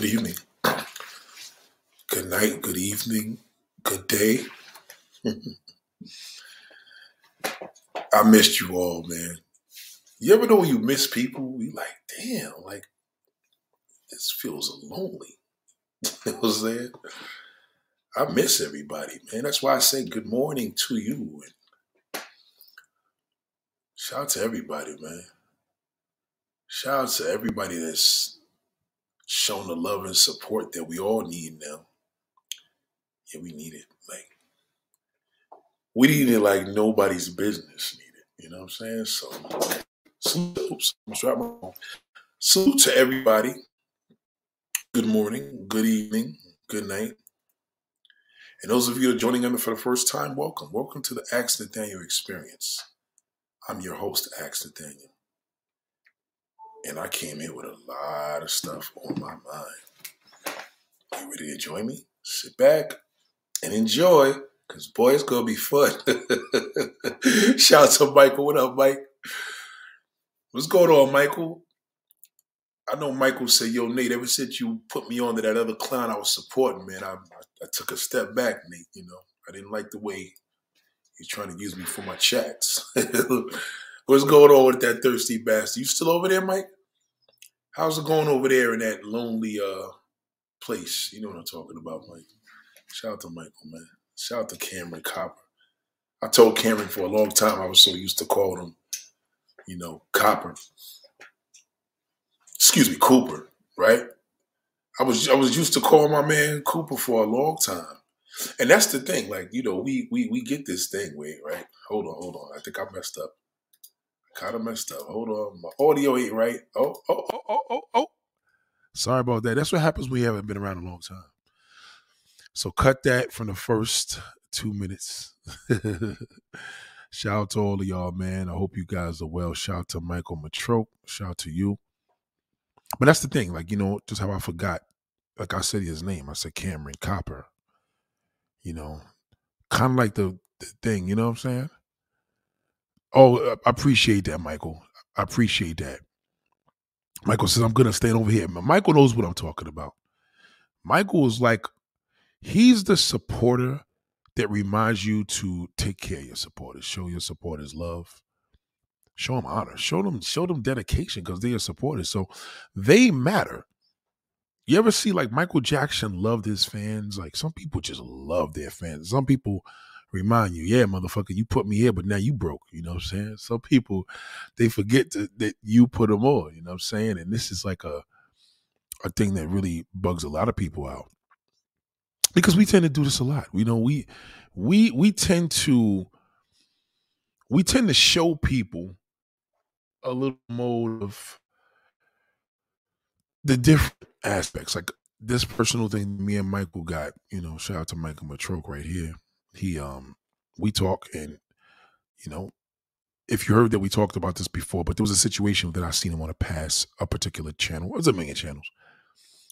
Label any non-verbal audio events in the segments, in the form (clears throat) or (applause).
Good evening. Good night. Good evening. Good day. (laughs) I missed you all, man. You ever know when you miss people? You like, damn, like this feels lonely. (laughs) you know what I'm saying? I miss everybody, man. That's why I say good morning to you. And shout out to everybody, man. Shout out to everybody that's shown the love and support that we all need now. Yeah, we need it. Like we need it like nobody's business need it. You know what I'm saying? So salute, salute to everybody. Good morning, good evening, good night. And those of you that are joining me for the first time, welcome. Welcome to the Ask Nathaniel experience. I'm your host, Ask Nathaniel. And I came here with a lot of stuff on my mind. You ready to join me? Sit back and enjoy, because boy, it's gonna be fun. (laughs) Shout out to Michael. What up, Mike? What's going on, Michael? I know Michael said, "Yo, Nate. Ever since you put me on to that other clown I was supporting, man, I, I, I took a step back, Nate. You know, I didn't like the way he's trying to use me for my chats." (laughs) What's going on with that thirsty bastard? You still over there, Mike? How's it going over there in that lonely uh place? You know what I'm talking about, Mike. Shout out to Michael, man. Shout out to Cameron Copper. I told Cameron for a long time I was so used to calling him, you know, Copper. Excuse me, Cooper, right? I was I was used to calling my man Cooper for a long time. And that's the thing, like, you know, we we we get this thing, wait, right? Hold on, hold on. I think I messed up. Kind of messed up. Hold on. My audio ain't right. Oh, oh, oh, oh, oh, oh. Sorry about that. That's what happens when you haven't been around a long time. So cut that from the first two minutes. (laughs) Shout out to all of y'all, man. I hope you guys are well. Shout out to Michael Matroke. Shout out to you. But that's the thing, like, you know, just how I forgot. Like I said his name. I said Cameron Copper. You know, kind of like the, the thing, you know what I'm saying? Oh, uh, I appreciate that, Michael. I appreciate that. Michael says, I'm going to stand over here. Michael knows what I'm talking about. Michael is like, he's the supporter that reminds you to take care of your supporters, show your supporters love, show them honor, show them, show them dedication because they are supporters. So they matter. You ever see like Michael Jackson loved his fans? Like some people just love their fans. Some people remind you, yeah, motherfucker, you put me here, but now you broke. You know what I'm saying? Some people they forget to, that you put them on. You know what I'm saying? And this is like a a thing that really bugs a lot of people out because we tend to do this a lot. You know, we we we tend to we tend to show people a little more of the different aspects. Like this personal thing me and Michael got, you know, shout out to Michael Matroke right here he um we talk and you know if you heard that we talked about this before but there was a situation that i seen him want to pass a particular channel it was a million channels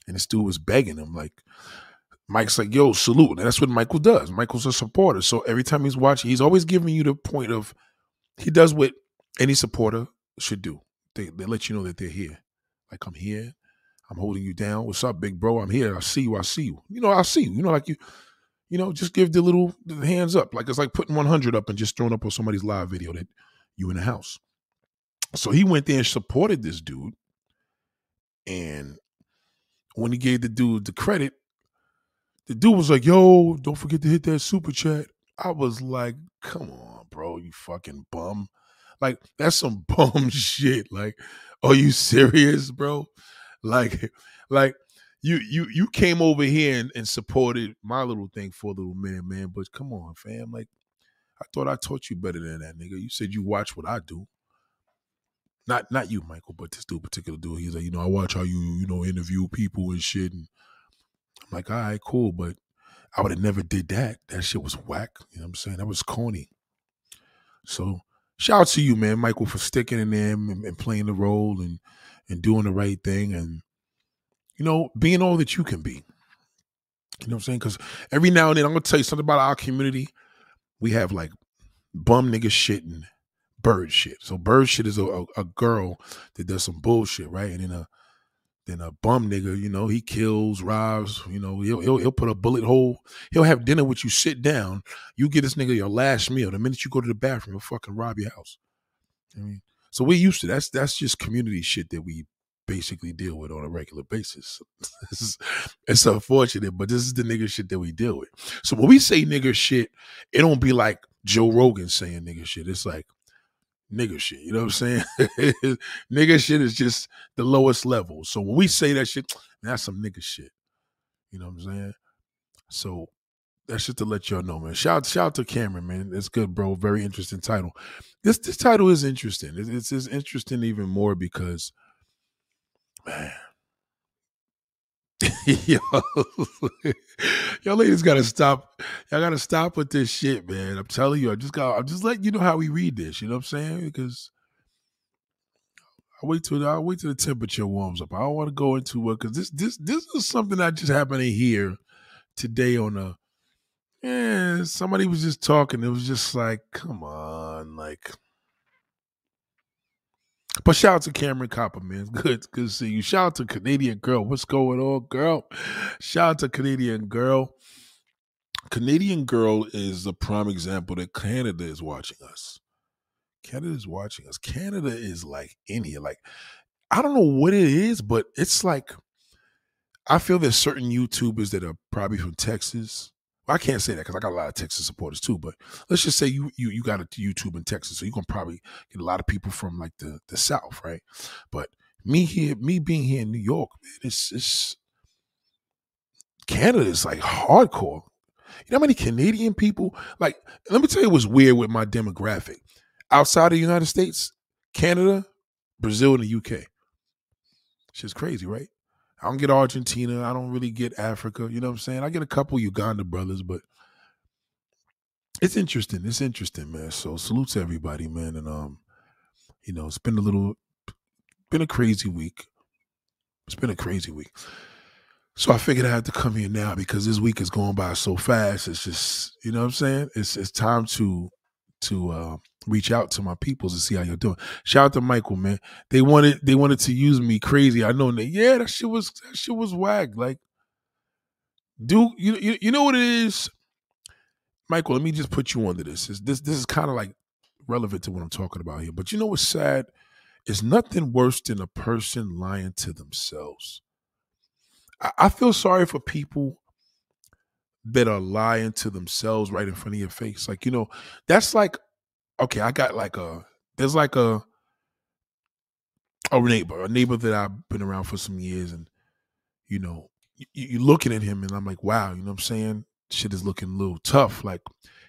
and this dude was begging him like mike's like yo salute and that's what michael does michael's a supporter so every time he's watching he's always giving you the point of he does what any supporter should do they, they let you know that they're here like i'm here i'm holding you down what's up big bro i'm here i see you i see you you know i see you you know like you you know, just give the little the hands up. Like it's like putting 100 up and just throwing up on somebody's live video that you in the house. So he went there and supported this dude. And when he gave the dude the credit, the dude was like, yo, don't forget to hit that super chat. I was like, come on, bro, you fucking bum. Like, that's some (laughs) bum shit. Like, are you serious, bro? Like, like you you you came over here and, and supported my little thing for a little minute, man. But come on, fam. Like, I thought I taught you better than that, nigga. You said you watch what I do. Not not you, Michael, but this dude, particular dude. He's like, you know, I watch how you, you know, interview people and shit. And I'm like, all right, cool, but I would have never did that. That shit was whack. You know what I'm saying? That was corny. So shout out to you, man, Michael, for sticking in there and, and playing the role and and doing the right thing and you know, being all that you can be. You know what I'm saying? Because every now and then, I'm gonna tell you something about our community. We have like bum nigga shit and bird shit. So bird shit is a, a, a girl that does some bullshit, right? And then a then a bum nigga. You know, he kills, robs. You know, he'll, he'll he'll put a bullet hole. He'll have dinner with you. Sit down. You get this nigga your last meal. The minute you go to the bathroom, he'll fucking rob your house. I mean, so we're used to. That's that's just community shit that we basically deal with on a regular basis. (laughs) is, it's unfortunate, but this is the nigga shit that we deal with. So when we say nigga shit, it don't be like Joe Rogan saying nigga shit. It's like nigga shit. You know what I'm saying? (laughs) nigga shit is just the lowest level. So when we say that shit, (tsk) that's some nigga shit. You know what I'm saying? So that's just to let y'all know, man. Shout shout out to Cameron, man. It's good, bro. Very interesting title. This this title is interesting. It's, it's interesting even more because, man. (laughs) yo, (laughs) y'all ladies gotta stop. Y'all gotta stop with this shit, man. I'm telling you, I just got. I'm just letting you know how we read this. You know what I'm saying? Because I wait till I wait till the temperature warms up. I don't want to go into it because this this this is something that just happened hear today on a. Yeah, somebody was just talking. It was just like, come on, like but shout out to Cameron Copper, man. Good, good to see you. Shout out to Canadian Girl. What's going on, girl? Shout out to Canadian Girl. Canadian Girl is a prime example that Canada is watching us. Canada is watching us. Canada is like in here. Like, I don't know what it is, but it's like I feel there's certain YouTubers that are probably from Texas I can't say that because I got a lot of Texas supporters too. But let's just say you you you got a YouTube in Texas, so you can probably get a lot of people from like the the South, right? But me here, me being here in New York, man, it's it's Canada is like hardcore. You know how many Canadian people? Like, let me tell you what's weird with my demographic. Outside of the United States, Canada, Brazil, and the UK. Shit's crazy, right? I don't get Argentina. I don't really get Africa. You know what I'm saying? I get a couple Uganda brothers, but it's interesting. It's interesting, man. So salute to everybody, man. And um, you know, it's been a little been a crazy week. It's been a crazy week. So I figured I had to come here now because this week is going by so fast. It's just, you know what I'm saying? It's it's time to to uh, reach out to my peoples to see how you're doing. Shout out to Michael, man. They wanted they wanted to use me crazy. I know that. Yeah, that shit was that shit was whack. Like, do you, you you know what it is, Michael? Let me just put you onto this. This this, this is kind of like relevant to what I'm talking about here. But you know what's sad? It's nothing worse than a person lying to themselves. I, I feel sorry for people that are lying to themselves right in front of your face. Like, you know, that's like, okay, I got like a, there's like a, a neighbor, a neighbor that I've been around for some years. And, you know, you, are looking at him and I'm like, wow, you know what I'm saying? Shit is looking a little tough. Like,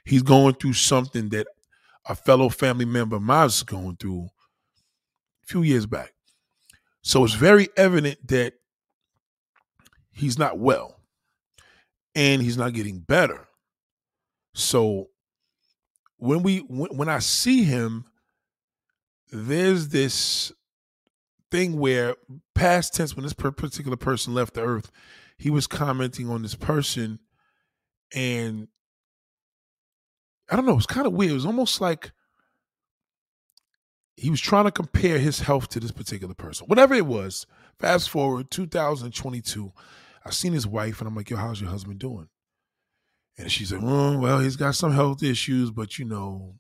he's going through something that a fellow family member of mine is going through a few years back. So it's very evident that he's not well and he's not getting better. So when we when, I see him, there's this thing where past tense when this particular person left the earth, he was commenting on this person, and I don't know, it's kind of weird. It was almost like he was trying to compare his health to this particular person. Whatever it was, fast forward 2022 I seen his wife and I'm like, yo, how's your husband doing? And she said, oh, well, he's got some health issues, but you know,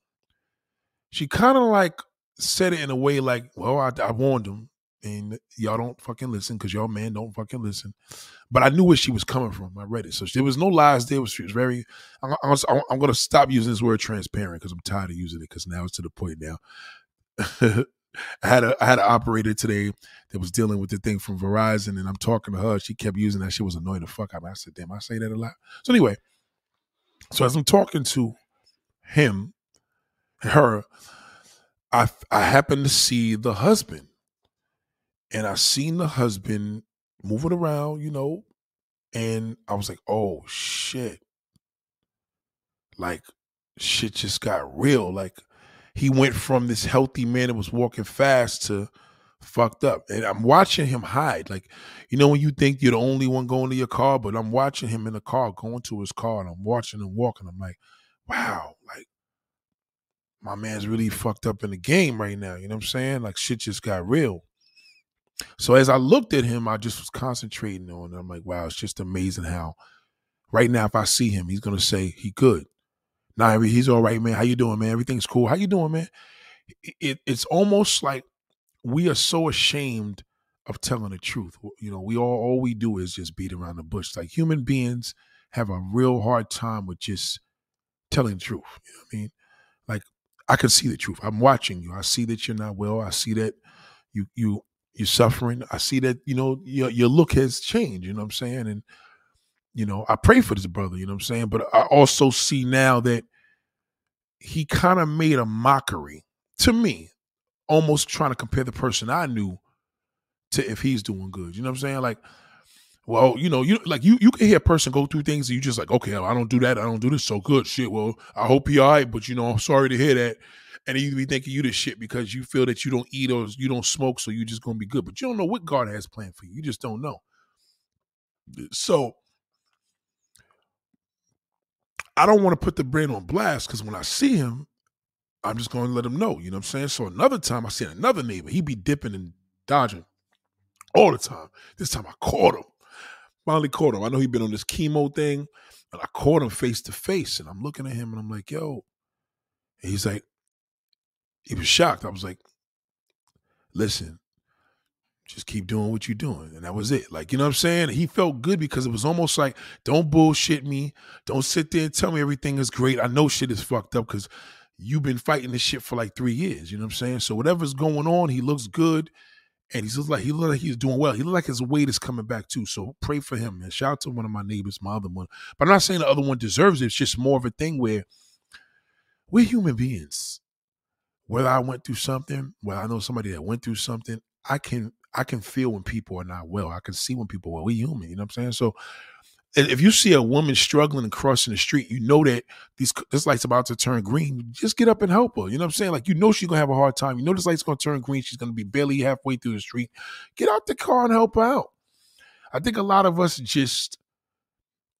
she kind of like said it in a way like, well, I, I warned him and y'all don't fucking listen because y'all man don't fucking listen. But I knew where she was coming from. I read it. So there was no lies there. She was very, I'm, I'm, I'm going to stop using this word transparent because I'm tired of using it because now it's to the point now. (laughs) I had a I had an operator today that was dealing with the thing from Verizon, and I'm talking to her. She kept using that. She was annoying the fuck out. I said, "Damn, I say that a lot." So anyway, so as I'm talking to him, her, I I happen to see the husband, and I seen the husband moving around, you know, and I was like, "Oh shit!" Like shit just got real. Like he went from this healthy man that was walking fast to fucked up. And I'm watching him hide. Like, you know, when you think you're the only one going to your car, but I'm watching him in the car, going to his car, and I'm watching him walking. I'm like, wow, like my man's really fucked up in the game right now. You know what I'm saying? Like shit just got real. So as I looked at him, I just was concentrating on. It. I'm like, wow, it's just amazing how right now, if I see him, he's gonna say he good. Nah, he's all right, man. How you doing, man? Everything's cool. How you doing, man? It, it's almost like we are so ashamed of telling the truth. You know, we all all we do is just beat around the bush. Like human beings have a real hard time with just telling the truth. You know what I mean? Like I can see the truth. I'm watching you. I see that you're not well. I see that you you you're suffering. I see that, you know, your your look has changed, you know what I'm saying? And you know, I pray for this brother, you know what I'm saying? But I also see now that he kind of made a mockery to me, almost trying to compare the person I knew to if he's doing good. You know what I'm saying? Like well, you know, you like you you can hear a person go through things and you just like, okay, I don't do that, I don't do this so good. Shit. Well, I hope he all right, but you know, I'm sorry to hear that. And you be thinking you the shit because you feel that you don't eat or you don't smoke, so you're just gonna be good. But you don't know what God has planned for you. You just don't know. So I don't want to put the brain on blast because when I see him, I'm just gonna let him know. You know what I'm saying? So another time I seen another neighbor, he be dipping and dodging all the time. This time I caught him finally caught him. I know he'd been on this chemo thing, and I caught him face to face. And I'm looking at him and I'm like, yo. And he's like, he was shocked. I was like, listen, just keep doing what you're doing. And that was it. Like, you know what I'm saying? He felt good because it was almost like, don't bullshit me. Don't sit there and tell me everything is great. I know shit is fucked up because you've been fighting this shit for like three years. You know what I'm saying? So whatever's going on, he looks good and he looks like he looks like he's doing well. He looks like his weight is coming back too. So pray for him, man. Shout out to one of my neighbors, my other one. But I'm not saying the other one deserves it. It's just more of a thing where we're human beings. Whether I went through something, whether I know somebody that went through something, I can I can feel when people are not well. I can see when people are well. We human, you know what I'm saying? So if you see a woman struggling and crossing the street, you know that these this light's about to turn green. Just get up and help her. You know what I'm saying? Like you know she's gonna have a hard time. You know this light's gonna turn green. She's gonna be barely halfway through the street. Get out the car and help her out. I think a lot of us just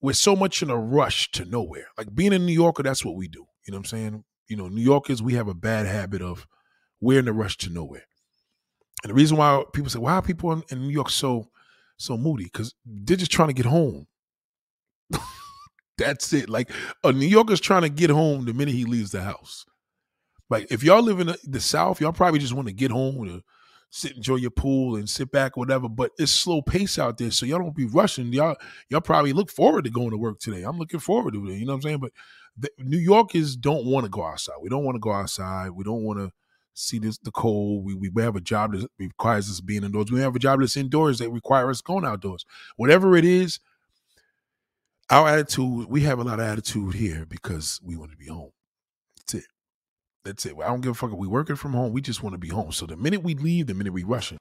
we're so much in a rush to nowhere. Like being a New Yorker, that's what we do. You know what I'm saying? You know, New Yorkers, we have a bad habit of we're in a rush to nowhere. And the reason why people say, why are people in, New York so so moody? Because they're just trying to get home. That's it. Like a New Yorker's trying to get home the minute he leaves the house. Like if y'all live in the South, y'all probably just want to get home and sit, enjoy your pool and sit back whatever. But it's slow pace out there, so y'all don't be rushing. Y'all y'all probably look forward to going to work today. I'm looking forward to it. You know what I'm saying? But the, New Yorkers don't want to go outside. We don't want to go outside. We don't want to see this the cold. We we have a job that requires us being indoors. We have a job that's indoors that requires us going outdoors. Whatever it is, our attitude, we have a lot of attitude here because we want to be home. That's it. That's it. I don't give a fuck if we working from home. We just want to be home. So the minute we leave, the minute we rushing.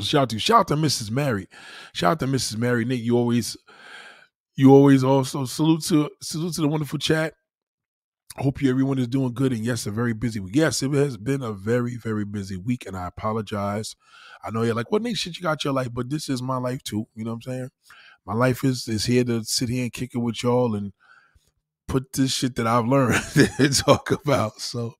Shout out to shout out to Mrs. Mary. Shout out to Mrs. Mary. Nick, you always you always also salute to salute to the wonderful chat. Hope you everyone is doing good. And yes, a very busy week. Yes, it has been a very, very busy week. And I apologize. I know you're like, what Nick shit you got your life, but this is my life too. You know what I'm saying? My life is is here to sit here and kick it with y'all and put this shit that I've learned (laughs) and talk about. So,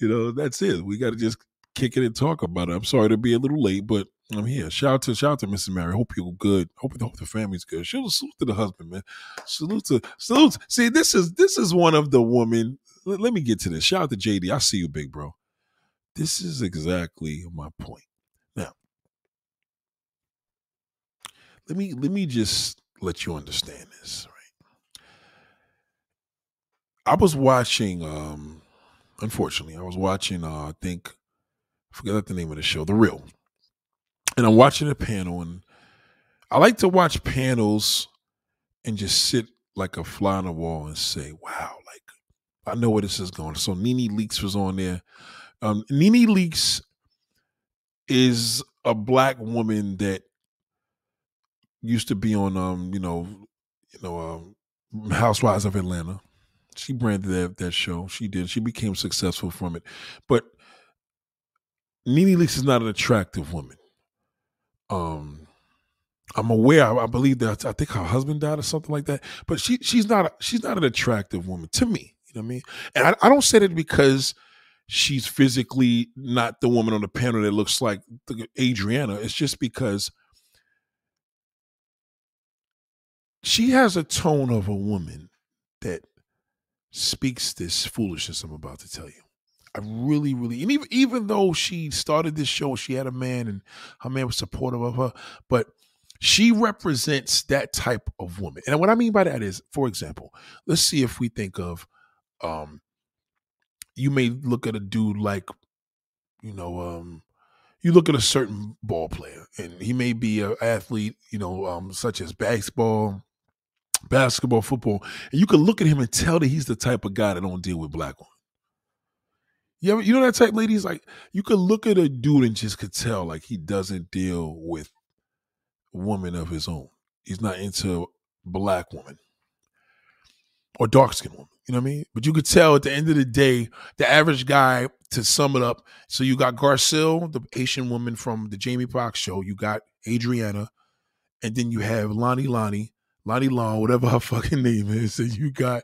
you know, that's it. We got to just kick it and talk about it. I'm sorry to be a little late, but I'm here. Shout out to shout out to Mrs. Mary. Hope you're good. Hope, hope the family's good. Salute to the husband, man. Salute to salute. See, this is this is one of the women. Let, let me get to this. Shout out to JD. I see you, big bro. This is exactly my point. Let me let me just let you understand this, right? I was watching um unfortunately, I was watching uh I think I forget the name of the show, The Real. And I'm watching a panel and I like to watch panels and just sit like a fly on the wall and say, wow, like I know where this is going. So Nene Leakes was on there. Um, Nene Leakes is a black woman that used to be on um, you know, you know, um, Housewives of Atlanta. She branded that that show. She did. She became successful from it. But Nene Leakes is not an attractive woman. Um, I'm aware. I, believe that I think her husband died or something like that. But she she's not she's not an attractive woman to me. You know what I mean? And I, I don't say that because she's physically not the woman on the panel that looks like Adriana. It's just because she has a tone of a woman that speaks this foolishness I'm about to tell you. I really, really, and even even though she started this show, she had a man, and her man was supportive of her, but she represents that type of woman. And what I mean by that is, for example, let's see if we think of, um, you may look at a dude like, you know, um, you look at a certain ball player, and he may be an athlete, you know, um, such as basketball, basketball, football, and you can look at him and tell that he's the type of guy that don't deal with black women. You ever, you know that type ladies like you could look at a dude and just could tell like he doesn't deal with women of his own. He's not into black women or dark skinned women. You know what I mean? But you could tell at the end of the day, the average guy, to sum it up, so you got Garcelle, the Asian woman from the Jamie Foxx show, you got Adriana, and then you have Lonnie Lani, Lani Long, whatever her fucking name is, and you got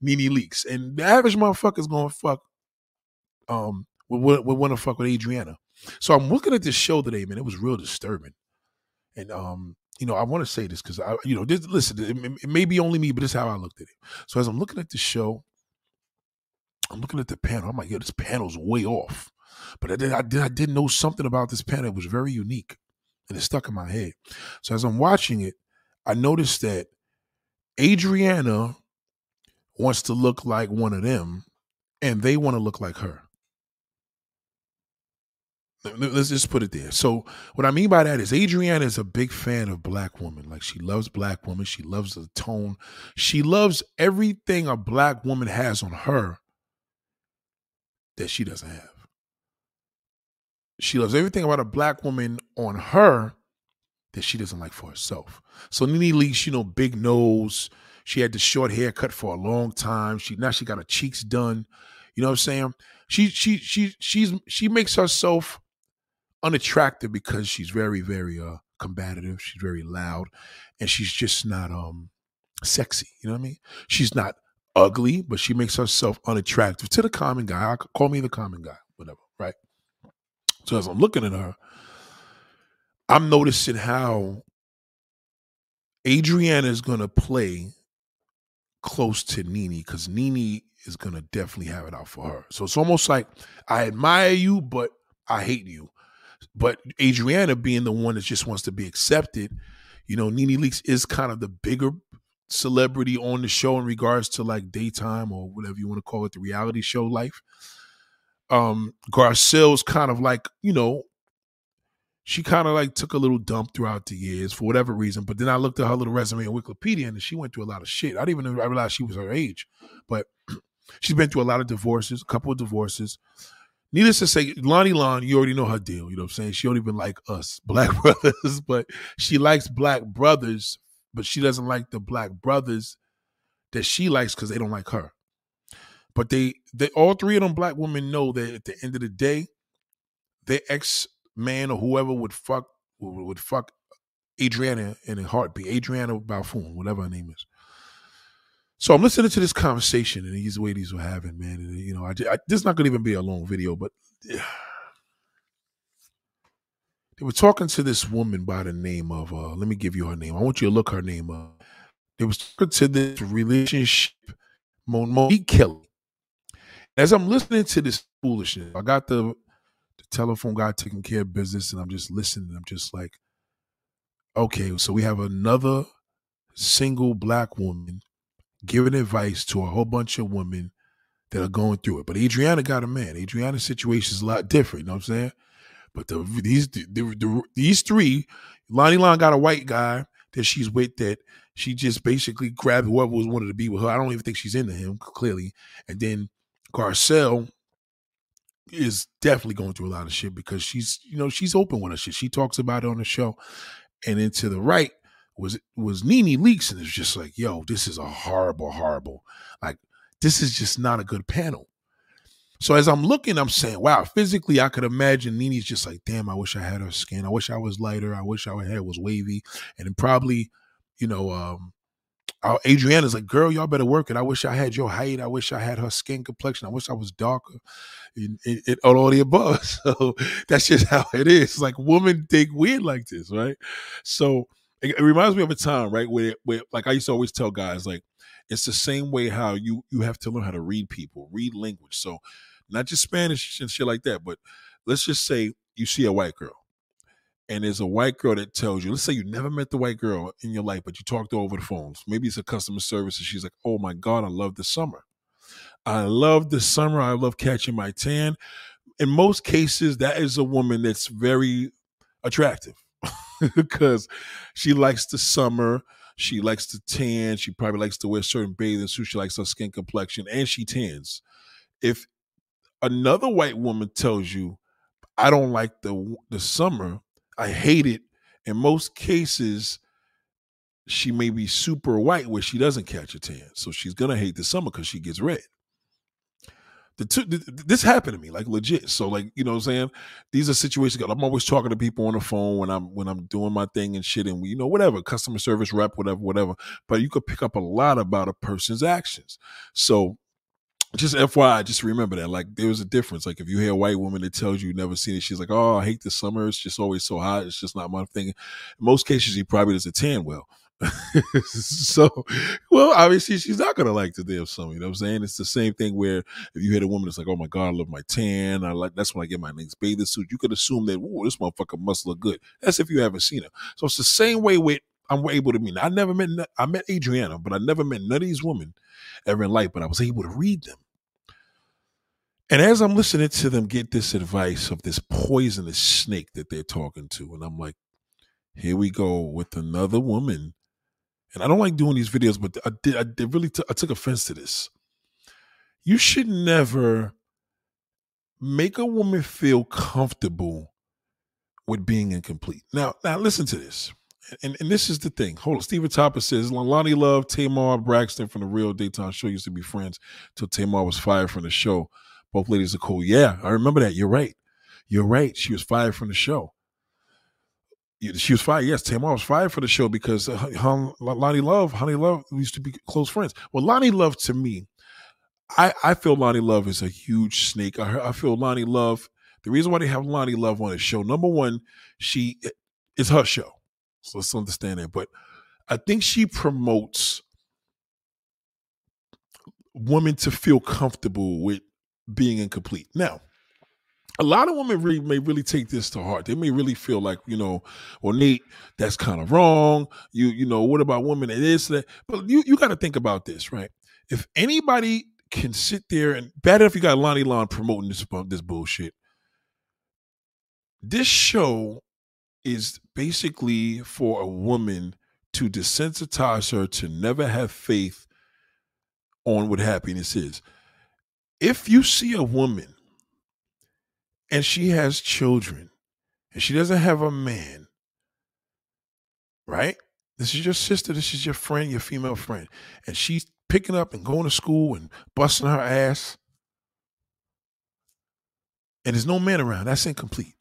Nene Leakes. And the average motherfucker's gonna fuck um want to fuck with Adriana. So I'm looking at this show today, man. It was real disturbing. And um, you know, I want to say this because I, you know, this, listen, it, it, may be only me, but this is how I looked at it. So as I'm looking at the show, I'm looking at the panel. I'm like, yo, this panel's way off. But I did, I did, I did know something about this panel. It was very unique, and it stuck in my head. So as I'm watching it, I noticed that Adriana wants to look like one of them, and they want to look like her. Let's just put it there. So what I mean by that is Adriana is a big fan of black women. Like she loves black women. She loves the tone. She loves everything a black woman has on her that she doesn't have. She loves everything about a black woman on her that she doesn't like for herself. So Nene Leakes, you know, big nose. She had the short haircut for a long time. She now she got her cheeks done. You know what I'm saying? She she she she's she makes herself unattractive because she's very, very uh combative. She's very loud, and she's just not um sexy. You know what I mean? She's not ugly, but she makes herself unattractive to the common guy. I call me the common guy, whatever, right? So as I'm looking at her, I'm noticing how Adriana is gonna play close to Nene because Nene is gonna definitely have it out for her. So it's almost like I admire you, but I hate you. But Adriana being the one that just wants to be accepted, you know, Nene Leakes is kind of the bigger celebrity on the show in regards to like daytime or whatever you want to call it, the reality show life. Um, Garcelle's kind of like, you know, she kind of like took a little dump throughout the years for whatever reason. But then I looked at her little resume on Wikipedia and she went through a lot of shit. I didn't even realize she was her age, but (clears throat) she's been through a lot of divorces, a couple of divorces. Needless to say, Lonnie Long, you already know her deal. You know what I'm saying? She don't even like us, (laughs) black brothers, but she likes black brothers, but she doesn't like the black brothers that she likes because they don't like her. But they, they, all three of them black women know that at the end of the day, their ex man or whoever would fuck would fuck Adriana in a heartbeat. Adriana Balfour, whatever her name is. So I'm listening to this conversation and these ladies were having, man. And you know, I, I this is not going to even be a long video, but yeah. (sighs) they were talking to this woman by the name of. uh Let me give you her name. I want you to look her name up. They was talking to this relationship, Monique Kelly. As I'm listening to this foolishness, I got the telephone guy taking care of business, and I'm just listening. I'm just like, okay, so we have another single black woman giving advice to a whole bunch of women that are going through it. But Adriana got a man. Adriana's situation is a lot different. You know what I'm saying? But the, these the, the, these three, Lonnie Long got a white guy that she's with that she just basically grabbed whoever was wanted to be with her. I don't even think she's into him clearly. And then Garcelle is definitely going through a lot of shit because she's you know she's open with her shit. She talks about it on the show. And then to the right, was was Nene Leakes, and it's just like, yo, this is a horrible, horrible. Like, this is just not a good panel. So as I'm looking, I'm saying, wow, physically, I could imagine Nene's just like, damn, I wish I had her skin. I wish I was lighter. I wish our hair was wavy. And then probably, you know, um, our Adriana's like, girl, y'all better work it. I wish I had your height. I wish I had her skin complexion. I wish I was darker. It, it, all the above. (laughs) So that's just how it is. Like women think weird like this, right? So it, it reminds me of a time, right, where, where like I used to always tell guys, like it's the same way how you you have to learn how to read people, read language. So not just Spanish and shit like that, but let's just say you see a white girl and there's a white girl that tells you, let's say you never met the white girl in your life, but you talked to her over the phones. Maybe it's a customer service and she's like, oh my God, I love the summer. I love the summer. I love catching my tan. In most cases, that is a woman that's very attractive (laughs) because she likes the summer. She likes to tan. She probably likes to wear certain bathing suits. She likes her skin complexion and she tans. If another white woman tells you, I don't like the the summer, I hate it. In most cases, she may be super white where she doesn't catch a tan. So she's gonna hate the summer because she gets red. The two, this happened to me, like legit. So, like, you know what I'm saying? These are situations I'm always talking to people on the phone when I'm when I'm doing my thing and shit, and we, you know, whatever, customer service rep, whatever, whatever. But you could pick up a lot about a person's actions. So just FYI, just remember that. Like, there was a difference. Like, if you hear a white woman that tells you never seen it, she's like, "Oh, I hate the summer. It's just always so hot. It's just not my thing." In most cases, she probably doesn't tan well. (laughs) so, well, obviously, she's not gonna like the damn summer. You know what I'm saying? It's the same thing where if you hit a woman that's like, "Oh my god, I love my tan. I like that's when I get my next bathing suit." You could assume that, "Oh, this motherfucker must look good." That's if you haven't seen her. So it's the same way with I'm able to meet. I never met I met Adriana, but I never met none of these women ever in life. But I was able to read them. And as I'm listening to them get this advice of this poisonous snake that they're talking to, and I'm like, here we go with another woman. And I don't like doing these videos, but I did. I did really. T- I took offense to this. You should never make a woman feel comfortable with being incomplete. Now, now listen to this and, and this is the thing. Hold on. Stephen Topper says Loni Love, Tamar Braxton from the real Daytime show used to be friends till Tamar was fired from the show. Both ladies are cool. Yeah, I remember that. You're right. You're right. She was fired from the show. She was fired. Yes, Tamar was fired for the show because uh, Loni Love, Honey Love used to be close friends. Well, Loni Love to me, I, I feel Loni Love is a huge snake. I, I feel Loni Love. The reason why they have Loni Love on the show, number one, she it's her show. So let's understand that. But I think she promotes women to feel comfortable with being incomplete. Now, a lot of women really may really take this to heart. They may really feel like, you know, well, Nate, that's kind of wrong. You, you know, what about women and this, that? But you you gotta think about this, right? If anybody can sit there and bad enough you got Lonnie Lon promoting this this bullshit. This show is basically for a woman to desensitize her to never have faith on what happiness is. If you see a woman and she has children and she doesn't have a man, right? This is your sister, this is your friend, your female friend, and she's picking up and going to school and busting her ass, and there's no man around, that's incomplete.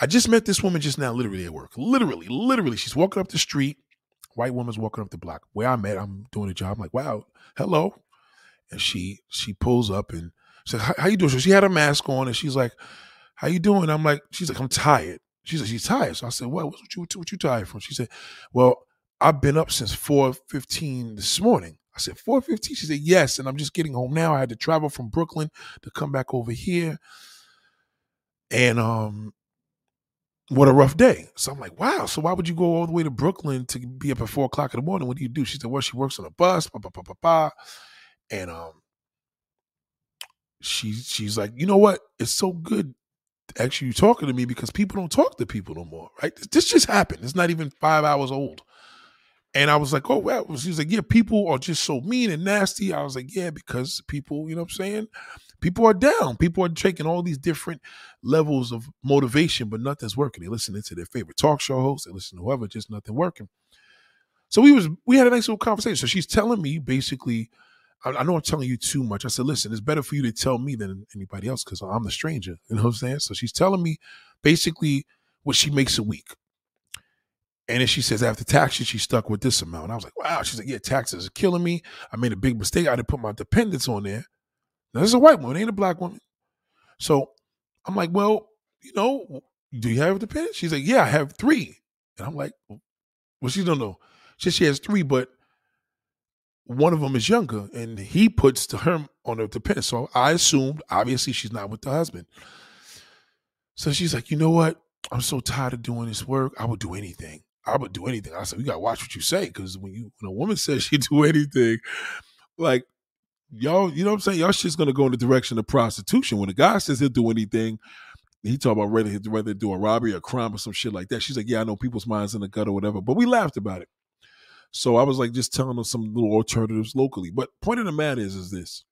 I just met this woman just now, literally at work. Literally, literally. She's walking up the street. White woman's walking up the block. Where I met, I'm doing a job. I'm like, wow, hello. And she she pulls up and like, how, you doing? So she had a mask on and she's like, how you doing? I'm like, she's like, I'm tired. She's like, she's tired. So I said, well, what you what you tired from? She said, well, I've been up since 4:15 this morning. I said, 4:15? She said, yes. And I'm just getting home now. I had to travel from Brooklyn to come back over here. And um, what a rough day. So I'm like, wow. So why would you go all the way to Brooklyn to be up at four o'clock in the morning? What do you do? She said, well, she works on a bus, blah, blah, blah, blah, blah. And um, she she's like, you know what? It's so good actually you talking to me because people don't talk to people no more, right? This just happened. It's not even five hours old. And I was like, oh, well, she was like, yeah, people are just so mean and nasty. I was like, yeah, because people, you know what I'm saying? people are down. People are taking all these different levels of motivation, but nothing's working. They listening to their favorite talk show host. They listen to whoever, just nothing working. So we was we had a nice little conversation. So she's telling me basically, I, know I'm telling you too much. I said, listen, it's better for you to tell me than anybody else because I'm the stranger. You know what I'm saying? So she's telling me basically what she makes a week. And then she says after taxes, she's stuck with this amount. I was like, wow. She's like, yeah, taxes are killing me. I made a big mistake. I didn't put my dependents on there. Now, this is a white woman, ain't a black woman. So I'm like, well, you know, do you have dependents? She's like, yeah, I have three. And I'm like, well, she don't know. She says she has three, but one of them is younger, and he puts the her on the dependent. So I assumed, obviously, she's not with the husband. So she's like, you know what? I'm so tired of doing this work. I would do anything. I would do anything. I said, you gotta watch what you say, because when you when a woman (laughs) says she do anything, like y'all, you know what I'm saying? Y'all shit's gonna go in the direction of prostitution. When a guy says he'll do anything, he talk about rather he'd rather do a robbery, a crime, or some shit like that. She's like, yeah, I know people's minds in the gut or whatever, but we laughed about it. So I was like, just telling them some little alternatives locally. But point of the matter is, is this: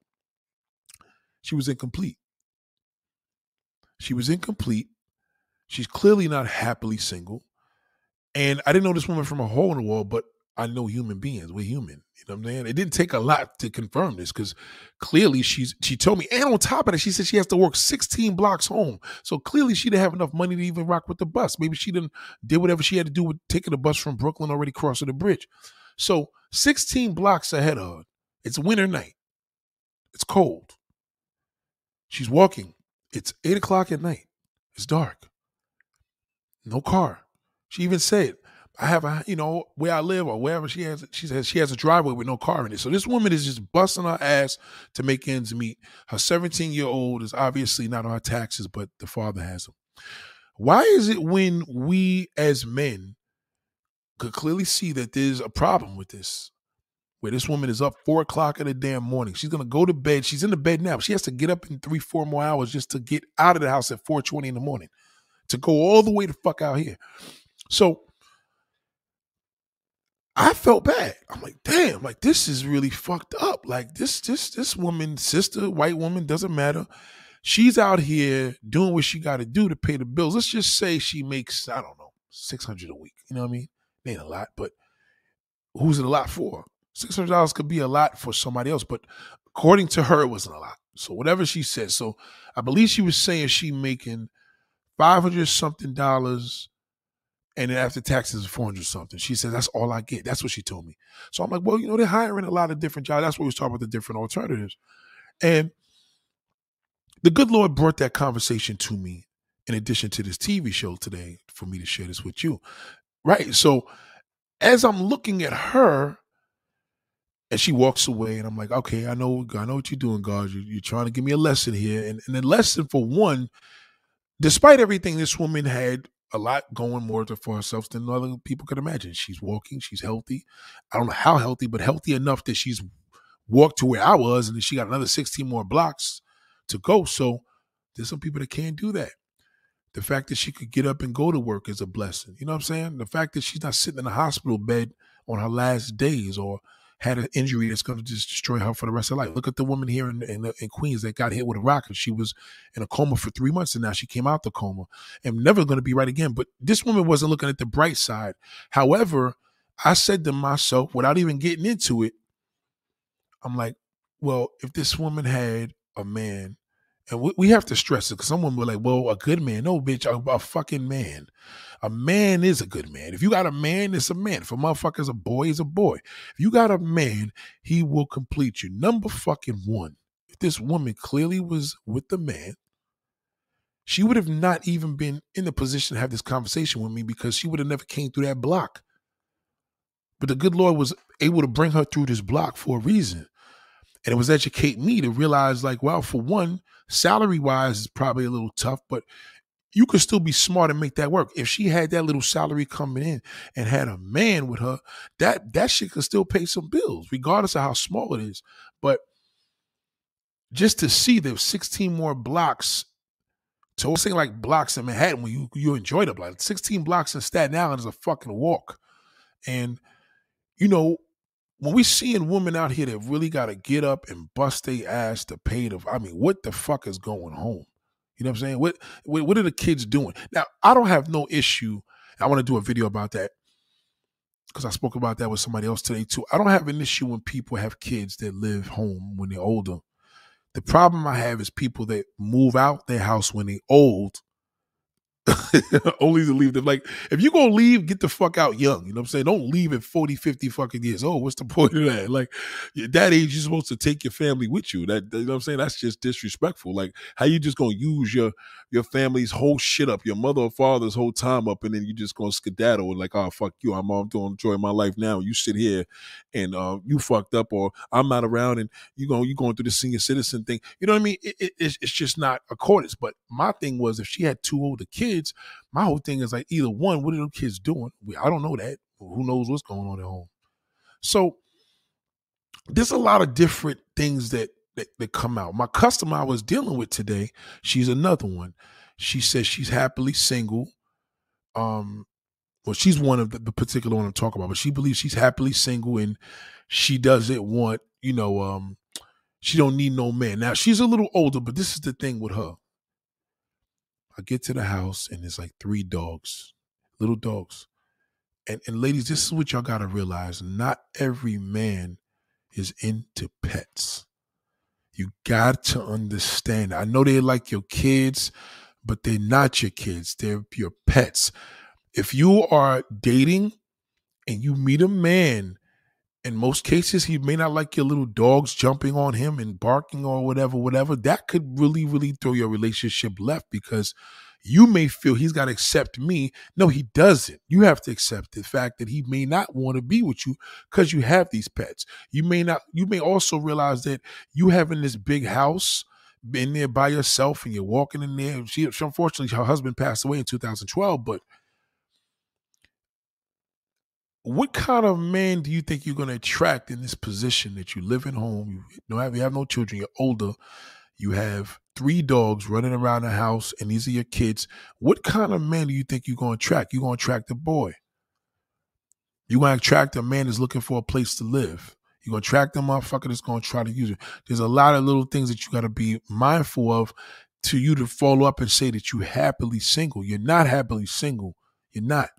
she was incomplete. She was incomplete. She's clearly not happily single. And I didn't know this woman from a hole in the wall, but I know human beings. We're human. You know what I'm saying? It didn't take a lot to confirm this because clearly she's she told me, and on top of that, she said she has to work 16 blocks home. So clearly she didn't have enough money to even rock with the bus. Maybe she didn't did whatever she had to do with taking the bus from Brooklyn already crossing the bridge. So 16 blocks ahead of her. It's winter night. It's cold. She's walking. It's eight o'clock at night. It's dark. No car. She even said, I have a, you know, where I live or wherever she has, she says she has a driveway with no car in it. So this woman is just busting her ass to make ends meet. Her 17 year old is obviously not on taxes, but the father has them. Why is it when we as men could clearly see that there's a problem with this? Where this woman is up four o'clock in the damn morning. She's gonna go to bed. She's in the bed now. She has to get up in three, four more hours just to get out of the house at 420 in the morning. To go all the way to fuck out here. So I felt bad. I'm like, damn, like this is really fucked up. Like this, this, this woman, sister, white woman, doesn't matter. She's out here doing what she got to do to pay the bills. Let's just say she makes, I don't know, six hundred a week. You know what I mean? It ain't a lot, but who's it a lot for? Six hundred dollars could be a lot for somebody else, but according to her, it wasn't a lot. So whatever she said. So I believe she was saying she making five hundred something dollars and then after taxes, 400 something. She said, that's all I get. That's what she told me. So I'm like, well, you know, they're hiring a lot of different jobs. That's what we was talking about the different alternatives. And the good Lord brought that conversation to me in addition to this TV show today for me to share this with you. Right. So as I'm looking at her, and she walks away, and I'm like, okay, I know, I know what you're doing, God. You're, you're trying to give me a lesson here. And, and the lesson for one, despite everything this woman had a lot going more for herself than other people could imagine. She's walking, she's healthy. I don't know how healthy, but healthy enough that she's walked to where I was, and she got another 16 more blocks to go. So there's some people that can't do that. The fact that she could get up and go to work is a blessing. You know what I'm saying? The fact that she's not sitting in a hospital bed on her last days or had an injury that's going to just destroy her for the rest of her life. Look at the woman here in, in, in Queens that got hit with a rocket. She was in a coma for three months and now she came out the coma and never going to be right again. But this woman wasn't looking at the bright side. However, I said to myself, without even getting into it, I'm like, well, if this woman had a man and we, we have to stress it because someone will like, well, a good man. No, bitch, a, a, fucking man. A man is a good man. If you got a man, it's a man. If a motherfucker's a boy, is a boy. If you got a man, he will complete you. Number fucking one. If this woman clearly was with the man, she would have not even been in the position to have this conversation with me because she would have never came through that block. But the good Lord was able to bring her through this block for a reason. And it was educate me to realize, like, well, for one, salary wise is probably a little tough, but you could still be smart and make that work. If she had that little salary coming in and had a man with her, that that shit could still pay some bills, regardless of how small it is. But just to see the 16 more blocks to saying like blocks in Manhattan when you you enjoy the block. 16 blocks in Staten Island is a fucking walk. And you know, when we seeing women out here that really got to get up and bust their ass to pay the, I mean, what the fuck is going home? You know what I'm saying? What, what, what are the kids doing? Now, I don't have no issue. I want to do a video about that because I spoke about that with somebody else today too. I don't have an issue when people have kids that live home when they're older. The problem I have is people that move out their house when they're old (laughs) Only to leave them. Like, if you're gonna leave, get the fuck out young. You know what I'm saying? Don't leave at 40, 50 fucking years. Oh, what's the point of that? Like, at that age, you're supposed to take your family with you. That you know what I'm saying? That's just disrespectful. Like, how you just gonna use your your family's whole shit up, your mother or father's whole time up, and then you just gonna skedaddle and like, oh fuck you, I'm I'm doing enjoying my life now. You sit here and uh, you fucked up, or I'm not around, and you going you going through the senior citizen thing. You know what I mean? It, it, it's, it's just not accordance. But my thing was, if she had two older kids, my whole thing is like, either one, what are them kids doing? I don't know that. Who knows what's going on at home? So there's a lot of different things that that, that come out. My customer I was dealing with today, she's another one. She says she's happily single. Um, well, she's one of the, the particular one I'm talking about, but she believes she's happily single and she doesn't want, you know, um, she don't need no man. Now she's a little older, but this is the thing with her. I get to the house and there's like three dogs, little dogs. And and ladies, this is what y'all gotta realize. Not every man is into pets. You got to understand. I know they're like your kids, but they're not your kids. They're your pets. If you are dating and you meet a man, in most cases, he may not like your little dogs jumping on him and barking or whatever, whatever. That could really, really throw your relationship left because you may feel he's got to accept me. No, he doesn't. You have to accept the fact that he may not want to be with you because you have these pets. You may not, you may also realize that you having this big house in there by yourself and you're walking in there. She, unfortunately, her husband passed away in 2012, but what kind of man do you think you're going to attract in this position that you live at home, you don't have, you have no children, you're older, you have three dogs running around the house, and these are your kids. What kind of man do you think you're going to attract? You're going to attract a boy. You're going to attract a man that's looking for a place to live. You're going to attract a motherfucker that's going to try to use it. There's a lot of little things that you got to be mindful of to you to follow up and say that you're happily single. You're not happily single. You're not.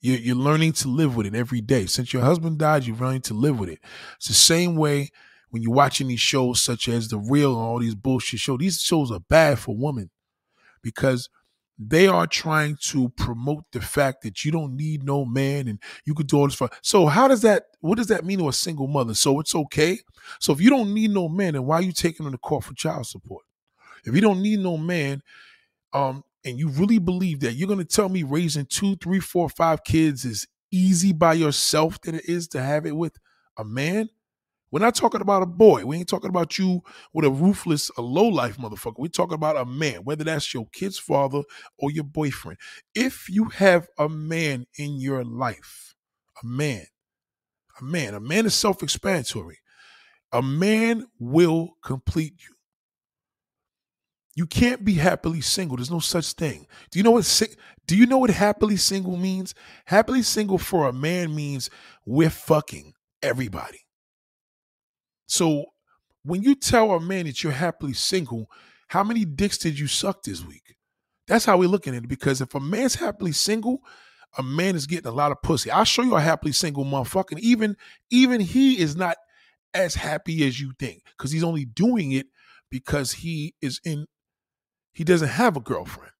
You're, you're learning to live with it every day. Since your husband died, you're learning to live with it. It's the same way when you're watching these shows such as The Real and all these bullshit shows. These shows are bad for women because they are trying to promote the fact that you don't need no man and you could do all this for. So how does that? What does that mean to a single mother? So it's okay. So if you don't need no man, then why are you taking on the court for child support? If you don't need no man, um, and you really believe that you're going to tell me raising two, three, four, five kids is easy by yourself than it is to have it with a man? We're not talking about a boy. We ain't talking about you with a ruthless, a low life motherfucker. We're talking about a man, whether that's your kid's father or your boyfriend. If you have a man in your life, a man, a man, a man is self explanatory. A man will complete you. You can't be happily single. There's no such thing. Do you know what do you know what happily single means? Happily single for a man means we're fucking everybody. So when you tell a man that you're happily single, how many dicks did you suck this week? That's how we're looking at it. Because if a man's happily single, a man is getting a lot of pussy. I'll show you a happily single motherfucker. And even even he is not as happy as you think because he's only doing it because he is in he doesn't have a girlfriend.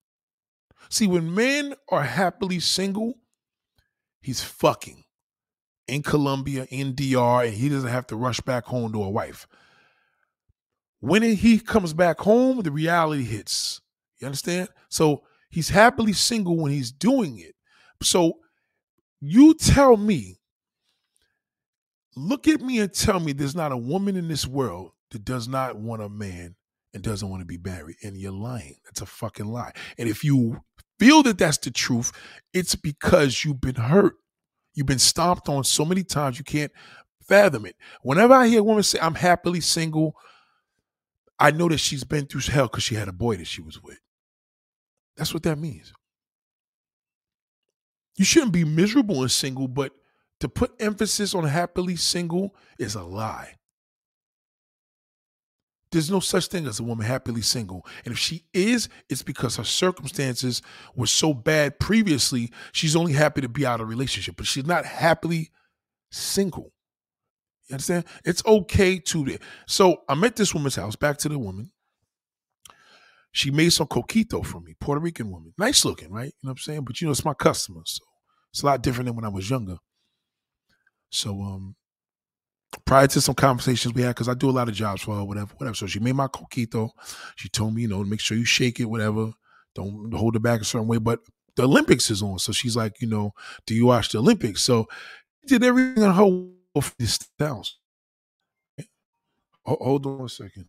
See, when men are happily single, he's fucking in Colombia, in DR, and he doesn't have to rush back home to a wife. When he comes back home, the reality hits. You understand? So he's happily single when he's doing it. So you tell me, look at me and tell me there's not a woman in this world that does not want a man and doesn't want to be married. And you're lying. That's a fucking lie. And if you feel that that's the truth, it's because you've been hurt. You've been stomped on so many times you can't fathom it. Whenever I hear a woman say, I'm happily single, I know that she's been through hell because she had a boy that she was with. That's what that means. You shouldn't be miserable and single, but to put emphasis on happily single is a lie. There's no such thing as a woman happily single. And if she is, it's because her circumstances were so bad previously, she's only happy to be out of relationship, but she's not happily single. You understand? It's okay to. So I'm at this woman's house, back to the woman. she made some coquito for me, Puerto Rican woman, nice looking, right? You know what I'm saying? But you know, it's my customer, so it's a lot different than when I was younger. So um, prior to some conversations we had, because I do a lot of jobs for her, whatever, whatever. So she made my coquito. She told me, you know, make sure you shake it, whatever. Don't hold it back a certain way. But the Olympics is on, so she's like, you know, do you watch the Olympics? So she did everything on her this house. Hold on a second.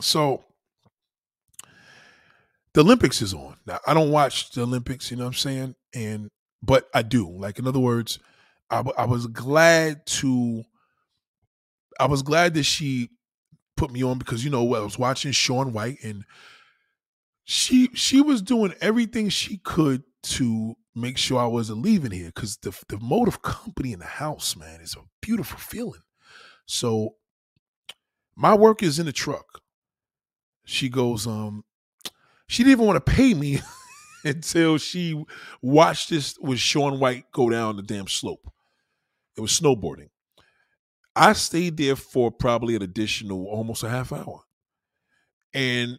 So the Olympics is on. Now, I don't watch the Olympics, you know what I'm saying? And but I do. Like in other words, I, I was glad to I was glad that she put me on because you know I was watching Shaun White and she she was doing everything she could to make sure I wasn't leaving here because the the mode of company in the house, man, is a beautiful feeling. So my work is in the truck she goes, um, she didn't even want to pay me (laughs) until she watched this with Shaun White go down the damn slope. It was snowboarding. I stayed there for probably an additional almost a half hour. And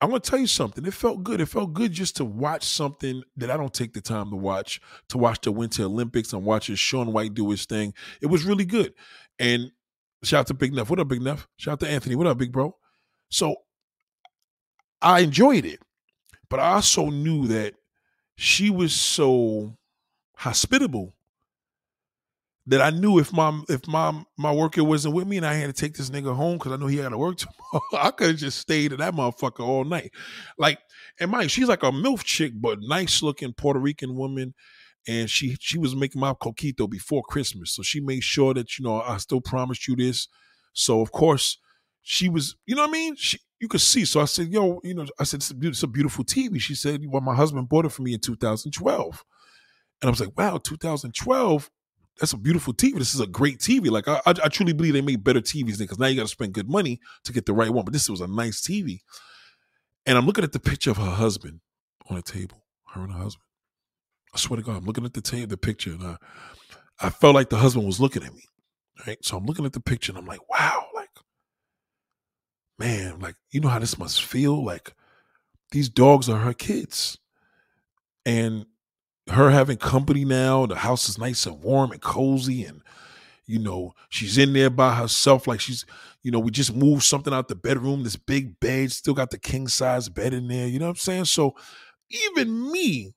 I'm gonna tell you something. It felt good. It felt good just to watch something that I don't take the time to watch, to watch the Winter Olympics and watching Shaun White do his thing. It was really good. And shout out to Big Neff. What up, Big Neff? Shout out to Anthony. What up, big bro? So I enjoyed it, but I also knew that she was so hospitable that I knew if my if my my worker wasn't with me and I had to take this nigga home because I know he had to work (laughs) tomorrow, I could have just stayed at that motherfucker all night. Like, and Mike, she's like a milf chick, but nice looking Puerto Rican woman. And she she was making my coquito before Christmas, so she made sure that you know I still promised you this. So of course she was, you know what I mean? She, you could see. So I said, yo, you know, I said, it's a, it's a beautiful TV. She said, well, my husband bought it for me in 2012. And I was like, wow, 2012, that's a beautiful TV. This is a great TV. Like, I, I, I truly believe they made better TVs because now you got to spend good money to get the right one. But this was a nice TV. And I'm looking at the picture of her husband on the table, her and her husband. I swear to God, I'm looking at the the picture, and I, I felt like the husband was looking at me. Right. So I'm looking at the picture and I'm like, wow, man, like, you know how this must feel? Like, these dogs are her kids. And her having company now, the house is nice and warm and cozy. And, you know, she's in there by herself. Like, she's, you know, we just moved something out the bedroom, this big bed, still got the king size bed in there. You know what I'm saying? So, even me,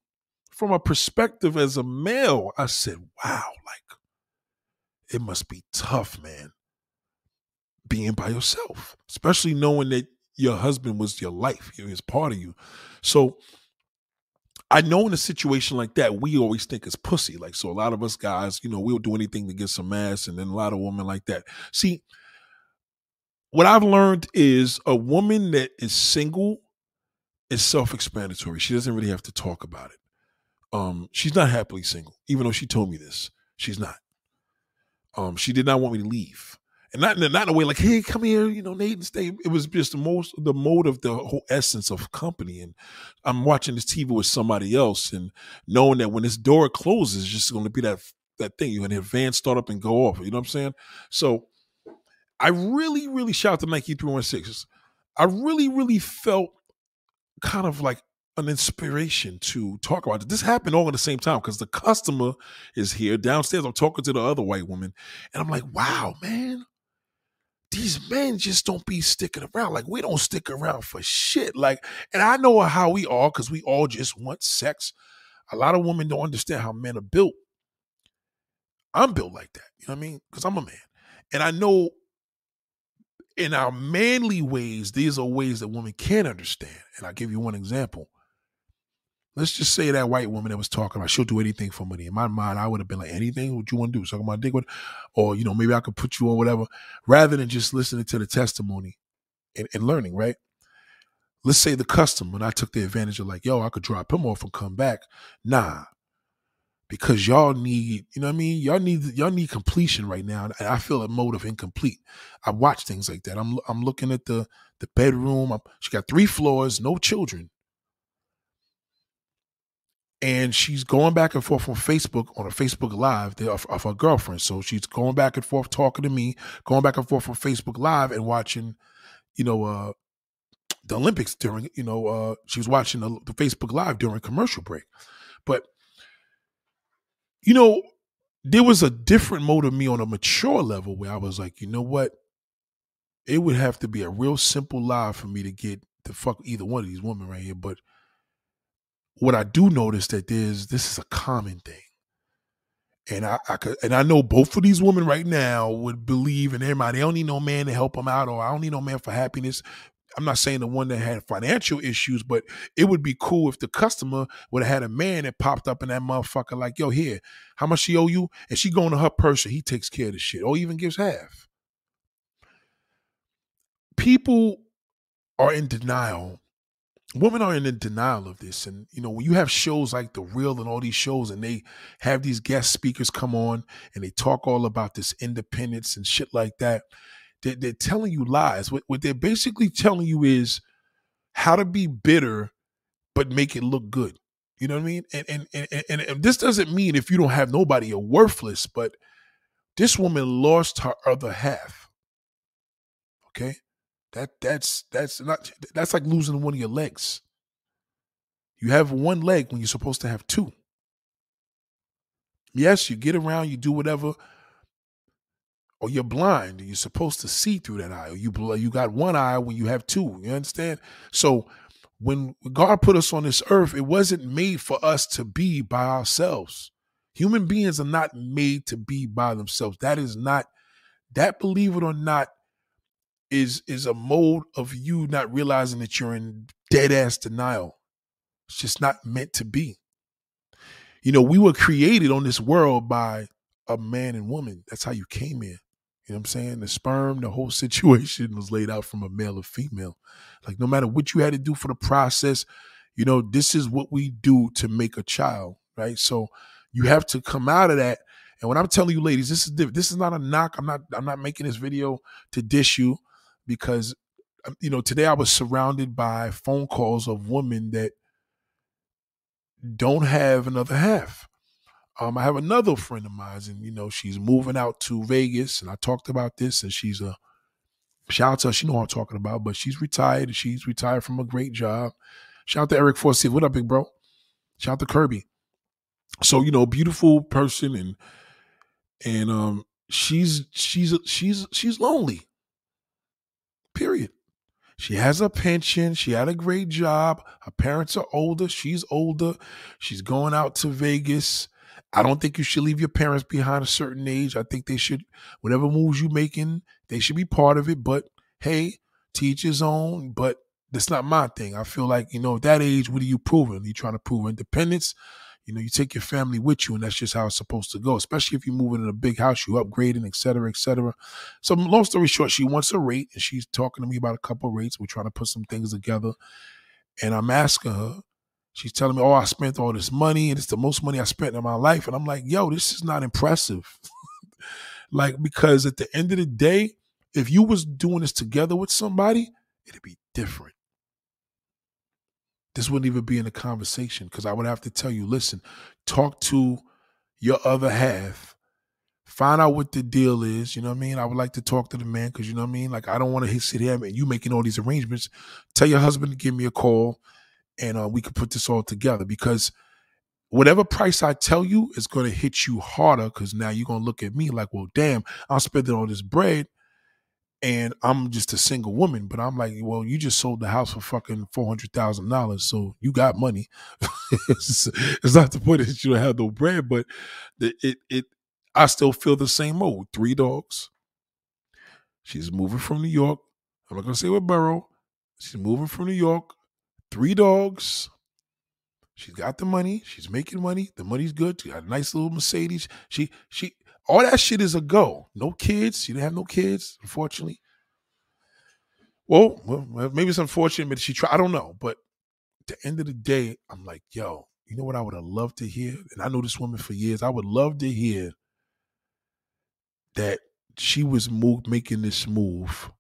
from a perspective as a male, I said, wow, like, it must be tough, man being by yourself, especially knowing that your husband was your life, he was part of you. So I know in a situation like that, we always think it's pussy. Like, so a lot of us guys, you know, we'll do anything to get some ass, and then a lot of women like that. See, what I've learned is a woman that is single is self-explanatory. She doesn't really have to talk about it. Um, she's not happily single, even though she told me this. She's not. Um, she did not want me to leave and not not in a way like, hey, come here, you know, Nate and stay. It was just the most the mode of the whole essence of company. And I'm watching this TV with somebody else and knowing that when this door closes, it's just going to be that that thing. You're gonna advance start up and go off. You know what I'm saying? So I really, really shout to Nike 316. I really, really felt kind of like an inspiration to talk about it. This happened all at the same time because the customer is here downstairs. I'm talking to the other white woman, and I'm like, wow, man these men just don't be sticking around. Like we don't stick around for shit. Like, and I know how we are because we all just want sex. A lot of women don't understand how men are built. I'm built like that. You know what I mean? Because I'm a man. And I know in our manly ways, these are ways that women can't understand. And I'll give you one example let's just say that white woman that was talking about she'll do anything for money. In my mind, I would have been like, anything what you want to do? Suck my dick with, or you know, maybe I could put you on whatever, rather than just listening to the testimony and, and learning, right? Let's say the customer, and I took the advantage of like, yo, I could drop him off and come back. Nah. because y'all need, you know what I mean? Y'all need y'all need completion right now. And I feel a mode of incomplete. I watch things like that. I'm I'm looking at the the bedroom. I'm, she got three floors, no children. And she's going back and forth on Facebook on a Facebook Live of, of her girlfriend. So she's going back and forth talking to me, going back and forth on Facebook Live and watching, you know, uh, the Olympics during, you know, uh, she was watching the, the Facebook Live during commercial break. But you know, there was a different mode of me on a mature level where I was like, you know what? It would have to be a real simple lie for me to get to fuck either one of these women right here. But what I do notice that there's this is a common thing. And I, I could, and I know both of these women right now would believe in everybody. They don't need no man to help them out, or I don't need no man for happiness. I'm not saying the one that had financial issues, but it would be cool if the customer would have had a man that popped up in that motherfucker like, yo, here, how much she owe you? And she going to her person, he takes care of the shit, or even gives half. People are in denial. Women are in denial of this. And, you know, when you have shows like The Real and all these shows, and they have these guest speakers come on and they talk all about this independence and shit like that, they're, they're telling you lies. What, what they're basically telling you is how to be bitter, but make it look good. You know what I mean? And and and, and, and this doesn't mean if you don't have nobody, you're worthless. But this woman lost her other half. Okay, that that's that's not that's like losing one of your legs. You have one leg when you're supposed to have two. Yes, you get around, you do whatever, or you're blind and you're supposed to see through that eye, or you you got one eye when you have two. You understand? So when God put us on this earth, it wasn't made for us to be by ourselves. Human beings are not made to be by themselves. That is not that, believe it or not, is is a mode of you not realizing that you're in dead ass denial. It's just not meant to be. You know, we were created on this world by a man and woman. That's how you came in. You know what I'm saying? The sperm, the whole (laughs) situation was laid out from a male or female. Like no matter what you had to do for the process, you know, this is what we do to make a child, right? So you have to come out of that. And when I'm telling you, ladies, this is this is not a knock. I'm not I'm not making this video to dish you because um, you know today I was surrounded by phone calls of women that don't have another half um, I have another friend of mine, and you know, she's moving out to Vegas, and I talked about this, and she's a shout out to her. She know what I'm talking about, but she's retired. She's retired from a great job. Shout out to Eric Forsyth. What up, big bro? Shout out to Kirby. So you know, beautiful person, and and um, she's she's she's she's lonely. Period. She has a pension. She had a great job. Her parents are older. She's older. She's going out to Vegas. I don't think you should leave your parents behind a certain age. I think they should, whatever moves you're making, they should be part of it. But hey, teach his own. But that's not my thing. I feel like, you know, at that age, what are you proving? You trying to prove independence? You know, you take your family with you, and that's just how it's supposed to go. Especially if you're moving in a big house, you upgrading, et cetera, et cetera. So, long story short, she wants a rate, and she's talking to me about a couple rates. We're trying to put some things together, and I'm asking her, She's telling me, "Oh, I spent all this money, and it's the most money I spent in my life." And I'm like, "Yo, this is not impressive." (laughs) like because at the end of the day, if you was doing this together with somebody, it'd be different. This wouldn't even be in the conversation because I would have to tell you, listen, talk to your other half, find out what the deal is. You know what I mean? I would like to talk to the man because you know what I mean. Like I don't want to sit here and you making all these arrangements. Tell your husband to give me a call and uh, we could put this all together because whatever price I tell you is going to hit you harder because now you're going to look at me like, well, damn, I'm spending all this bread and I'm just a single woman. But I'm like, well, you just sold the house for fucking four hundred thousand dollars, so you got money. (laughs) it's, it's, not the point that you don't have no bread, but the, it it I still feel the same mode. Three dogs. She's moving from New York. I'm not gonna say what borough. She's moving from New York three dogs. She's got the money. She's making money. The money's good. She got a nice little Mercedes. She she all that shit is a go. No kids. She didn't have no kids, unfortunately. Well, well, maybe it's unfortunate, but she tried. I don't know. But at the end of the day, I'm like, yo, You know what I would have loved to hear? And I know this woman for years. I would love to hear that she was making this move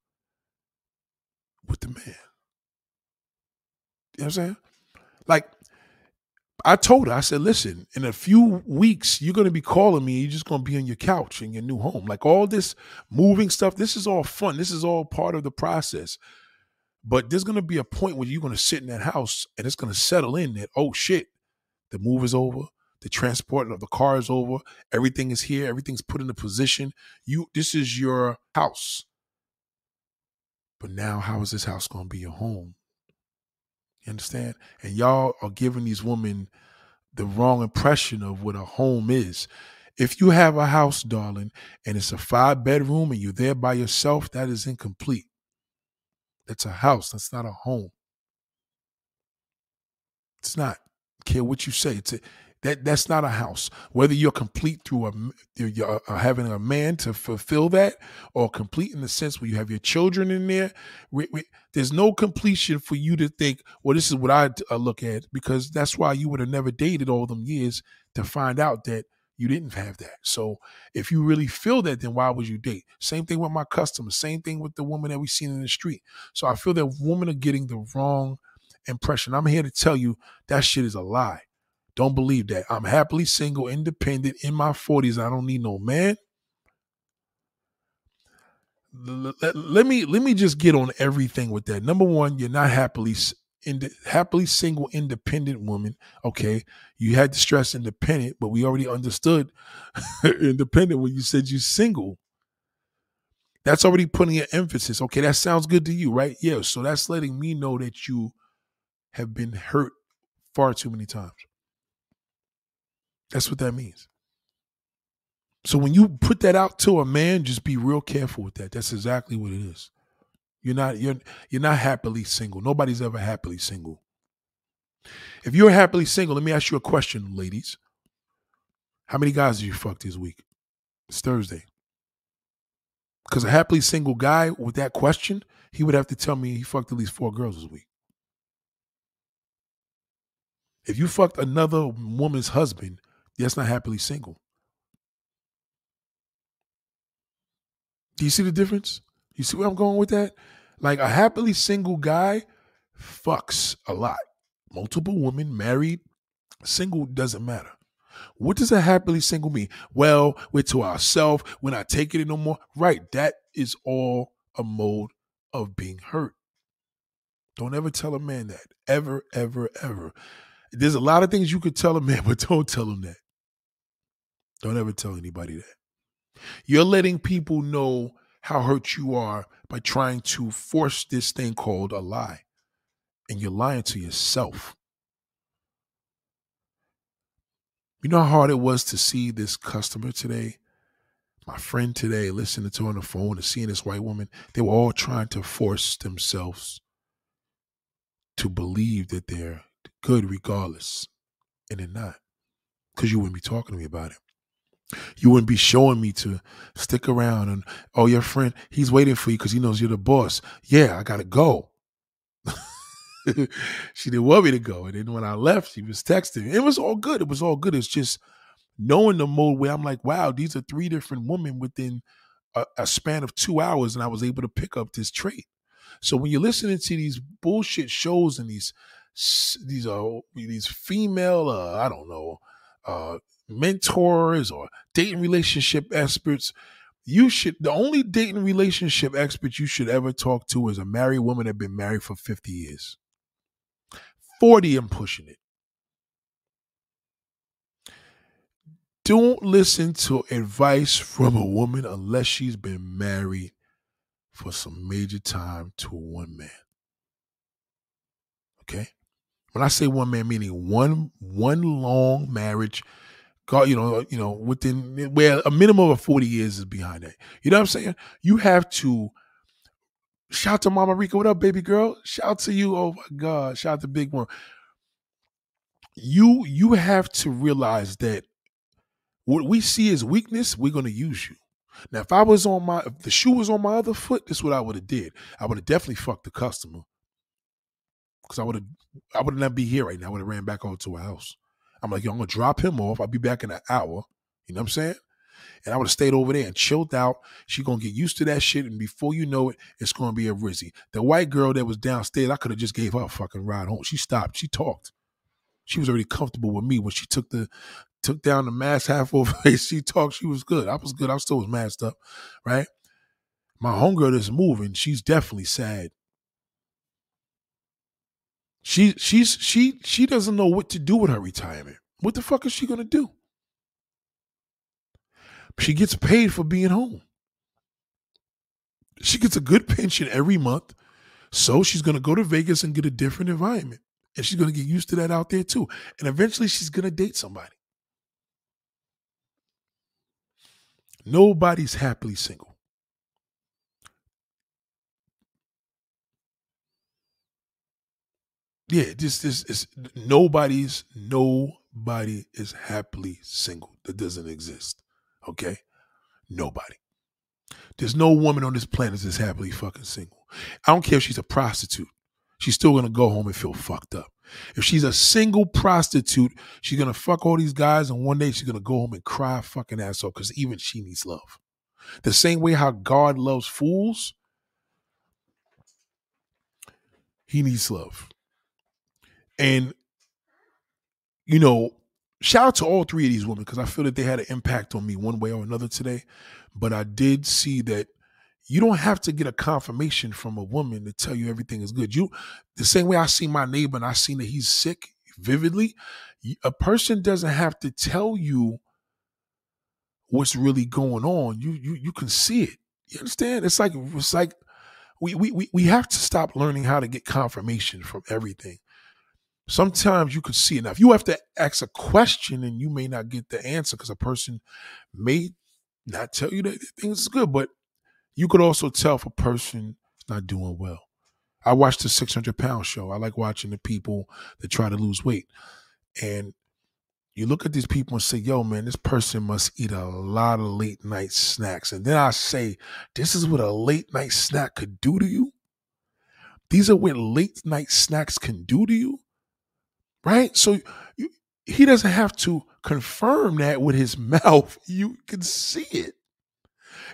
with the man. You know what I'm saying? Like, I told her, I said, listen, in a few weeks, you're going to be calling me. You're just going to be on your couch in your new home. Like all this moving stuff, this is all fun. This is all part of the process. But there's going to be a point where you're going to sit in that house and it's going to settle in that, oh shit, the move is over. The transport of the car is over. Everything is here. Everything's put in a position. You, this is your house. But now, how is this house going to be your home? You understand? And y'all are giving these women the wrong impression of what a home is. If you have a house, darling, and it's a five bedroom and you're there by yourself, that is incomplete. That's a house. That's not a home. It's not. Care what you say. It's a, that that's not a house. Whether you're complete through a you're uh, having a man to fulfill that, or complete in the sense where you have your children in there. We, we, there's no completion for you to think, well, this is what I uh, look at, because that's why you would have never dated all them years to find out that you didn't have that. So if you really feel that, then why would you date? Same thing with my customers. Same thing with the woman that we seen in the street. So I feel that women are getting the wrong impression. I'm here to tell you that shit is a lie. Don't believe that. I'm happily single, independent, in my 40s. I don't need no man. Let, let me let me just get on everything with that. Number one, you're not happily ind- happily single, independent woman. Okay, you had to stress independent, but we already understood (laughs) independent when you said you're single. That's already putting an emphasis. Okay, that sounds good to you, right? Yeah. So that's letting me know that you have been hurt far too many times. That's what that means. So when you put that out to a man, just be real careful with that. That's exactly what it is. You're not you're you're not happily single. Nobody's ever happily single. If you're happily single, let me ask you a question, ladies. How many guys did you fuck this week? It's Thursday. Because a happily single guy with that question, he would have to tell me he fucked at least four girls this week. If you fucked another woman's husband, that's not happily single. Do you see the difference? You see where I'm going with that? Like a happily single guy fucks a lot. Multiple women, married, single, doesn't matter. What does a happily single mean? Well, we're to ourselves. We're not taking it no more. Right. That is all a mode of being hurt. Don't ever tell a man that. Ever, ever, ever. There's a lot of things you could tell a man, (laughs) but don't tell him that. Don't ever tell anybody that. You're letting people know how hurt you are by trying to force this thing called a lie. And you're lying to yourself. You know how hard it was to see this customer today? My friend today, listening to her on the phone and seeing this white woman, they were all trying to force themselves to believe that they're good regardless. And they're not. Because you wouldn't be talking to me about it. You wouldn't be showing me to stick around and, oh, your friend, he's waiting for you because he knows you're the boss. Yeah, I got to go. (laughs) she didn't want me to go. And then when I left, she was texting. It was all good. It was all good. It's just knowing the mode where I'm like, wow, these are three different women within a, a span of two hours. And I was able to pick up this trait. So when you're listening to these bullshit shows and these, these, uh, these female, uh, I don't know, uh, mentors or dating relationship experts, you should the only dating relationship expert you should ever talk to is a married woman that been married for 50 years. 40 and pushing it. Don't listen to advice from a woman unless she's been married for some major time to one man. Okay? When I say one man, meaning one one long marriage God, you know, you know, within where a minimum of 40 years is behind that. You know what I'm saying? You have to shout to Mama Rika. What up, baby girl? Shout to you. Oh my God. Shout to Big One. You you have to realize that what we see as weakness, we're gonna use you. Now, if I was on my if the shoe was on my other foot, this is what I would have did. I would have definitely fucked the customer. Because I would have I would not be here right now. I would have ran back over to our house. I'm like, yo, I'm gonna drop him off. I'll be back in an hour. You know what I'm saying? And I would have stayed over there and chilled out. She gonna get used to that shit, and before you know it, it's gonna be a Rizzy. The white girl that was downstairs, I could have just gave her a fucking ride home. She stopped. She talked. She was already comfortable with me when she took the took down the mask half over. (laughs) she talked. She was good. I was good. I still was masked up, right? My homegirl that's moving, she's definitely sad. She she's she she doesn't know what to do with her retirement. What the fuck is she gonna do? She gets paid for being home. She gets a good pension every month. So she's going to go to Vegas and get a different environment. And she's going to get used to that out there too. And eventually she's going to date somebody. Nobody's happily single. Yeah, this this is nobody's nobody is happily single. That doesn't exist. Okay? Nobody. There's no woman on this planet that's happily fucking single. I don't care if she's a prostitute. She's still gonna go home and feel fucked up. If she's a single prostitute, she's gonna fuck all these guys, and one day she's gonna go home and cry fucking ass off because even she needs love. The same way how God loves fools, he needs love. And you know, shout out to all three of these women because I feel that they had an impact on me one way or another today. But I did see that you don't have to get a confirmation from a woman to tell you everything is good. You, the same way I see my neighbor and I seen that he's sick vividly, a person doesn't have to tell you what's really going on. You you you can see it. You understand? It's like it's like we we we have to stop learning how to get confirmation from everything sometimes you could see if you have to ask a question and you may not get the answer because a person may not tell you that things is good, but you could also tell if a person is not doing well. I watched the 600 pound show. I like watching the people that try to lose weight. And you look at these people and say, yo, man, this person must eat a lot of late night snacks. And then I say, this is what a late night snack could do to you. These are what late night snacks can do to you right? So you, he doesn't have to confirm that with his (laughs) mouth. You can see it.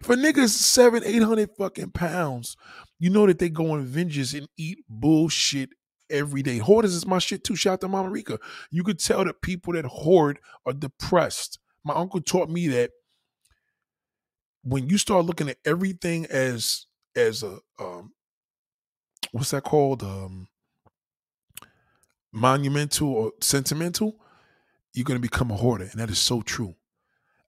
If a nigga's seven, eight hundred fucking pounds, you know that they go on vengeance and eat bullshit every day. Hoarders is my shit too. Shout out to Mama Rica. You could tell that people that hoard are depressed. My uncle taught me that when you start looking at everything as as a um what's that called? Um monumental or sentimental, you're gonna become a hoarder, and that is so true.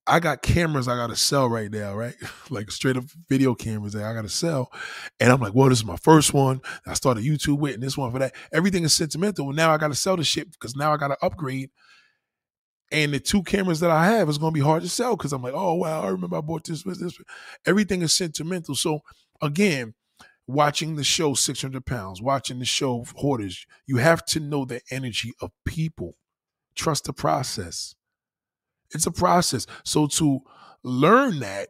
I got cameras I gotta sell right now, right? (laughs) like straight up video cameras that I gotta sell. And I'm like, well, this is my first one. I started YouTube with, and this one for that. Everything is sentimental. And now I gotta sell the shit because now I gotta upgrade. And the two cameras that I have is gonna be hard to sell because I'm like, oh wow, I remember I bought this, this, this. Everything is sentimental. So again, watching the show 600 pounds watching the show hoarders you have to know the energy of people. Trust the process. It's a process. So to learn that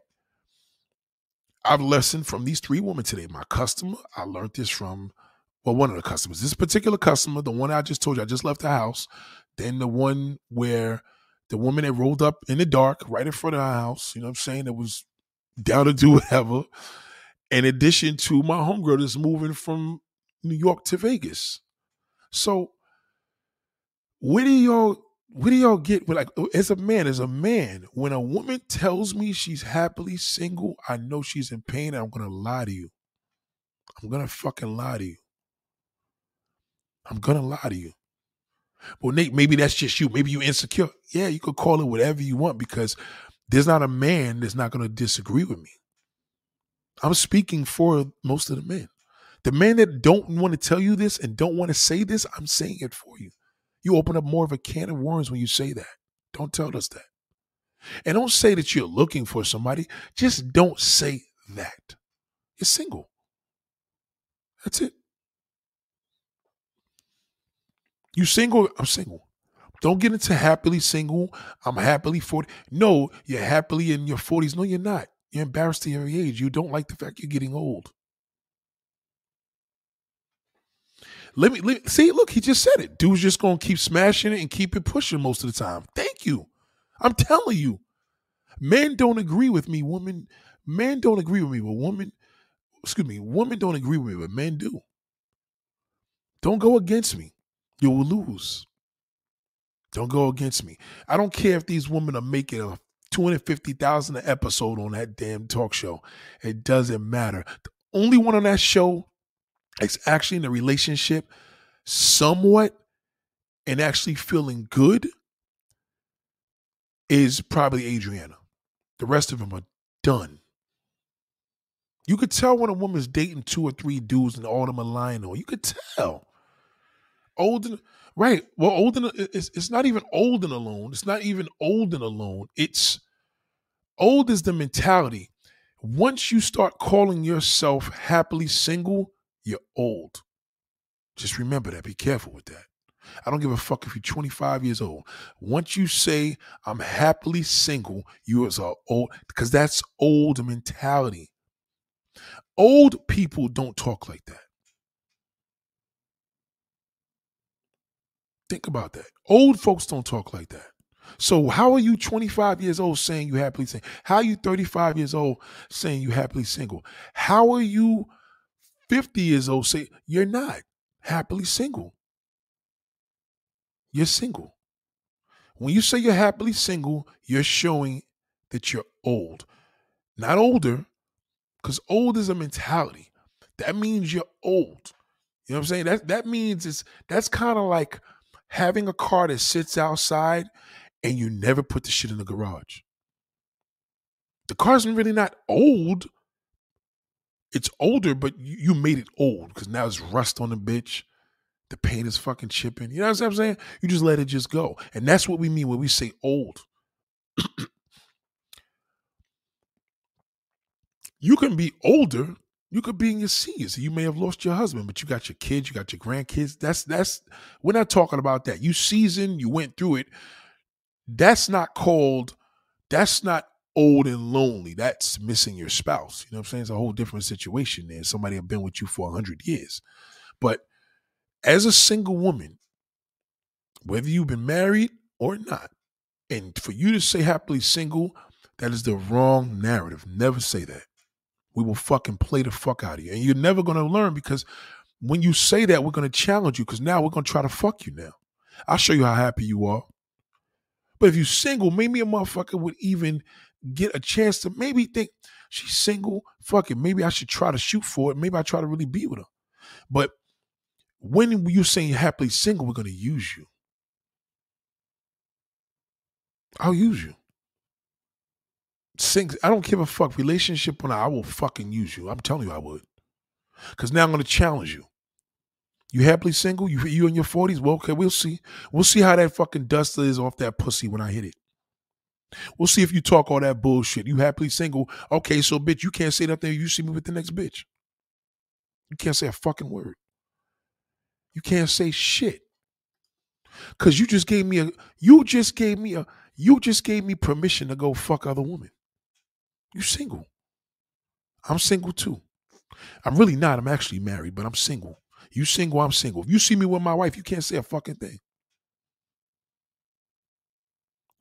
i've listened from these three women today. My customer i learned this from well one of the customers. This particular customer the one i just told you i just left the house then the one where the woman that rolled up in the dark right in front of our house you know what i'm saying? It was down to do whatever in addition to my homegirl that's moving from New York to Vegas. So where do y'all where do y'all get like uh, as a man, as a man, when a woman tells me she's happily single, I know she's in pain I'm gonna lie to you. I'm gonna fucking lie to you. I'm gonna lie to you. Well, Nate, maybe that's just you. Maybe you insecure. Yeah, you could call it whatever you want because there's not a man that's not gonna disagree with me. I'm speaking for most of the men. The men that don't want to tell you this and don't want to say this, I'm saying it for you. You open up more of a can of worms when you say that. Don't tell us that. And don't say that you're looking for somebody. Just don't say that. You're single. That's it. You single? I'm single. Don't get into happily single. I'm happily 40. No, you're happily in your 40s. No, you're not. You're embarrassed at your age. You don't like the fact you're getting old. let me, let see. Look, he just said it. Dude's just gonna keep smashing it and keep it pushing most of the time. Thank you. I'm telling you, men don't agree with me. Women, men don't agree with me, but women, excuse me, women don't agree with me, but men do. Don't go against me. You will lose. Don't go against me. I don't care if these women are making a 250,000 an episode on that damn talk show. It doesn't matter. The only one on that show is actually in a relationship somewhat and actually feeling good is probably Adriana. The rest of them are done. You could tell when a woman's dating two or three dudes and all of them are lying on. You could tell. Old right. Well, old and it's, it's not even old and alone. It's not even old and alone. It's old is the mentality. Once you start calling yourself happily single, you're old. Just remember that. Be careful with that. I don't give a fuck if you're 25 years old. Once you say I'm happily single, you are old because that's old mentality. Old people don't talk like that. Think about that. Old folks don't talk like that. So how are you 25 years old saying you happily single? How are you 35 years old saying you happily single? How are you 50 years old saying you're not happily single? You're single. When you say you're happily single, you're showing that you're old. Not older, because old is a mentality. That means you're old. You know what I'm saying? That that means it's that's kind of like having a car that sits outside and you never put the shit in the garage. The car's really not old. It's older, but you made it old because now it's rust on the bitch. The paint is fucking chipping. You know what I'm saying? You just let it just go. And that's what we mean when we say old. (clears throat) you can be older you could be in your seniors. You may have lost your husband, but you got your kids, you got your grandkids. That's that's we're not talking about that. You seasoned, you went through it. That's not called, that's not old and lonely. That's missing your spouse. You know what I'm saying? It's a whole different situation there. Somebody have been with you for hundred years. But as a single woman, whether you've been married or not, and for you to say happily single, that is the wrong narrative. Never say that we will fucking play the fuck out of you. And you're never going to learn because when you say that, we're going to challenge you because now we're going to try to fuck you now. I'll show you how happy you are. But if you're single, maybe a motherfucker would even get a chance to maybe think she's single. Fuck it. Maybe I should try to shoot for it. Maybe I try to really be with her. But when you're saying happily single, we're going to use you. I'll use you sing. I don't give a fuck. Relationship or not, I will fucking use you. I'm telling you, I would. Because now I'm going to challenge you. You happily single? You you in your forties? Well, okay, we'll see. We'll see how that fucking dust is off that pussy when I hit it. We'll see if you talk all that bullshit. You happily single? Okay, so bitch, you can't say nothing. You see me with the next bitch. You can't say a fucking word. You can't say shit. Cause you just gave me a you just gave me a you just gave me permission to go fuck other women. You single. I'm single too. I'm really not. I'm actually married, but I'm single. You single, I'm single. If you see me with my wife, you can't say a fucking thing.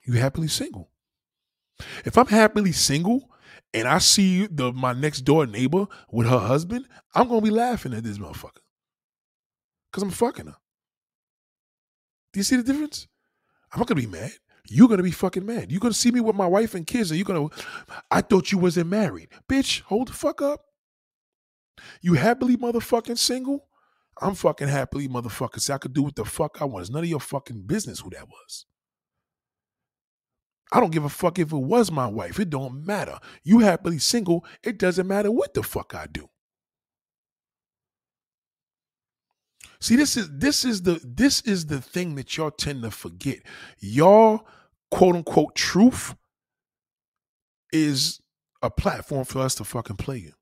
You happily single. If I'm happily single and I see the my next door neighbor with her husband, I'm gonna be laughing at this motherfucker. Cause I'm fucking her. Do you see the difference? I'm not gonna be mad you're gonna be fucking mad. You're gonna see me with my wife and kids, and you're gonna, I thought you wasn't married. Bitch, hold the fuck up. You happily motherfucking single? I'm fucking happily motherfucking. See, I could do what the fuck I want. It's none of your fucking business who that was. I don't give a fuck if it was my wife. It don't matter. You happily single, it doesn't matter what the fuck I do. See, this is this is the this is the thing that y'all tend to forget. Y'all quote unquote truth is a platform for us to fucking play you.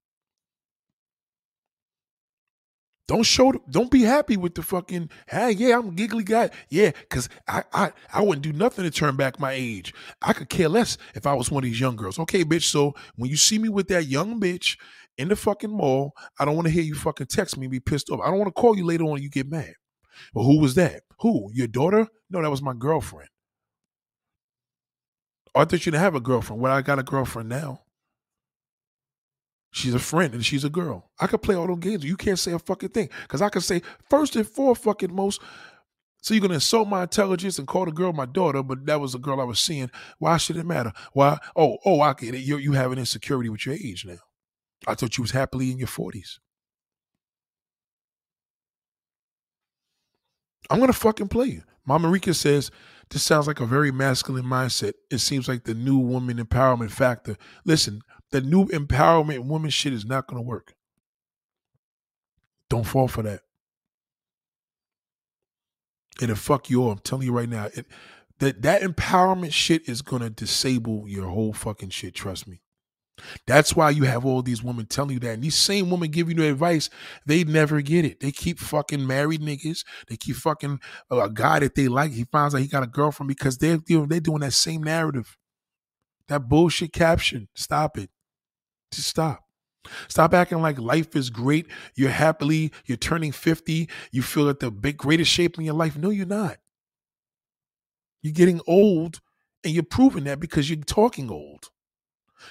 Don't show don't be happy with the fucking hey yeah I'm giggly guy yeah because I, I I wouldn't do nothing to turn back my age I could care less if I was one of these young girls okay bitch so when you see me with that young bitch in the fucking mall. I don't want to hear you fucking text me and be pissed off. I don't want to call you later on and you get mad. Well, who was that? Who? Your daughter? No, that was my girlfriend. Oh, I thought you didn't have a girlfriend. Well, I got a girlfriend now. She's a friend and she's a girl. I could play all those games. You can't say a fucking thing. Because I could say, first and four fucking most, so you're gonna insult my intelligence and call the girl my daughter, but that was a girl I was seeing. Why should it matter? Why? Oh, oh, I get it. You you have an insecurity with your age now. I thought you was happily in your forties. I'm gonna fucking play you. Mama Rika says this sounds like a very masculine mindset. It seems like the new woman empowerment factor. Listen, the new empowerment woman shit is not gonna work. Don't fall for that. It'll fuck you all. I'm telling you right now. It, that that empowerment shit is gonna disable your whole fucking shit. Trust me. That's why you have all these women telling you that. And these same women giving you advice, they never get it. They keep fucking married niggas. They keep fucking uh, a guy that they like. He finds out he got a girlfriend because they're they're doing that same narrative. That bullshit caption. Stop it. Just stop. Stop acting like life is great. You're happily, you're turning 50. You feel at the big greatest shape in your life. No, you're not. You're getting old and you're proving that because you're talking old.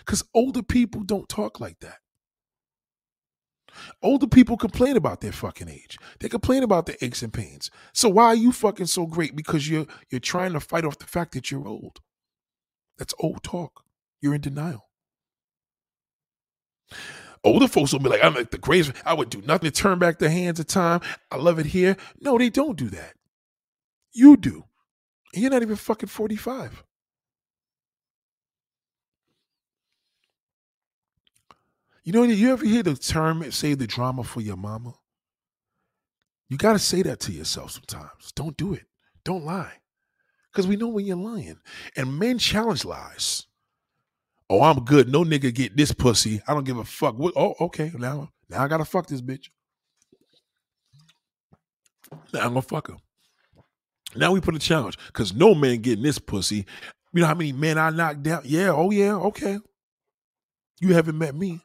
Because older people don't talk like that. Older people complain about their fucking age. They complain about their aches and pains. So why are you fucking so great? Because you're you're trying to fight off the fact that you're old. That's old talk. You're in denial. Older folks will be like, I'm like the greatest. I would do nothing to turn back the hands of time. I love it here. No, they don't do that. You do. And you're not even fucking 45. You know, you ever hear the term save the drama for your mama? You got to say that to yourself sometimes. Don't do it. Don't lie. Because we know when you're lying. And men challenge lies. Oh, I'm good. No nigga get this pussy. I don't give a fuck. What? Oh, okay. Now, now I gotta fuck this bitch. Now I'm gonna fuck her. Now we put a challenge because no man getting this pussy. You know how many men I knocked down? Yeah. Oh yeah. Okay. You haven't met me.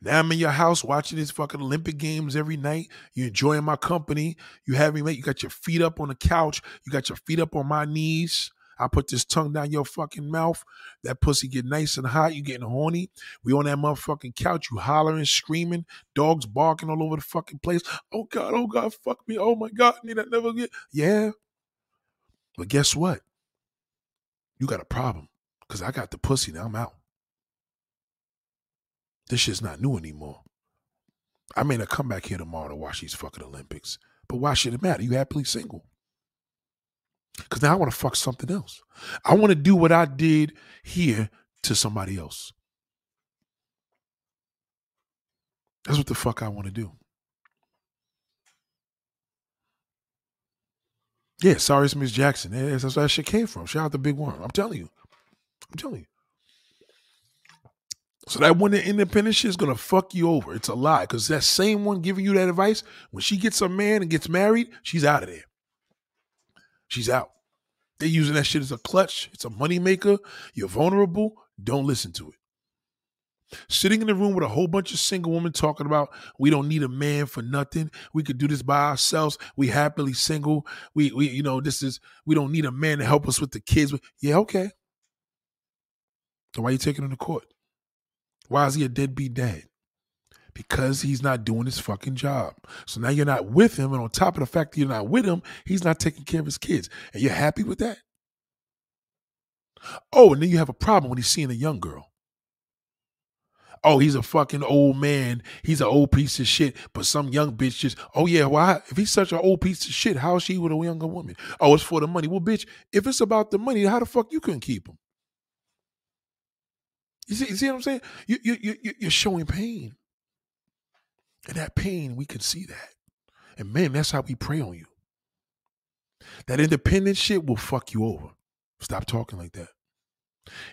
Now I'm in your house watching these fucking Olympic games every night. You enjoying my company. You having me. You got your feet up on the couch. You got your feet up on my knees. I put this tongue down your fucking mouth. That pussy get nice and hot. You getting horny. We on that motherfucking couch. You hollering, screaming, dogs barking all over the fucking place. Oh God, oh God, fuck me. Oh my God, need I never get. Yeah. But guess what? You got a problem. Cause I got the pussy now. I'm out. This shit's not new anymore. I may not come back here tomorrow to watch these fucking Olympics. But why should it matter? You happily single. Because now I want to fuck something else. I want to do what I did here to somebody else. That's what the fuck I want to do. Yeah, sorry, it's Miss Jackson. that's where that shit came from. Shout out to Big One. I'm telling you. I'm telling you. So that one independent shit is gonna fuck you over. It's a lie. Cause that same one giving you that advice, when she gets a man and gets married, she's out of there. She's out. They're using that shit as a clutch. It's a moneymaker. You're vulnerable. Don't listen to it. Sitting in the room with a whole bunch of single women talking about we don't need a man for nothing. We could do this by ourselves. We happily single. We we you know this is we don't need a man to help us with the kids. Yeah, okay. So why are you taking him to court? Why is he a deadbeat dad? because he's not doing his fucking job. So now you're not with him. And on top of the fact that you're not with him, he's not taking care of his kids. And you're happy with that? Oh, and then you have a problem when he's seeing a young girl. Oh, he's a fucking old man. He's an old piece of shit. But some young bitch just, oh yeah, why? If he's such an old piece of shit, how is she with a younger woman? Oh, it's for the money. Well, bitch, if it's about the money, how the fuck you couldn't keep him? You see, you see what I'm saying? You, you, you, you're showing pain. And that pain, we can see that. And man, that's how we prey on you. That independent shit will fuck you over. Stop talking like that.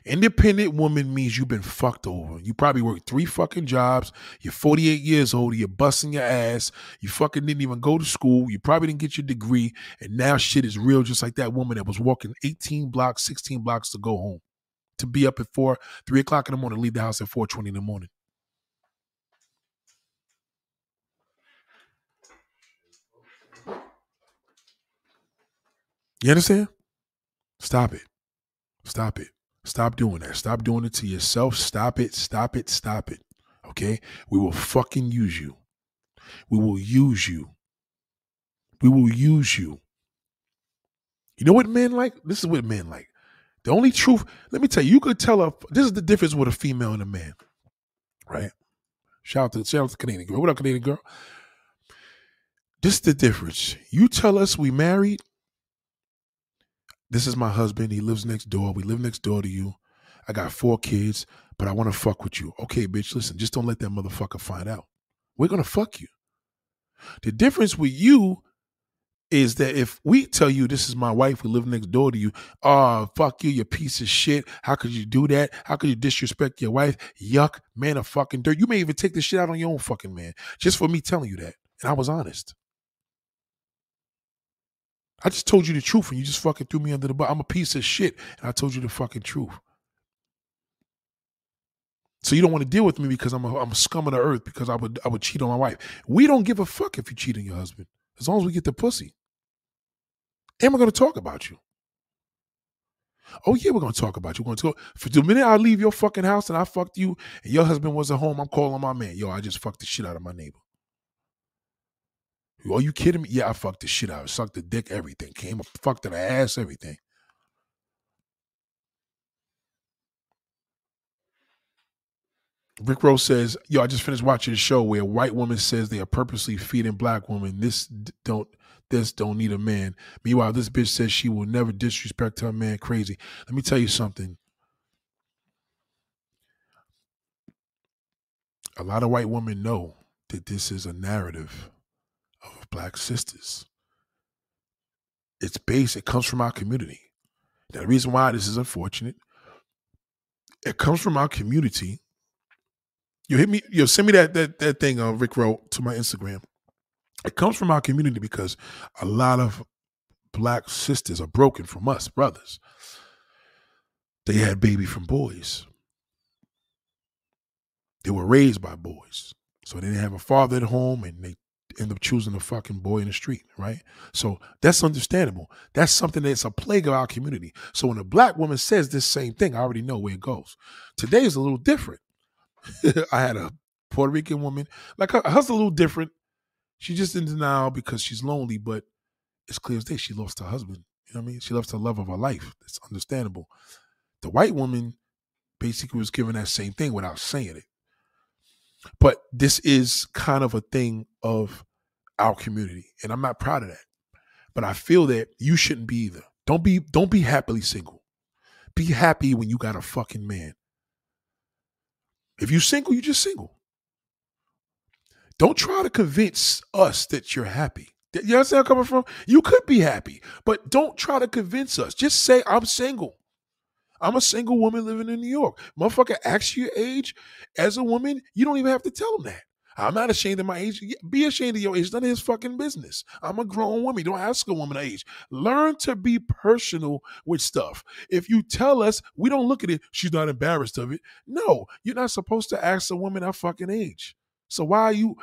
Independent woman means you've been fucked over. You probably worked three fucking jobs. You're 48 years old. You're busting your ass. You fucking didn't even go to school. You probably didn't get your degree. And now shit is real, just like that woman that was walking 18 blocks, 16 blocks to go home to be up at four, three o'clock in the morning, leave the house at four twenty in the morning. You understand? Stop it. Stop it. Stop doing that. Stop doing it to yourself. Stop it. Stop it. Stop it. Okay? We will fucking use you. We will use you. We will use you. You know what men like? This is what men like. The only truth, let me tell you, you could tell a this is the difference with a female and a man. Right? Shout out to shout out to Canadian girl. What up, Canadian girl? This is the difference. You tell us we married. This is my husband. He lives next door. We live next door to you. I got four kids, but I want to fuck with you. Okay, bitch, listen, just don't let that motherfucker find out. We're gonna fuck you. The difference with you is that if we tell you this is my wife, we live next door to you, oh, fuck you, you piece of shit. How could you do that? How could you disrespect your wife? Yuck, man of fucking dirt. You may even take this shit out on your own fucking man just for me telling you that. And I was honest. I just told you the truth and you just fucking threw me under the bus. I'm a piece of shit and I told you the fucking truth. So you don't want to deal with me because I'm a, I'm a scum of the earth because I would I would cheat on my wife. We don't give a fuck if you cheat on your husband as long as we get the pussy. And we're going to talk about you. Oh yeah, we're gonna talk about you. We're gonna talk for the minute I leave your fucking house and I fucked you and your husband wasn't home. I'm calling my man. Yo, I just fucked the shit out of my neighbor. Are you kidding me? Yeah, I fucked the shit out. Sucked the dick, everything. Came, up fucked the ass, everything. Rick Rose says, "Yo, I just finished watching a show where a white woman says they are purposely feeding black women. This don't, this don't need a man. Meanwhile, this bitch says she will never disrespect her man. Crazy. Let me tell you something. A lot of white women know that this is a narrative of black sisters. It's based. It comes from our community. Now, the reason why this is unfortunate, it comes from our community." You hit me. You send me that that that thing uh, Rick wrote to my Instagram. It comes from our community because a lot of black sisters are broken from us brothers. They had baby from boys. They were raised by boys, so they didn't have a father at home, and they end up choosing a fucking boy in the street, right? So that's understandable. That's something that's a plague of our community. So when a black woman says this same thing, I already know where it goes. Today is a little different. (laughs) I had a Puerto Rican woman. Like her, hers a little different. She's just in denial because she's lonely, but it's clear as day she lost her husband. You know what I mean? She lost the love of her life. It's understandable. The white woman basically was given that same thing without saying it. But this is kind of a thing of our community, and I'm not proud of that. But I feel that you shouldn't be either. Don't be don't be happily single. Be happy when you got a fucking man. If you're single, you're just single. Don't try to convince us that you're happy. You understand where I'm coming from? You could be happy, but don't try to convince us. Just say, I'm single. I'm a single woman living in New York. Motherfucker asks your age as a woman, you don't even have to tell them that. I'm not ashamed of my age. Be ashamed of your age. None of his fucking business. I'm a grown woman. Don't ask a woman age. Learn to be personal with stuff. If you tell us, we don't look at it, she's not embarrassed of it. No, you're not supposed to ask a woman our fucking age. So why are you,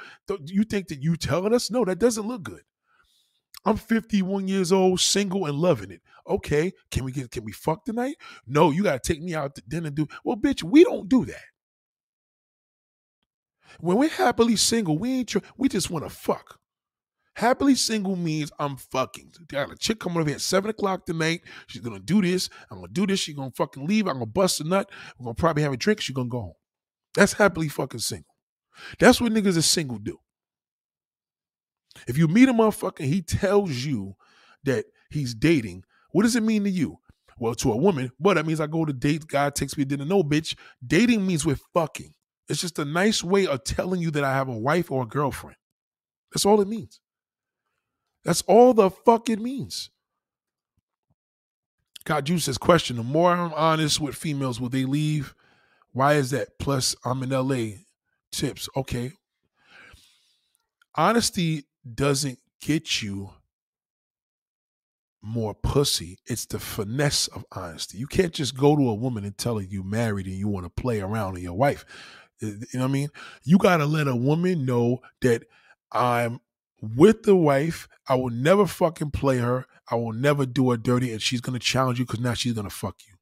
you think that you telling us? No, that doesn't look good. I'm 51 years old, single and loving it. Okay, can we get can we fuck tonight? No, you gotta take me out to dinner. Do well, bitch. We don't do that. When we're happily single, we ain't tr- we just want to fuck. Happily single means I'm fucking. Got a chick coming over here at seven o'clock tonight. She's gonna do this. I'm gonna do this. She's gonna fucking leave. I'm gonna bust a nut. We're gonna probably have a drink. She's gonna go home. That's happily fucking single. That's what niggas is single do. If you meet a motherfucker, he tells you that he's dating. What does it mean to you? Well, to a woman, but that means I go to date. God takes me to dinner. No, bitch. Dating means we're fucking. It's just a nice way of telling you that I have a wife or a girlfriend. That's all it means. That's all the fuck it means. God Juice says, question, the more I'm honest with females, will they leave? Why is that? Plus, I'm in LA. Tips. Okay. Honesty doesn't get you more pussy. It's the finesse of honesty. You can't just go to a woman and tell her you married and you want to play around with your wife. You know what I mean? You got to let a woman know that I'm with the wife. I will never fucking play her. I will never do her dirty, and she's gonna challenge you because now she's gonna fuck you.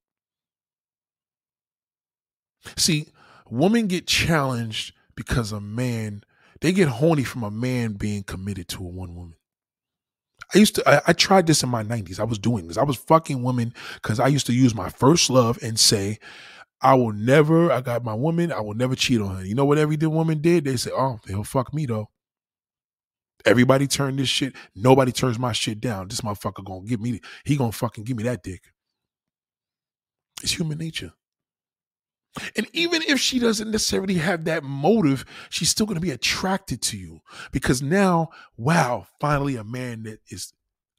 See, women get challenged because a man, they get horny from a man being committed to a one woman. I used to, I, I, tried this in my 90s. I was doing this. I was fucking women because I used to use my first love and say, I will never, I got my woman, I will never cheat on her. You know what every woman did? They said, oh, he'll fuck me though. Everybody turned this shit. Nobody turns my shit down. This motherfucker gonna give me, he gonna fucking give me that dick. It's human nature. And even if she doesn't necessarily have that motive, she's still going to be attracted to you because now, wow, finally a man that is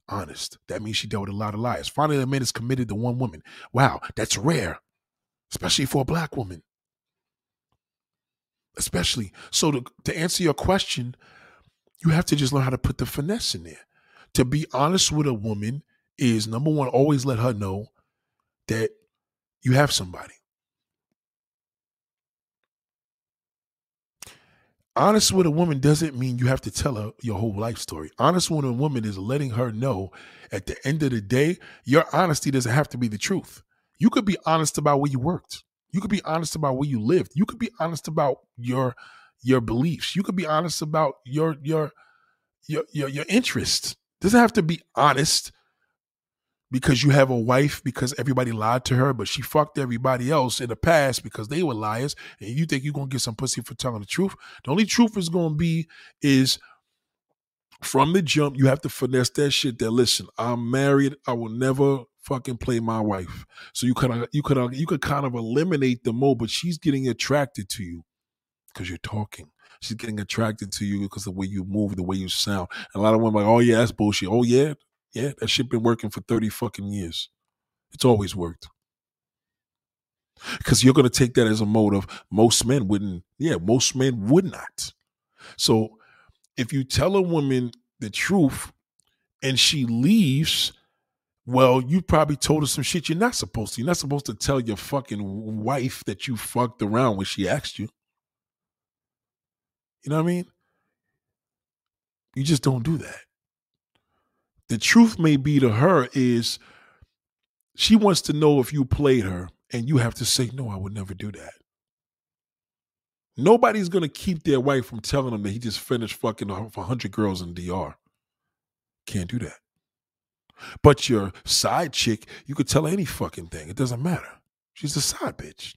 honest. That means she dealt with a lot of lies. Finally, a man is committed to one woman. Wow, that's rare, especially for a black woman. Especially. So, to, to answer your question, you have to just learn how to put the finesse in there. To be honest with a woman is number one, always let her know that you have somebody. honest with a woman doesn't mean you have to tell her your whole life story. Honest with a woman is letting her know at the end of the day, your honesty doesn't have to be the truth. You could be honest about where you worked. You could be honest about where you lived. You could be honest about your your beliefs. You could be honest about your your your your, your interests. Doesn't have to be honest because you have a wife because everybody lied to her, but she fucked everybody else in the past because they were liars, and you think you're gonna get some pussy for telling the truth. The only truth is gonna be is from the jump, you have to finesse that shit that listen, I'm married, I will never fucking play my wife. So you could you could you could kind of eliminate the mo, but she's getting attracted to you because you're talking. She's getting attracted to you because the way you move, the way you sound. And a lot of women like, oh yeah, that's bullshit. Oh yeah, yeah, that shit been working for 30 fucking years. It's always worked. Because you're to take that as a motive. Most men wouldn't, yeah, most men would not. So if you tell a woman the truth and she leaves, well, you probably told her some shit you're not supposed to. You're not supposed to tell your fucking wife that you fucked around when she asked you. You know what I mean? You just don't do that the truth may be to her is she wants to know if you played her and you have to say no i would never do that nobody's going to keep their wife from telling them that he just finished fucking 100 girls in dr can't do that but your side chick you could tell any fucking thing it doesn't matter she's a side bitch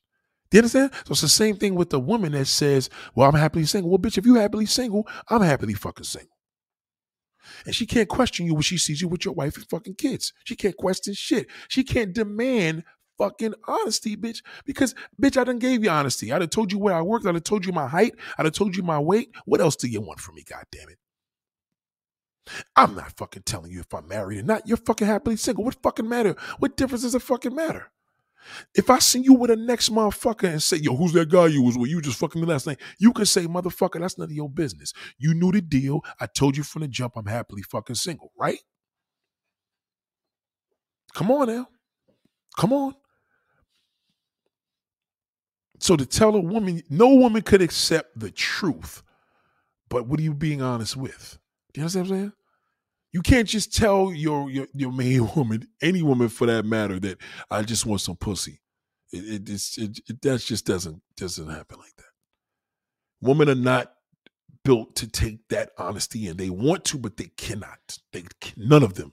do you understand? So it's the same thing with the woman that says, Well, I'm happily single. Well, bitch, if you're happily single, I'm happily fucking single. And she can't question you when she sees you with your wife and fucking kids. She can't question shit. She can't demand fucking honesty, bitch. Because, bitch, I done gave you honesty. I'd have told you where I worked. I'd have told you my height. I'd have told you my weight. What else do you want from me, God damn it? I'm not fucking telling you if I'm married or not. You're fucking happily single. What fucking matter? What difference does it fucking matter? If I see you with a next motherfucker and say, yo, who's that guy you was with? You just fucking me last night. You can say, motherfucker, that's none of your business. You knew the deal. I told you from the jump I'm happily fucking single, right? Come on now. Come on. So to tell a woman, no woman could accept the truth. But what are you being honest with? Do you understand what I'm saying? You can't just tell your your your main (laughs) woman, any woman for that matter, that I just want some pussy. It, it, it, it that just doesn't doesn't happen like that. Women are not built to take that honesty, and they want to, but they cannot. They none of them.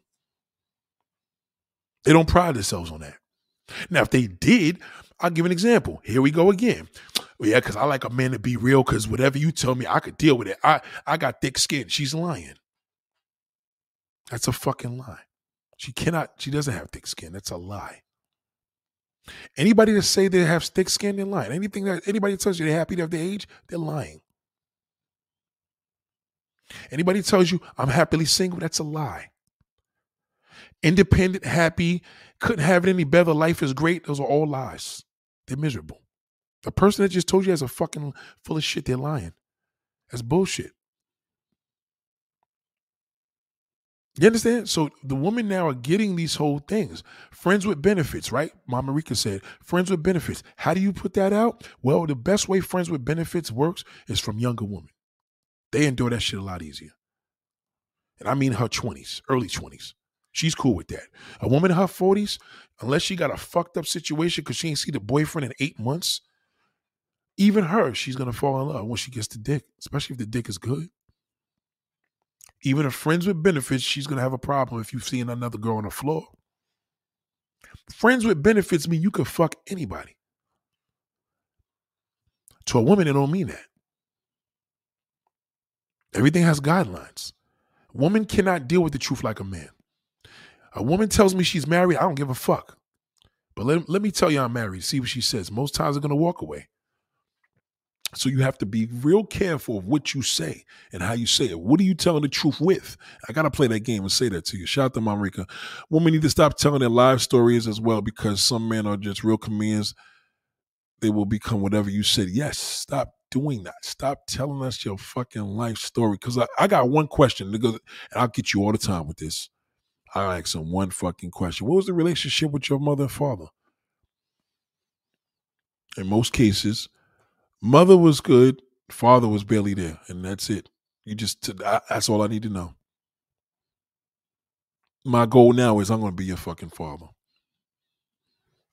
They don't pride themselves on that. Now, if they did, I'll give an example. Here we go again. Yeah, because I like a man to be real. Because whatever you tell me, I could deal with it. I I got thick skin. She's lying. That's a fucking lie. She cannot, she doesn't have thick skin. That's a lie. Anybody that say they have thick skin, they're lying. Anything that anybody tells you they're happy to have their age, they're lying. Anybody tells you I'm happily single, that's a lie. Independent, happy, couldn't have it any better, life is great, those are all lies. They're miserable. The person that just told you has a fucking full of shit, they're lying. That's bullshit. You understand? So the women now are getting these whole things. Friends with benefits, right? Mama Rika said, friends with benefits. How do you put that out? Well, the best way friends with benefits works is from younger women. They endure that shit a lot easier. And I mean her 20s, early 20s. She's cool with that. A woman in her 40s, unless she got a fucked up situation because she ain't see the boyfriend in eight months, even her, she's gonna fall in love when she gets the dick, especially if the dick is good. Even if friends with benefits, she's gonna have a problem if you've seen another girl on the floor. Friends with benefits mean you can fuck anybody. To a woman, it don't mean that. Everything has guidelines. Woman cannot deal with the truth like a man. A woman tells me she's married, I don't give a fuck. But let, let me tell you I'm married. See what she says. Most times I'm going to walk away. So you have to be real careful of what you say and how you say it. What are you telling the truth with? I gotta play that game and say that to you. Shout out to Marika. Women need to stop telling their live stories as well because some men are just real comedians. They will become whatever you said. Yes, stop doing that. Stop telling us your fucking life story. Cause I, I got one question, and I'll get you all the time with this. I ask him one fucking question. What was the relationship with your mother and father? In most cases, mother was good, father was barely there, and that's it. You just that's all I need to know. My goal now is I'm going to be your fucking father.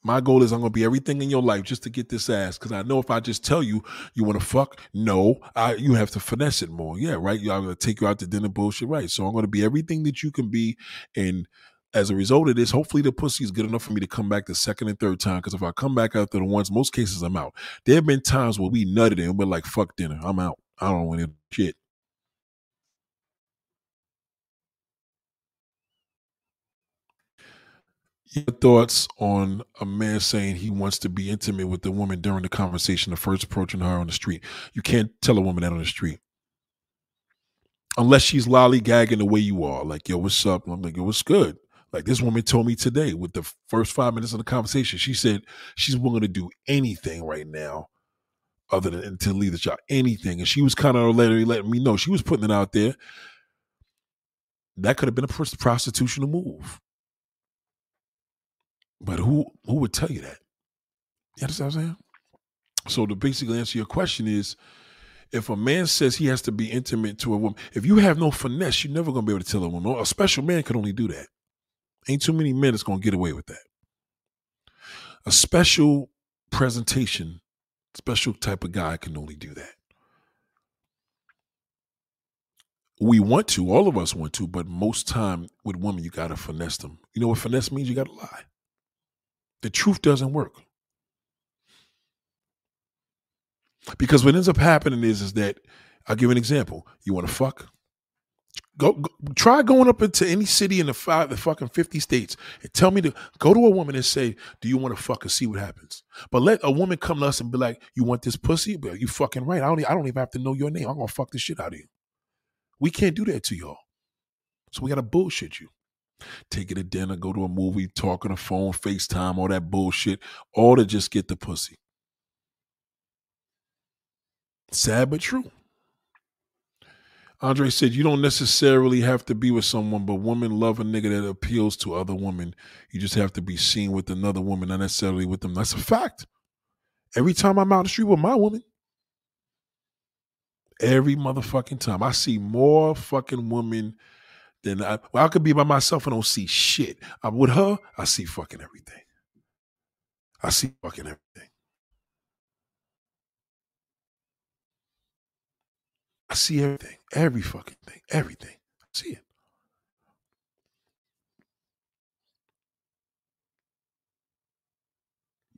My goal is I'm gonna be everything in your life just to get this ass. Cause I know if I just tell you you want to fuck, no, I you have to finesse it more. Yeah, right. I'm gonna take you out to dinner, bullshit, right? So I'm gonna be everything that you can be, and as a result of this, hopefully the pussy is good enough for me to come back the second and third time. Because if I come back after the once, most cases I'm out. There have been times where we nutted and we're like, "Fuck dinner, I'm out. I don't want any shit." Your thoughts on a man saying he wants to be intimate with the woman during the conversation, the first approaching her on the street. You can't tell a woman that on the street. Unless she's lollygagging the way you are, like, yo, what's up? I'm like, yo, what's good? Like this woman told me today with the first five minutes of the conversation, she said she's willing to do anything right now other than to leave the job, anything. And she was kind of letting, letting me know she was putting it out there. That could have been a prostitutional move. But who who would tell you that? You understand what I'm saying? So to basically answer your question is if a man says he has to be intimate to a woman, if you have no finesse, you're never gonna be able to tell a woman. A special man can only do that. Ain't too many men that's gonna get away with that. A special presentation, special type of guy can only do that. We want to, all of us want to, but most time with women, you gotta finesse them. You know what finesse means? You gotta lie. The truth doesn't work. Because what ends up happening is, is that I'll give an example. You want to fuck? Go, go, try going up into any city in the five the fucking 50 states and tell me to go to a woman and say, Do you want to fuck and see what happens? But let a woman come to us and be like, You want this pussy? But you fucking right. I don't I don't even have to know your name. I'm gonna fuck the shit out of you. We can't do that to y'all. So we gotta bullshit you take it to dinner, go to a movie, talk on the phone, FaceTime, all that bullshit, all to just get the pussy. Sad but true. Andre said, You don't necessarily have to be with someone, but women love a nigga that appeals to other women. You just have to be seen with another woman, not necessarily with them. That's a fact. Every time I'm out the street with my woman, every motherfucking time, I see more fucking women then I, well, I could be by myself and don't see shit. I'm with her, I see fucking everything. I see fucking everything. I see everything, every fucking thing, everything. I see it.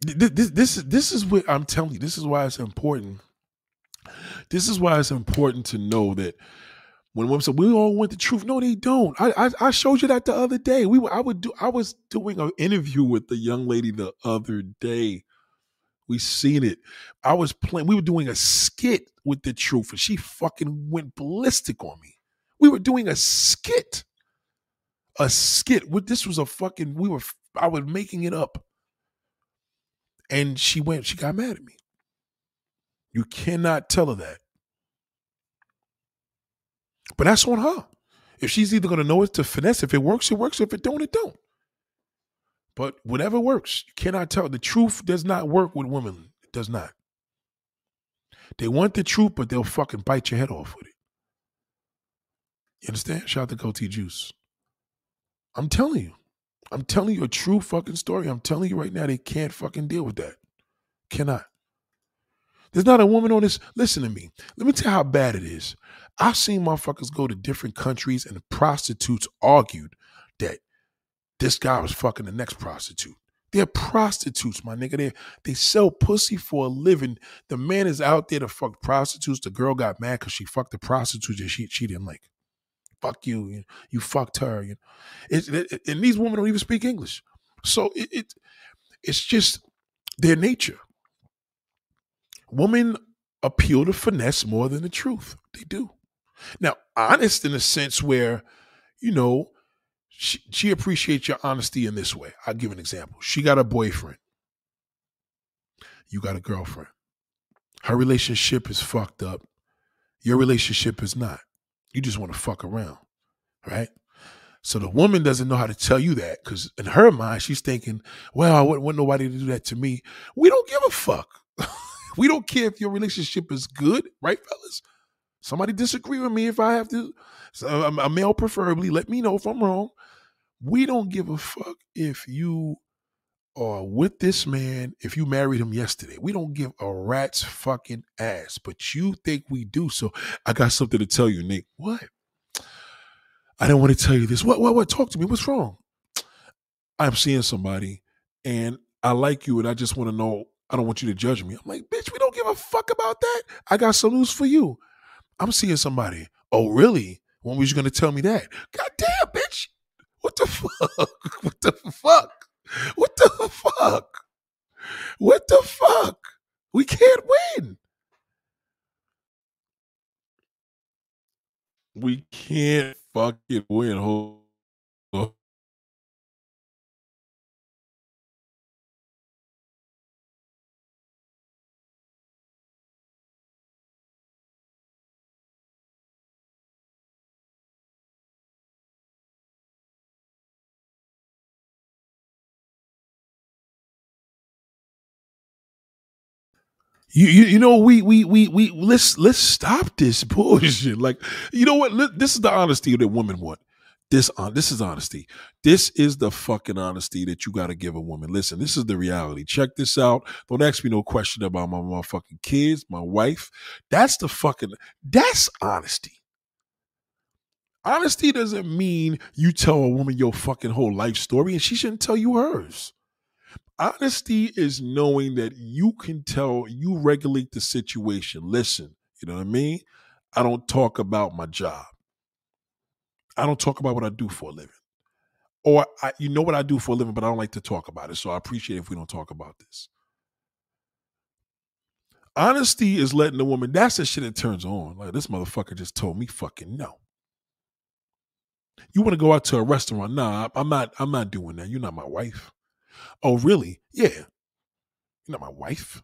This, this, this, this is what I'm telling you. This is why it's important. This is why it's important to know that when women say we all want the truth, no, they don't. I, I, I showed you that the other day. We I would do I was doing an interview with the young lady the other day. We seen it. I was playing. We were doing a skit with the truth, and she fucking went ballistic on me. We were doing a skit, a skit. This was a fucking. We were. I was making it up, and she went. She got mad at me. You cannot tell her that. But that's on her. If she's either to know it to finesse, if it works, it works. If it don't, it don't. But whatever works, you cannot tell. The truth does not work with women. It does not. They want the truth, but they'll fucking bite your head off with it. You understand? Shout out to Goatee Juice. I'm telling you. I'm telling you a true fucking story. I'm telling you right now, they can't fucking deal with that. Cannot. There's not a woman on this. Listen to me. Let me tell you how bad it is. I've seen motherfuckers go to different countries and the prostitutes argued that this guy was fucking the next prostitute. They're prostitutes, my nigga. They they sell pussy for a living. The man is out there to fuck prostitutes. The girl got mad because she fucked the prostitute that she she didn't like. Fuck you. You, you fucked her. You know. It, it, and these women don't even speak English. So it, it it's just their nature. Women appeal to finesse more than the truth. They do. Now, honest in a sense where, you know, she, she appreciates your honesty in this way. I'll give an example. She got a boyfriend. You got a girlfriend. Her relationship is fucked up. Your relationship is not. You just want to fuck around, right? So the woman doesn't know how to tell you that because in her mind, she's thinking, well, I wouldn't want nobody to do that to me. We don't give a fuck. (laughs) we don't care if your relationship is good, right, fellas? Somebody disagree with me if I have to. A male preferably, let me know if I'm wrong. We don't give a fuck if you are with this man, if you married him yesterday. We don't give a rat's fucking ass, but you think we do. So I got something to tell you, Nick. What? I didn't want to tell you this. What, what, what? Talk to me. What's wrong? I'm seeing somebody and I like you and I just want to know, I don't want you to judge me. I'm like, bitch, we don't give a fuck about that. I got some news for you. I'm seeing somebody. Oh, really? When was you to tell me that? God damn, bitch. What the fuck? (laughs) What the fuck? What the fuck? What the fuck? We can't win. We can't fucking win. Hold You, you, you know we we we we let's let's stop this (laughs) bullshit. Like you know what? This is the honesty that women want. This on uh, this is honesty. This is the fucking honesty that you got to give a woman. Listen, this is the reality. Check this out. Don't ask me no question about my motherfucking kids, my wife. That's the fucking that's honesty. Honesty doesn't mean you tell a woman your fucking whole life story and she shouldn't tell you hers. Honesty is knowing that you can tell, you regulate the situation. Listen, you know what I mean? I don't talk about my job. I don't talk about what I do for a living. Or I, you know what I do for a living, but I don't like to talk about it. So I appreciate if we don't talk about this. Honesty is letting the woman, that's the shit that turns on. Like this motherfucker just told me fucking no. You want to go out to a restaurant? Nah, I'm not, I'm not doing that. You're not my wife. Oh, really? Yeah. You're not my wife.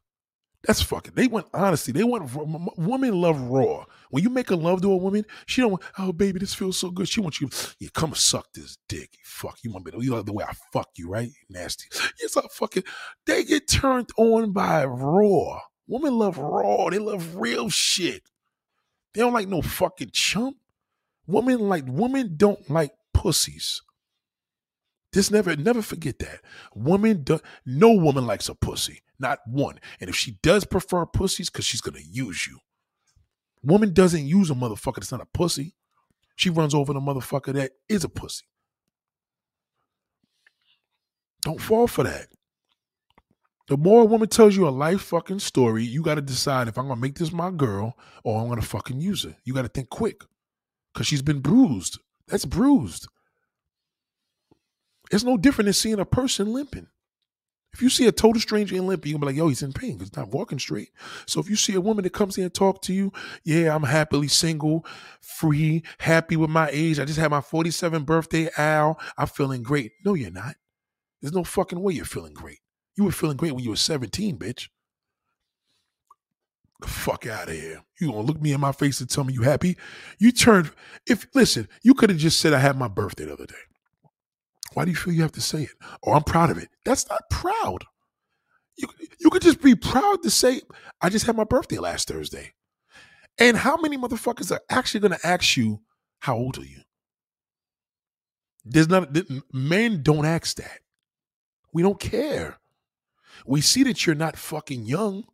That's fucking. They want honesty. They want women love raw. When you make a love to a woman, she don't. Want, oh, baby, this feels so good. She wants you. Yeah, come suck this dick. You fuck. You want me? To, you love the way I fuck you, right? Nasty. Yes, I fucking. They get turned on by raw. Women love raw. They love real shit. They don't like no fucking chump. Women like women don't like pussies. Just never, never forget that. Woman, do, no woman likes a pussy, not one. And if she does prefer pussies, because she's gonna use you. Woman doesn't use a motherfucker that's not a pussy. She runs over the motherfucker that is a pussy. Don't fall for that. The more a woman tells you a life fucking story, you got to decide if I'm gonna make this my girl or I'm gonna fucking use her. You got to think quick, cause she's been bruised. That's bruised. It's no different than seeing a person limping. If you see a total stranger in limping, you'll be like, yo, he's in pain because he's not walking straight. So if you see a woman that comes in and talk to you, yeah, I'm happily single, free, happy with my age. I just had my 47th birthday, Al. I'm feeling great. No, you're not. There's no fucking way you're feeling great. You were feeling great when you were 17, bitch. The fuck out of here. You gonna look me in my face and tell me you happy? You turned if listen, you could have just said I had my birthday the other day. Why do you feel you have to say it? Oh, I'm proud of it. That's not proud. You, you could just be proud to say, I just had my birthday last Thursday. And how many motherfuckers are actually going to ask you How old are you? There's not men don't ask that. We don't care. We see that you're not fucking young.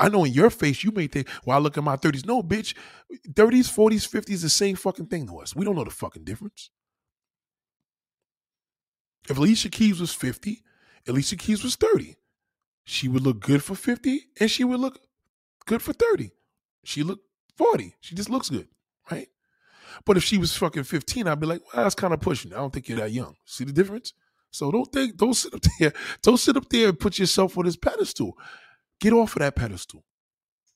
I know in your face you may think, well, I look at my 30s. No, bitch. 30s, 40s, 50s, the same fucking thing to us. We don't know the fucking difference. If Alicia Keys was 50, Alicia Keys was 30. She would look good for 50 and she would look good for 30. She looked 40. She just looks good, right? But if she was fucking 15, I'd be like, well, that's kind of pushing. I don't think you're that young. See the difference? So don't think, don't sit up (laughs) there, don't sit up there and put yourself on this pedestal. Get off of that pedestal.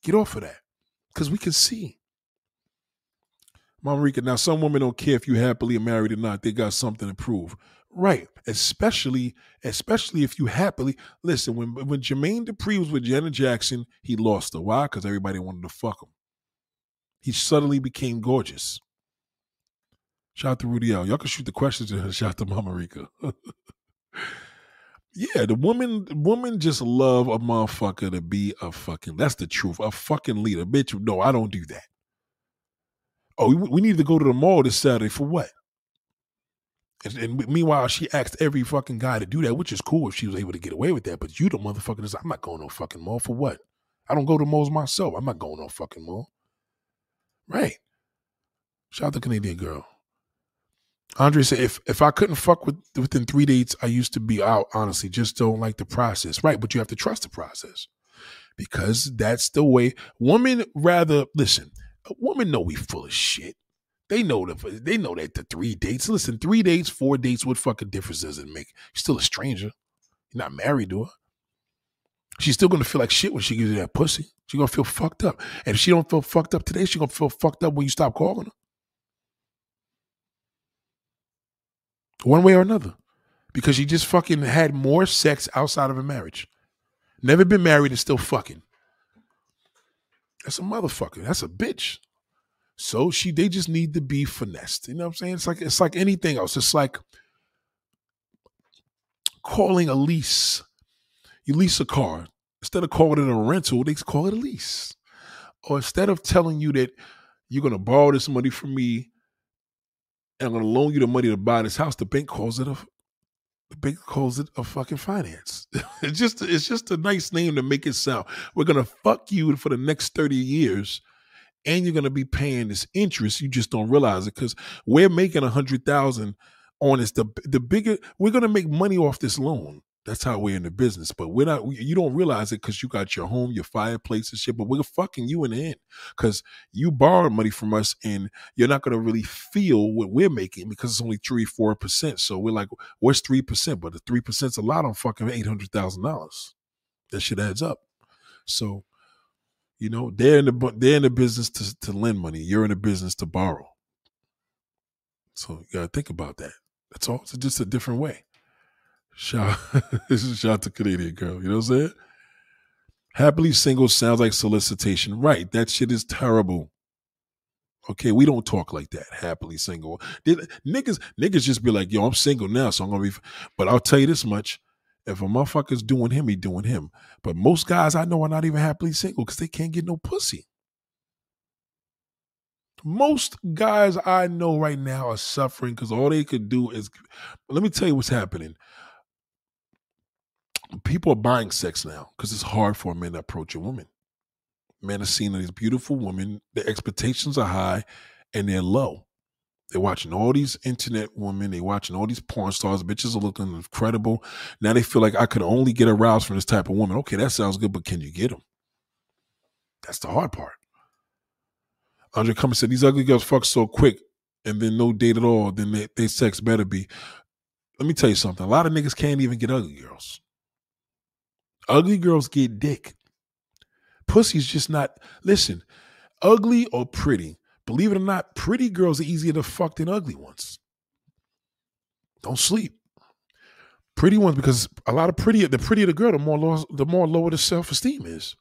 Get off of that. Because we can see. Mama Rika, now some women don't care if you're happily married or not. They got something to prove. Right. Especially, especially if you happily listen, when when Jermaine Dupri was with Janet Jackson, he lost her. Why? Because everybody wanted to fuck him. He suddenly became gorgeous. Shout out to Rudy L. Y'all can shoot the questions to her. Shout out to Mama Rika. (laughs) yeah, the woman woman just love a motherfucker to be a fucking that's the truth. A fucking leader. Bitch, no, I don't do that. Oh, we, we need to go to the mall this Saturday for what? And, and, meanwhile, she asked every fucking guy to do that, which is cool if she was able to get away with that. But you, the motherfucker, is I'm not going no fucking mall for what? I don't go to malls myself. I'm not going no fucking mall. Right. Shout out to Canadian girl. Andre said, if if I couldn't fuck with within three dates, I used to be out. Honestly, just don't like the process. Right, but you have to trust the process because that's the way. Women rather listen. Women know we full of shit. They know the they know that the three dates. Listen, three dates, four dates, what fucking difference does it make? You're still a stranger. You're not married to her. She's still gonna feel like shit when she gives you that pussy. She's gonna feel fucked up. And if she don't feel fucked up today, she's gonna feel fucked up when you stop calling her. One way or another. Because she just fucking had more sex outside of a marriage. Never been married and still fucking. That's a motherfucker. That's a bitch. So she they just need to be finessed. You know what I'm saying? It's like it's like anything else. It's like calling a lease. You lease a car. Instead of calling it a rental, they call it a lease. Or instead of telling you that you're gonna borrow this money from me and I'm gonna loan you the money to buy this house, the bank calls it a the bank calls it a fucking finance. (laughs) it's just it's just a nice name to make it sound. We're gonna fuck you for the next 30 years and you're going to be paying this interest. You just don't realize it because we're making a hundred thousand on this. The the bigger we're going to make money off this loan. That's how we're in the business. But we're not. You don't realize it because you got your home, your fireplace and shit. But we're fucking you in the end because you borrowed money from us, and you're not going to really feel what we're making because it's only three, four percent. So we're like, what's three percent? But the three percent's a lot on fucking eight hundred thousand dollars. That shit adds up. So you know, they're in the they're in the business to to lend money. You're in the business to borrow. So you gotta think about that. That's all. It's just a different way. Shout, (laughs) shout to Canadian girl. You know what I'm saying? Happily single sounds like solicitation. Right. That shit is terrible. Okay, we don't talk like that. Happily single. Niggas, niggas just be like, yo, I'm single now, so I'm gonna be. But I'll tell you this much: if a motherfucker's doing him, he doing him. But most guys I know are not even happily single because they can't get no pussy. Most guys I know right now are suffering because all they could do is. Let me tell you what's happening. People are buying sex now because it's hard for a man to approach a woman. Men are seeing these beautiful women, the expectations are high and they're low. They're watching all these internet women. They're watching all these porn stars. Bitches are looking incredible. Now they feel like I could only get aroused from this type of woman. Okay, that sounds good, but can you get them? That's the hard part. Andre Cummings said, These ugly girls fuck so quick and then no date at all, then they, they sex better be. Let me tell you something. A lot of niggas can't even get ugly girls. Ugly girls get dick. Pussy's just not, listen, ugly or pretty Believe it or not, pretty girls are easier to fuck than ugly ones. Don't sleep. Pretty ones, because a lot of prettier, the prettier the girl, the more low, the more lower the self esteem is.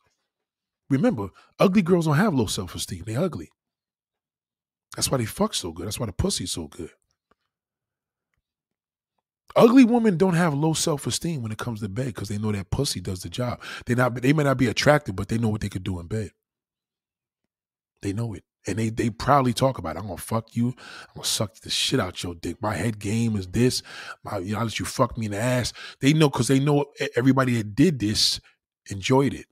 Remember, ugly girls don't have low self esteem. They ugly. That's why they fuck so good. That's why the pussy's so good. Ugly women don't have low self esteem when it comes to bed because they know that pussy does the job. They not they may not be attractive, but they know what they could do in bed. They know it And they they proudly talk about it. I'm gonna fuck you. I'm gonna suck the shit out your dick. My head game is this. My you know, I let you fuck me in the ass. They know because they know everybody that did this enjoyed it.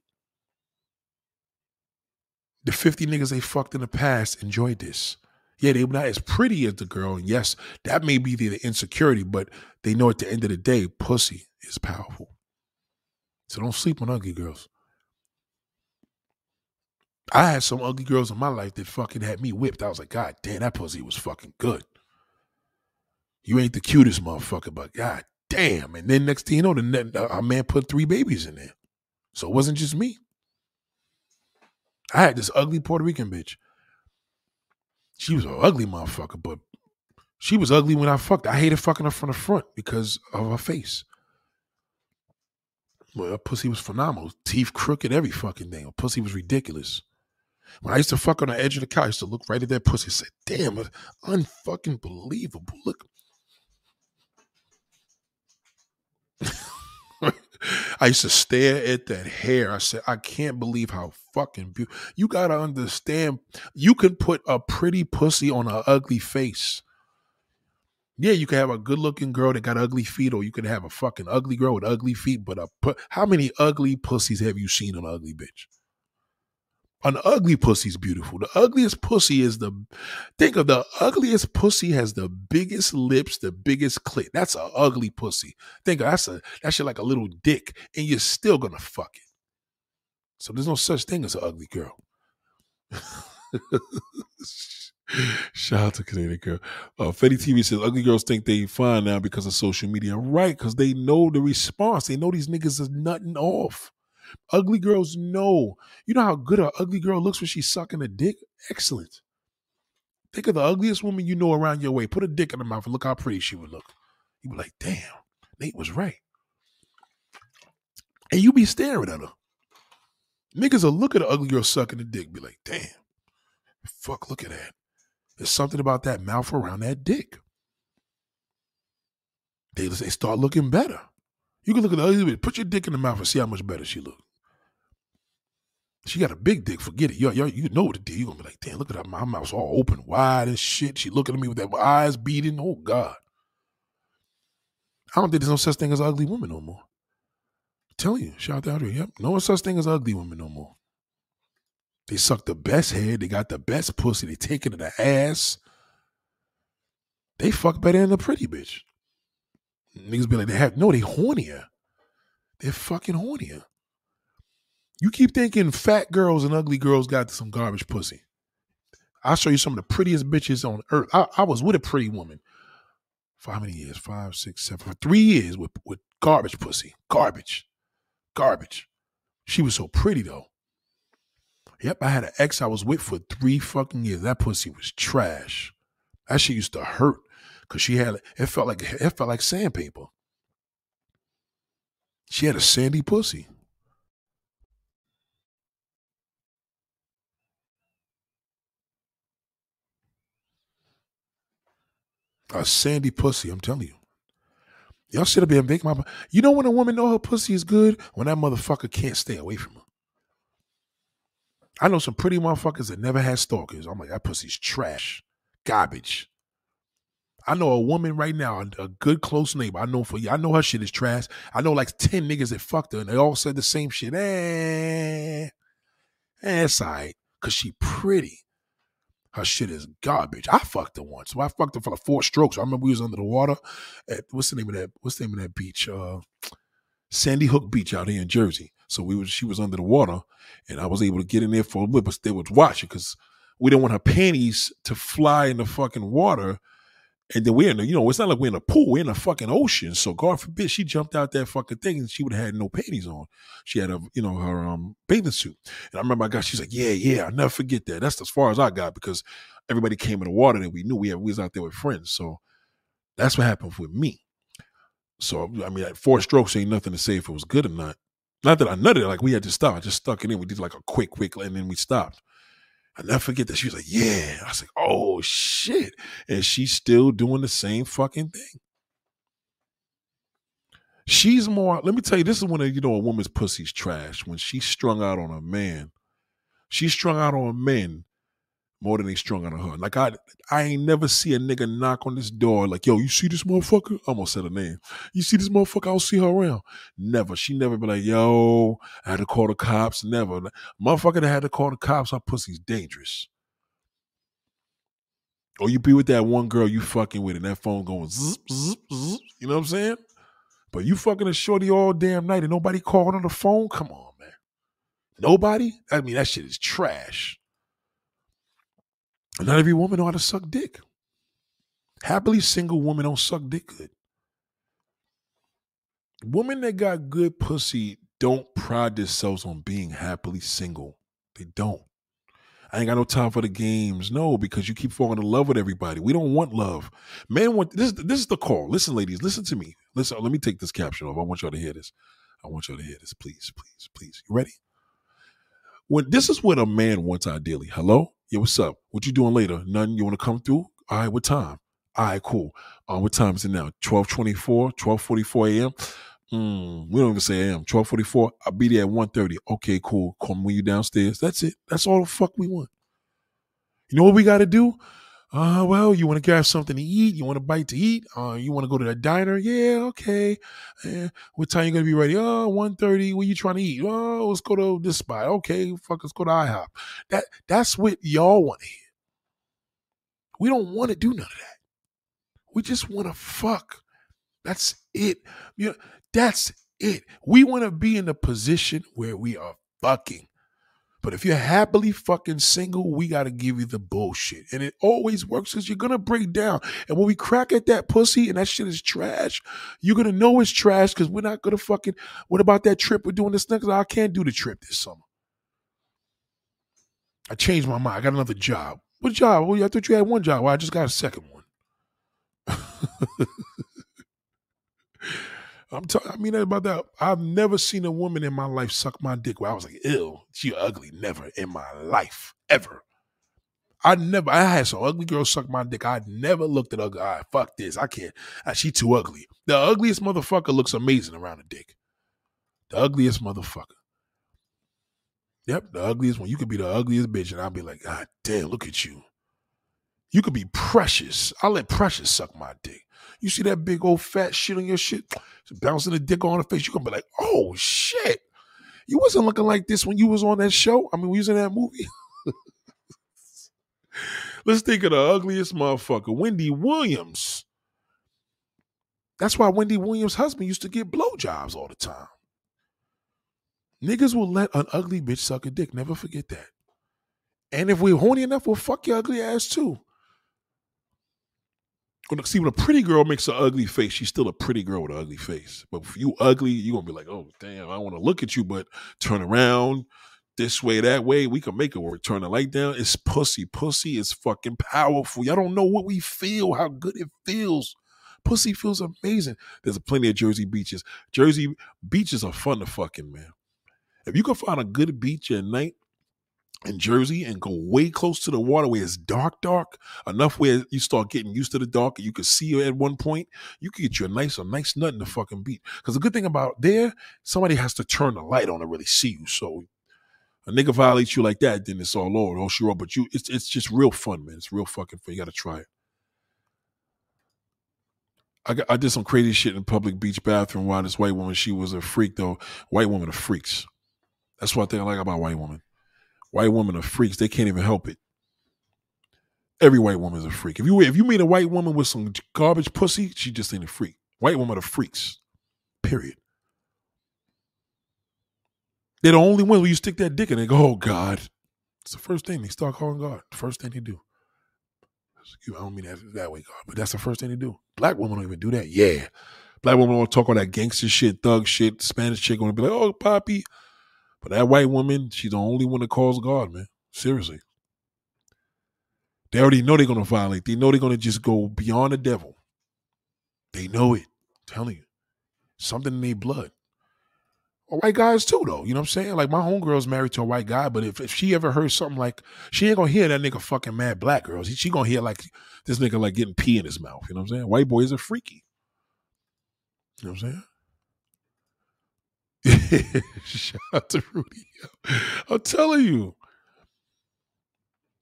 The 50 niggas they fucked in the past enjoyed this. Yeah, they were not as pretty as the girl. And yes, that may be the, the insecurity, but they know at the end of the day, pussy is powerful. So don't sleep on ugly girls. I had some ugly girls in my life that fucking had me whipped. I was like, God damn, that pussy was fucking good. You ain't the cutest motherfucker, but God damn. And then next thing you know, the a man put three babies in there. So it wasn't just me. I had this ugly Puerto Rican bitch. She was an ugly motherfucker, but she was ugly when I fucked. I hated fucking her from the front because of her face. Well, her pussy was phenomenal. Teeth crooked, every fucking thing. Her pussy was ridiculous. When I used to fuck on the edge of the couch, I used to look right at that pussy and say, damn, unfucking believable. Look. (laughs) I used to stare at that hair. I said, I can't believe how fucking beautiful. You gotta understand, you can put a pretty pussy on an ugly face. Yeah, you can have a good looking girl that got ugly feet, or you can have a fucking ugly girl with ugly feet. But a, how many ugly pussies have you seen on an ugly bitch? An ugly pussy's beautiful. The ugliest pussy is the think of the ugliest pussy has the biggest lips, the biggest clit. That's an ugly pussy. Think of that's a that shit like a little dick, and you're still gonna fuck it. So there's no such thing as an ugly girl. (laughs) Shout out to Canadian girl. Uh, Fetty TV says ugly girls think they fine now because of social media. Right, because they know the response. They know these niggas is nutting off. Ugly girls know. You know how good an ugly girl looks when she's sucking a dick? Excellent. Think of the ugliest woman you know around your way. Put a dick in her mouth and look how pretty she would look. You be like, damn, Nate was right. And you be staring at her. Niggas will look at an ugly girl sucking a dick, be like, damn, fuck, look at that. There's something about that mouth around that dick. They, they start looking better. You can look at the ugly bitch. Put your dick in the mouth and see how much better she look. She got a big dick. Forget it. Yo, yo, you know what it did. You're gonna be like, damn, look at that. My mouth's all open wide and shit. She looking at me with that eyes beating. Oh God. I don't think there's no such thing as ugly woman no more. I'm telling you, shout out here. Yep. No such thing as ugly women no more. They suck the best head. They got the best pussy. They take it in the ass. They fuck better than a pretty bitch. Niggas be like, they have no, they hornier. They're fucking hornier. You keep thinking fat girls and ugly girls got some garbage pussy. I'll show you some of the prettiest bitches on earth. I, I was with a pretty woman for how many years? Five, six, seven, for three years with, with garbage pussy. Garbage. Garbage. She was so pretty though. Yep, I had an ex I was with for three fucking years. That pussy was trash. That shit used to hurt because she had it felt like it felt like sandpaper. She had a sandy pussy. A sandy pussy, I'm telling you. Y'all should have been making my. You know when a woman know her pussy is good when that motherfucker can't stay away from her. I know some pretty motherfuckers that never had stalkers. I'm like that pussy's trash, garbage. I know a woman right now, a good close neighbor. I know for you. I know her shit is trash. I know like 10 niggas that fucked her and they all said the same shit. Eh, eh it's all right. Cause she pretty. Her shit is garbage. I fucked her once. So I fucked her for like four strokes. I remember we was under the water at what's the name of that? What's the name of that beach? Uh Sandy Hook Beach out here in Jersey. So we was she was under the water and I was able to get in there for a bit, but they was watching because we didn't want her panties to fly in the fucking water and then we're in the, you know, it's not like we're in a pool, we're in a fucking ocean. So God forbid she jumped out that fucking thing and she would have had no panties on. She had a, you know, her um bathing suit. And I remember I got, she's like, yeah, yeah, I'll never forget that. That's as far as I got because everybody came in the water that we knew we, had, we was out there with friends. So that's what happened with me. So, I mean, like four strokes ain't nothing to say if it was good or not. Not that I nutted, it, like we had to stop. I just stuck it in. We did like a quick, quick, and then we stopped. I never forget that she was like, "Yeah." I was like, "Oh shit!" And she's still doing the same fucking thing. She's more. Let me tell you, this is when a, you know a woman's pussy's trash when she's strung out on a man. She's strung out on men more than they strung on her. Like I, I ain't never see a nigga knock on this door like, yo, you see this motherfucker? I almost said her name. You see this motherfucker? I'll see her around. Never. She never be like, yo, I had to call the cops. Never. Motherfucker that had to call the cops, her pussy's dangerous. Or you be with that one girl you fucking with and that phone going zzz, zzz, zzz, you know what I'm saying? But you fucking a shorty all damn night and nobody called on the phone? Come on, man. Nobody? I mean, that shit is trash. Not every woman know how to suck dick. Happily single women don't suck dick good. Women that got good pussy don't pride themselves on being happily single. They don't. I ain't got no time for the games. No, because you keep falling in love with everybody. We don't want love. Men want this. This is the call. Listen, ladies, listen to me. Listen. Let me take this caption off. I want y'all to hear this. I want y'all to hear this, please, please, please. You ready? When this is what a man wants ideally. Hello, yeah. What's up? What you doing later? Nothing. You want to come through? All right. What time? All right. Cool. Uh, what time is it now? Twelve twenty-four. Twelve forty-four a.m. Mm, we don't even say AM. 1244. I'll be there at 1.30. Okay, cool. Call me when you downstairs. That's it. That's all the fuck we want. You know what we got to do? Uh, well, you want to grab something to eat? You want a bite to eat? Uh, you want to go to the diner? Yeah, okay. Eh, what time you to be ready? Oh, 1.30. What you trying to eat? Oh, let's go to this spot. Okay, fuck, let's go to IHOP. That, that's what y'all want to hear. We don't want to do none of that. We just want to fuck. That's it. You know, that's it. We want to be in a position where we are fucking. But if you're happily fucking single, we got to give you the bullshit. And it always works because you're going to break down. And when we crack at that pussy and that shit is trash, you're going to know it's trash because we're not going to fucking. What about that trip we're doing this next? I can't do the trip this summer. I changed my mind. I got another job. What job? Well, I thought you had one job. Well, I just got a second one. (laughs) I'm t- I mean about that. I've never seen a woman in my life suck my dick where I was like, ew, she ugly. Never in my life. Ever. I never I had some ugly girls suck my dick. I never looked at ugly. Right, fuck this. I can't. Ah, she too ugly. The ugliest motherfucker looks amazing around a dick. The ugliest motherfucker. Yep, the ugliest one. You could be the ugliest bitch, and I'll be like, God damn, look at you. You could be precious. I'll let precious suck my dick. You see that big old fat shit on your shit, (tsk) bouncing a dick on her face. You gonna be like, oh shit, you wasn't looking like this when you was on that show. I mean, we was in that movie. (laughs) Let's think of the ugliest motherfucker, Wendy Williams. That's why Wendy Williams' husband used to get blowjobs all the time. Niggas will let an ugly bitch suck a dick. Never forget that. And if we're horny enough, we'll fuck your ugly ass too see when a pretty girl makes an ugly face, she's still a pretty girl with an ugly face. But if you ugly, you're gonna be like, oh damn, I want to look at you, but turn around this way, that way. We can make it work. Turn the light down. It's pussy. Pussy is fucking powerful. Y'all don't know what we feel, how good it feels. Pussy feels amazing. There's plenty of Jersey beaches. Jersey beaches are fun to fucking, man. If you can find a good beach at night, in Jersey and go way close to the water where it's dark, dark enough where you start getting used to the dark and you can see at one point. You can get you a nice, a nice nut in the fucking beat. Because the good thing about there, somebody has to turn the light on to really see you. So a nigga violates you like that, then it's all over. Oh, sure, but you, it's it's just real fun, man. It's real fucking fun. You got to try it. I, got, I did some crazy shit in public beach bathroom while this white woman, she was a freak though. White woman are freaks. That's one thing I like about white women. White women are freaks. They can't even help it. Every white woman is a freak. If you if you meet a white woman with some garbage pussy, she just ain't a freak. White women are freaks. Period. They're the only ones where you stick that dick in and go, oh God. It's the first thing they start calling God. First thing they do. excuse I don't mean that that way, God, but that's the first thing they do. Black women don't even do that. Yeah. Black women want to talk all that gangster shit, thug shit. Spanish chick want to be like, oh, Poppy, but that white woman, she's the only one that calls God, man. Seriously. They already know they're going to violate. They know they're going to just go beyond the devil. They know it. I'm telling you. Something in their blood. Or white guys too, though. You know what I'm saying? Like my homegirl's married to a white guy, but if, if she ever heard something like, she ain't gonna hear that nigga fucking mad black girls. She, she gonna hear like this nigga like getting pee in his mouth. You know what I'm saying? White boys are freaky. You know what I'm saying? (laughs) Shout out to Rudy. I'm telling you.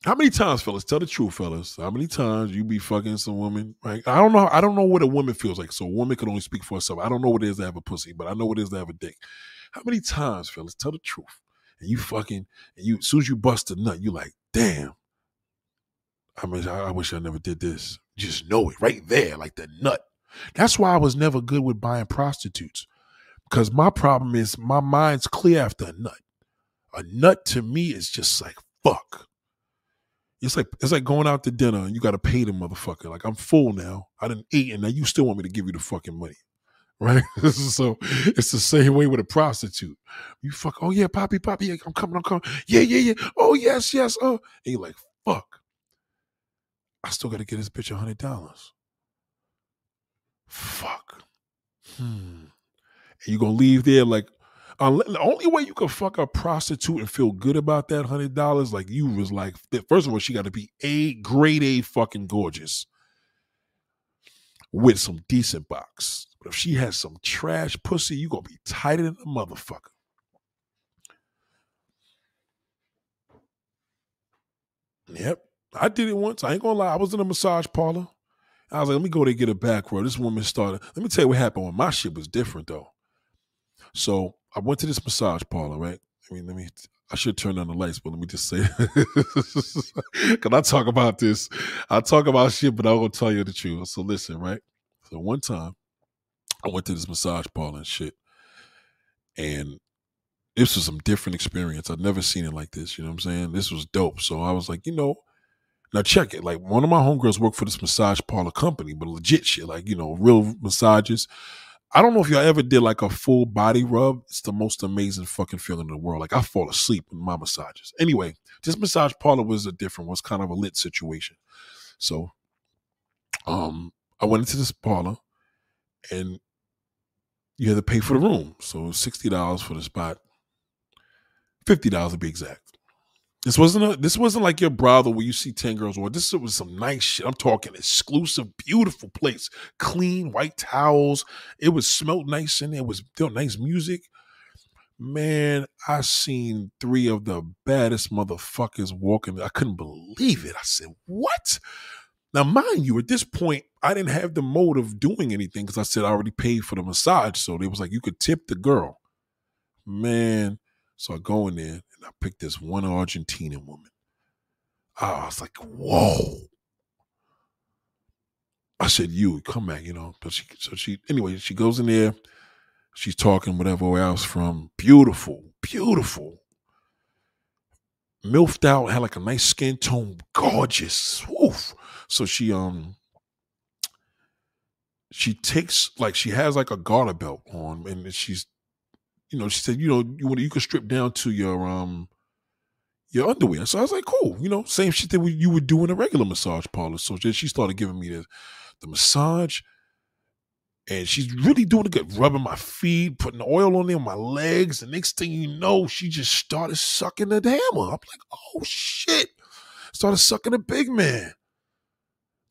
How many times, fellas? Tell the truth, fellas. How many times you be fucking some woman? Right? I don't know. I don't know what a woman feels like. So a woman can only speak for herself. I don't know what it is to have a pussy, but I know what it is to have a dick. How many times, fellas? Tell the truth. And you fucking, and you as soon as you bust a nut, you like, damn. I mean, I, I wish I never did this. Just know it right there, like the nut. That's why I was never good with buying prostitutes. Because my problem is my mind's clear after a nut. A nut to me is just like fuck. It's like it's like going out to dinner and you got to pay the motherfucker. Like I'm full now. I didn't eat and now you still want me to give you the fucking money, (laughs) right? so it's the same way with a prostitute. You fuck. Oh yeah, poppy, poppy. I'm coming. I'm coming. Yeah, yeah, yeah. Oh yes, yes. Oh, and you're like fuck. I still got to get this bitch a hundred dollars. Fuck. Hmm. And you gonna leave there like the only way you can fuck a prostitute and feel good about that hundred dollars, like you was like, first of all, she got to be a grade A fucking gorgeous with some decent box. But if she has some trash pussy, you gonna be tighter than a motherfucker. Yep, I did it once. I ain't gonna lie. I was in a massage parlor. I was like, let me go there get a back rub. This woman started. Let me tell you what happened when my shit was different though. So I went to this massage parlor, right? I mean, let me. I should turn on the lights, but let me just say, (laughs) because I talk about this, I talk about shit, but I will tell you the truth. So listen, right? So one time, I went to this massage parlor and shit, and this was some different experience. I'd never seen it like this. You know what I'm saying? This was dope. So I was like, you know, now check it. Like one of my homegirls worked for this massage parlor company, but legit shit, like you know, real massages. I don't know if y'all ever did like a full body rub. It's the most amazing fucking feeling in the world. Like I fall asleep in my massages. Anyway, this massage parlor was a different, one. was kind of a lit situation. So, um, I went into this parlor, and you had to pay for the room. So sixty dollars for the spot, fifty dollars to be exact. This wasn't a this wasn't like your brother where you see 10 girls or this was some nice shit. I'm talking exclusive, beautiful place. Clean white towels. It was smelled nice in there. It was still nice music. Man, I seen three of the baddest motherfuckers walking. I couldn't believe it. I said, what? Now, mind you, at this point, I didn't have the mode of doing anything because I said I already paid for the massage. So they was like, you could tip the girl. Man, so I go in there and I picked this one Argentinian woman. I was like, whoa. I said, you come back, you know. But she, so she, anyway, she goes in there. She's talking whatever else from beautiful, beautiful. Milfed out, had like a nice skin tone, gorgeous. Woof. So she, um, she takes like she has like a garter belt on, and she's you know, she said, you know, you want you could strip down to your um your underwear. So I was like, cool, you know, same shit that we, you would do in a regular massage parlor. So she started giving me the the massage, and she's really doing it good, rubbing my feet, putting oil on there my legs. The next thing you know, she just started sucking the hammer. I'm like, oh shit, started sucking the big man.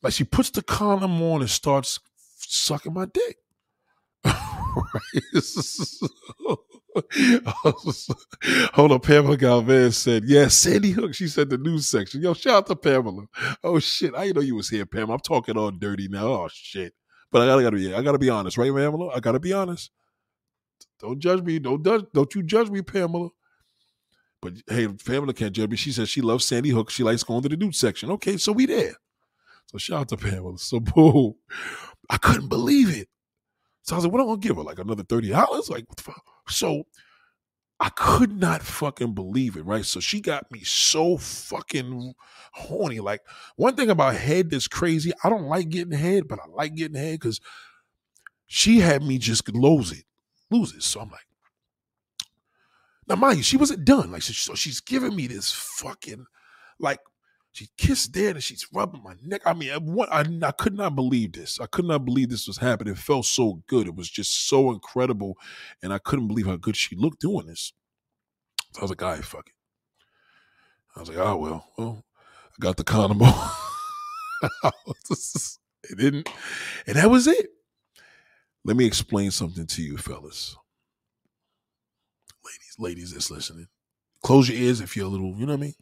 Like she puts the condom on and starts sucking my dick. (laughs) (laughs) Hold on, Pamela Galvez said, "Yeah, Sandy Hook." She said the news section. Yo, shout out to Pamela. Oh shit, I didn't know you was here, Pam. I'm talking all dirty now. Oh shit, but I gotta, gotta be, I gotta be honest, right, Pamela? I gotta be honest. Don't judge me. Don't. Don't you judge me, Pamela. But hey, Pamela can't judge me. She says she loves Sandy Hook. She likes going to the news section. Okay, so we there. So shout out to Pamela. So (laughs) boom, I couldn't believe it. So I was like, what am I gonna give her? Like another $30? Like, so I could not fucking believe it, right? So she got me so fucking horny. Like, one thing about head that's crazy, I don't like getting head, but I like getting head because she had me just lose it, lose it. So I'm like, now mind you, she wasn't done. Like, so she's giving me this fucking, like, she kissed there and she's rubbing my neck. I mean, what I, I could not believe this. I could not believe this was happening. It felt so good. It was just so incredible. And I couldn't believe how good she looked doing this. So I was like, all right, fuck it. I was like, oh, well, well, I got the condom on. (laughs) it didn't. And that was it. Let me explain something to you, fellas. Ladies, ladies that's listening. Close your ears if you're a little, you know what I mean?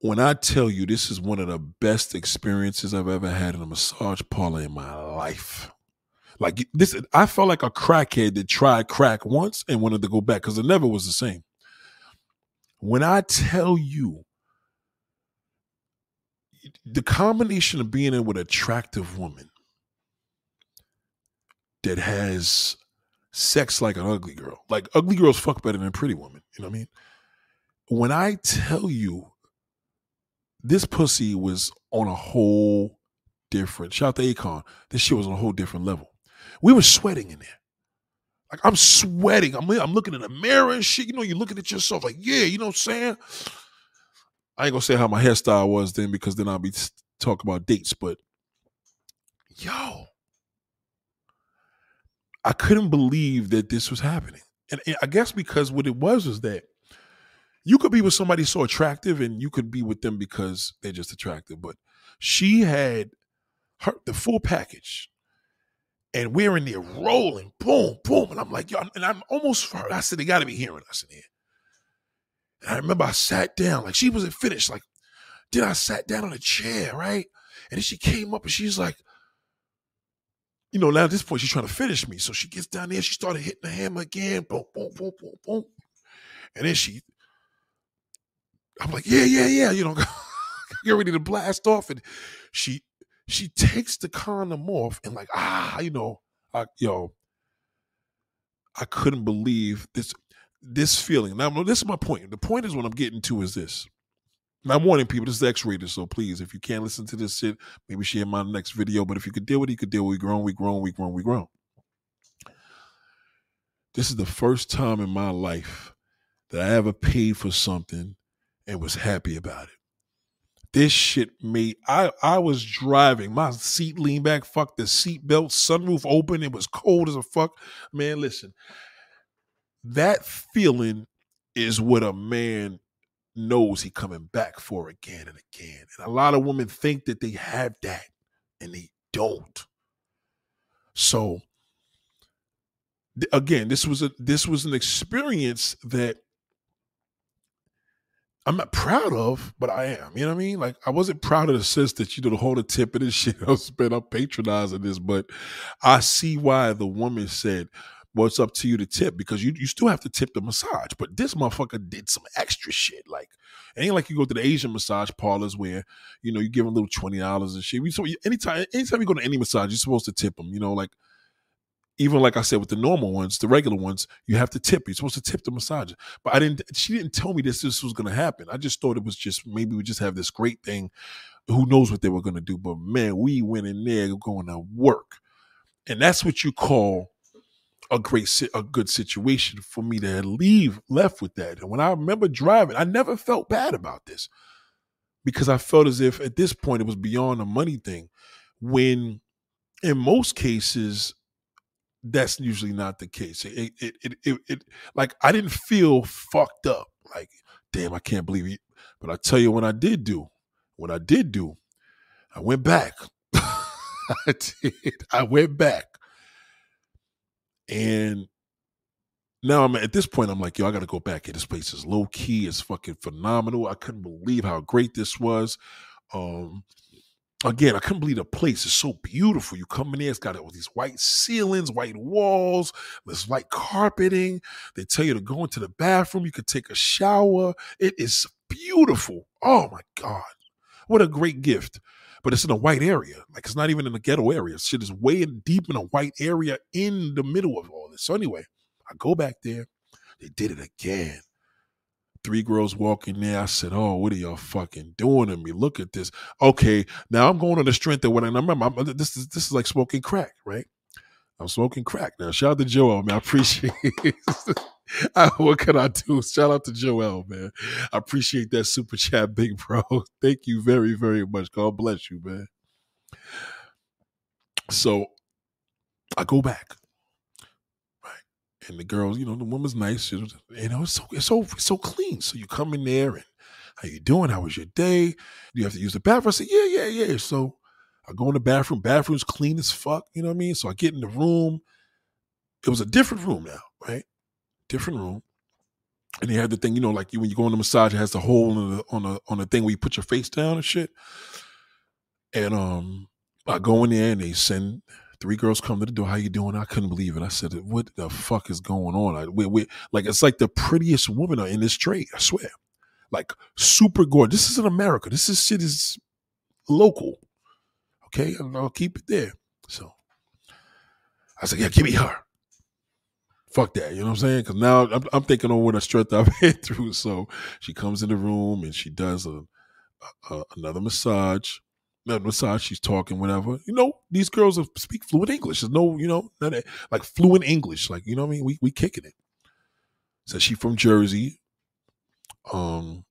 When I tell you this is one of the best experiences I've ever had in a massage parlor in my life. Like this, I felt like a crackhead that tried crack once and wanted to go back because it never was the same. When I tell you the combination of being in with an attractive woman that has sex like an ugly girl, like ugly girls fuck better than pretty women. You know what I mean? When I tell you this pussy was on a whole different. Shout out to Akon. This shit was on a whole different level. We were sweating in there. Like I'm sweating. I'm I'm looking in the mirror and shit. You know, you're looking at yourself like, yeah, you know what I'm saying? I ain't gonna say how my hairstyle was then because then I'll be talking about dates, but yo, I couldn't believe that this was happening. And, and I guess because what it was was that you could be with somebody so attractive and you could be with them because they're just attractive. But she had her the full package. And we're in there rolling, boom, boom. And I'm like, yo, and I'm almost, I said, they got to be hearing us in here. And I remember I sat down, like she wasn't finished. Like, then I sat down on a chair, right? And then she came up and she's like, you know, now at this point she's trying to finish me. So she gets down there, she started hitting the hammer again, boom, boom, boom, boom, boom. And then she I'm like, yeah, yeah, yeah, you know, (laughs) get ready to blast off. And she she takes the condom off and like, ah, you know, I, yo, I couldn't believe this this feeling. Now, this is my point. The point is what I'm getting to is this. And I'm warning people, this is X-rated, so please, if you can't listen to this shit, maybe share my next video. But if you could deal with it, you could deal with it. We grown, we grown, we grown, we grown. This is the first time in my life that I ever paid for something and was happy about it. This shit made I I was driving, my seat leaned back, fuck the seat belt, sunroof open, it was cold as a fuck. Man, listen, that feeling is what a man knows he coming back for again and again. And a lot of women think that they have that and they don't. So again, this was a this was an experience that I'm not proud of, but I am. You know what I mean? Like I wasn't proud of the sense that you know the whole tip of this (laughs) shit. I spent up patronizing this, but I see why the woman said, "Well, it's up to you to tip because you you still have to tip the massage." But this motherfucker did some extra shit. Like it ain't like you go to the Asian massage parlors where you know you give them a little twenty dollars and shit. So anytime anytime you go to any massage, you're supposed to tip them. You know, like even like I said with the normal ones, the regular ones, you have to tip. You're supposed to tip the massager. But I didn't. She didn't tell me this. This was going to happen. I just thought it was just maybe we just have this great thing. Who knows what they were going to do? But man, we went in there going to work, and that's what you call a great, a good situation for me to leave left with that. And when I remember driving, I never felt bad about this because I felt as if at this point it was beyond a money thing. When in most cases that's usually not the case. It, it, it, it, it, like I didn't feel fucked up. Like, damn, I can't believe it. But I tell you, when I did do, what I did do, I went back. (laughs) I did. I went back, and now I'm at this point. I'm like, yo, I got to go back. Here. This place is low key. It's fucking phenomenal. I couldn't believe how great this was. Um, again, I couldn't believe the place is so beautiful. You come in there, it's got all these white ceilings, white walls, this white carpeting. They tell you to go into the bathroom. You could take a shower. It is beautiful. Oh my God. What a great gift. But it's in a white area. Like it's not even in a ghetto area. Shit is way deep in a white area in the middle of all this. So anyway, I go back there. They did it again. Three girls walking there. I said, "Oh, what are y'all fucking doing to me? Look at this." Okay, now I'm going on the strength of what I remember. I'm, uh, this is this is like smoking crack, right? I'm smoking crack now. Shout out to Joel, man. I appreciate. (laughs) what can I do? Shout out to Joel, man. I appreciate that super chat, (laughs) big bro. Thank you very, very much. God bless you, man. So I go back and the girls, you know, the woman's nice. You know, it's so it's so it's so clean. So you come in there and how you doing? How was your day? You have to use the bathroom. I say, yeah, yeah, yeah. So I go in the bathroom. Bathroom's clean as fuck. You know what I mean? So I get in the room. It was a different room now, right? Different room. and they had the thing, you know, like you when you go on the massage, it has the hole on the on the on the thing where you put your face down and shit. And um, I go in there and they send three girls come to the door. How you doing? I couldn't believe it. I said, "What the fuck is going on?" I, we, we, like it's like the prettiest woman in this trade. I swear, like super gorgeous. This is in America. This is shit is local. Okay, and I'll keep it there. So I said, "Yeah, give me her." fuck that. You know what I'm saying? Because now I'm, I'm, thinking of what a strength (laughs) I've been through. So she comes in the room and she does a, a another massage. Another massage. She's talking, whatever. You know, these girls speak fluent English. There's no, you know, like fluent English. Like you know what I mean? We we kicking it. So she's from Jersey. Um,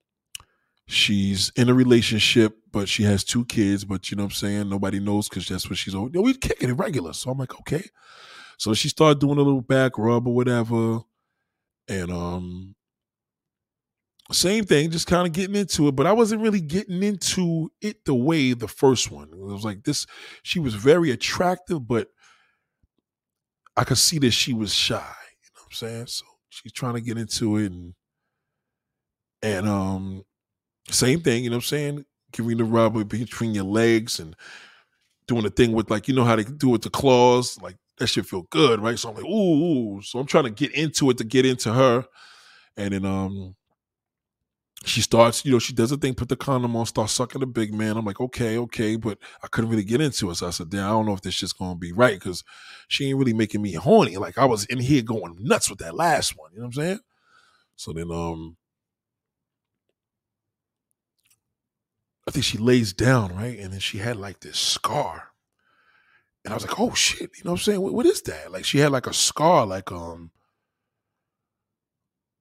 she's in a relationship, but she has two kids. But you know what I'm saying? Nobody knows because that's what she's. You know, we kicking it regular. So I'm like, okay. So she started doing a little back rub or whatever. And um same thing, just kind of getting into it, but I wasn't really getting into it the way the first one. It was like this, she was very attractive, but I could see that she was shy. You know what I'm saying? So she's trying to get into it and and um same thing, you know what I'm saying? Giving the rub between your legs and doing the thing with like you know how they do with the claws, like that should feel good, right? So I'm like, ooh, ooh. So I'm trying to get into it to get into her. And then um she starts, you know, she does a thing, put the condom on, start sucking the big man. I'm like, okay, okay, but I couldn't really get into it. So I said, damn, I don't know if this shit's gonna be right because she ain't really making me horny. Like I was in here going nuts with that last one. You know what I'm saying? So then um I think she lays down, right? And then she had like this scar and I was like, oh shit, you know what I'm saying? what, what is that? Like she had like a scar, like um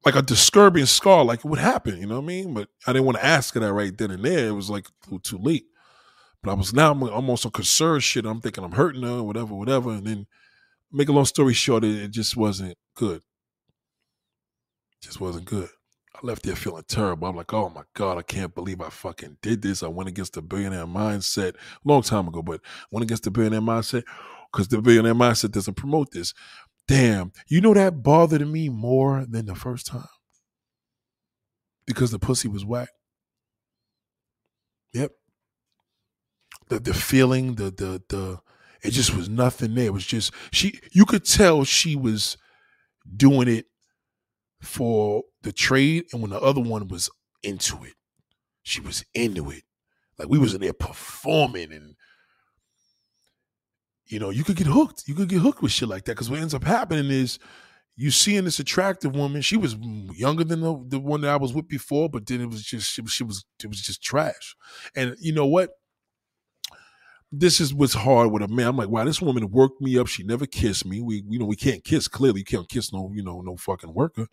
like a disturbing scar, like what happened, you know what I mean? But I didn't want to ask her that right then and there. It was like too late. But I was now I'm almost on concerned shit. I'm thinking I'm hurting her, whatever, whatever. And then make a long story short, it, just wasn't good. Just wasn't good. I left there feeling terrible. I'm like, oh my God, I can't believe I fucking did this. I went against the billionaire mindset a long time ago, but went against the billionaire mindset because the billionaire mindset doesn't promote this. Damn, you know that bothered me more than the first time because the pussy was whack. Yep. The the feeling, the the the it just was nothing there. It was just she you could tell she was doing it for the trade and when the other one was into it. She was into it. Like we was in there performing and you know, you could get hooked. You could get hooked with shit like that. Cause what ends up happening is you seeing this attractive woman. She was younger than the, the one that I was with before, but then it was just she, she was it was just trash. And you know what? this is what's hard with a man. I'm like, wow, this woman worked me up. She never kissed me. We, you know, we can't kiss. Clearly, you can't kiss no, you know, no fucking worker.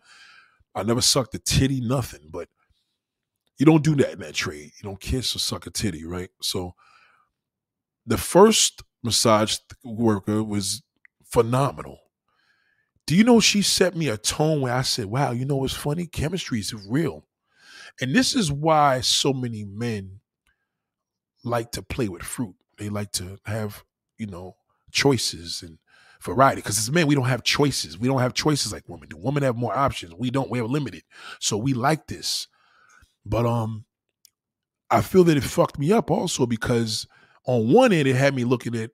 I never sucked a titty, nothing. But you don't do that in that trade. You don't kiss or suck a titty, right? So the first massage worker was phenomenal. Do you know she set me a tone where I said, wow, you know what's funny? Chemistry is real. And this is why so many men like to play with fruit they like to have, you know, choices and variety. Because as men, we don't have choices. We don't have choices like women do. Women have more options. We don't. We have limited. So we like this. But um, I feel that it fucked me up also because on one end it had me looking at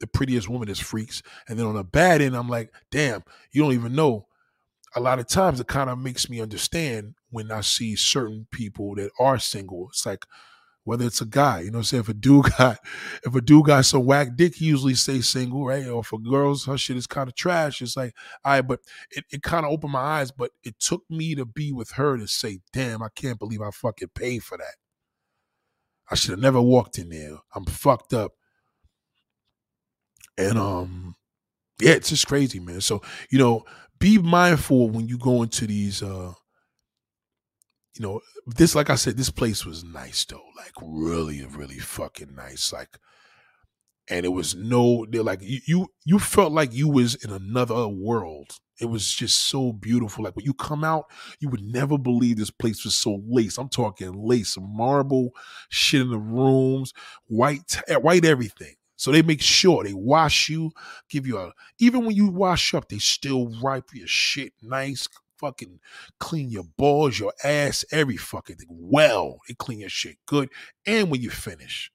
the prettiest woman is freaks, and then on the bad end I'm like, damn, you don't even know. A lot of times it kind of makes me understand when I see certain people that are single. It's like, whether it's a guy, you know what I'm saying? If a dude (laughs) got if a dude got some whack dick, he usually say single, right? Or for girls, her shit is kind of trash. It's like, right, but it, it kind of opened my eyes, but it took me to be with her to say, damn, I can't believe I fucking paid for that. I should have never walked in there. I'm fucked up. And um, yeah, it's just crazy, man. So, you know, be mindful when you go into these uh you know, this like I said, this place was nice though, like really, really fucking nice. Like, and it was no, they're like you, you, felt like you was in another world. It was just so beautiful. Like when you come out, you would never believe this place was so lace. I'm talking lace, marble, shit in the rooms, white, white everything. So they make sure they wash you, give you a even when you wash up, they still wipe your shit nice, fucking clean your balls, your ass, every fucking thing. Well, they clean your shit good. And when you finish.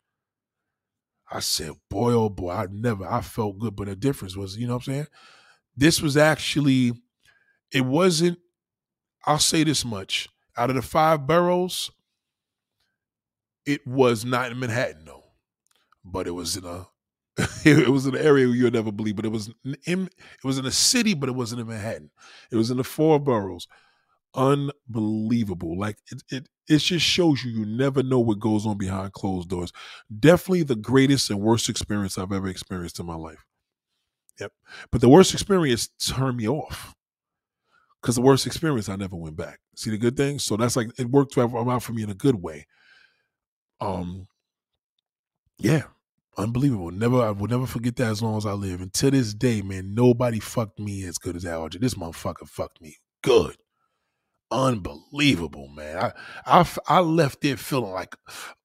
I said, boy, oh boy, I never, I felt good. But the difference was, you know what I'm saying? This was actually, it wasn't, I'll say this much. Out of the five boroughs, it was not in Manhattan, though. But it was in a (laughs) it was an area you would never believe, but it was in it was in a city, but it wasn't in Manhattan. It was in the four boroughs. Unbelievable. Like it, it it just shows you you never know what goes on behind closed doors. Definitely the greatest and worst experience I've ever experienced in my life. Yep. But the worst experience turned me off. Because the worst experience, I never went back. See the good thing? So that's like it worked out for me in a good way. Um, yeah, unbelievable. Never, I will never forget that as long as I live. And to this day, man, nobody fucked me as good as Al This motherfucker fucked me good. Unbelievable, man. I, I, I left there feeling like,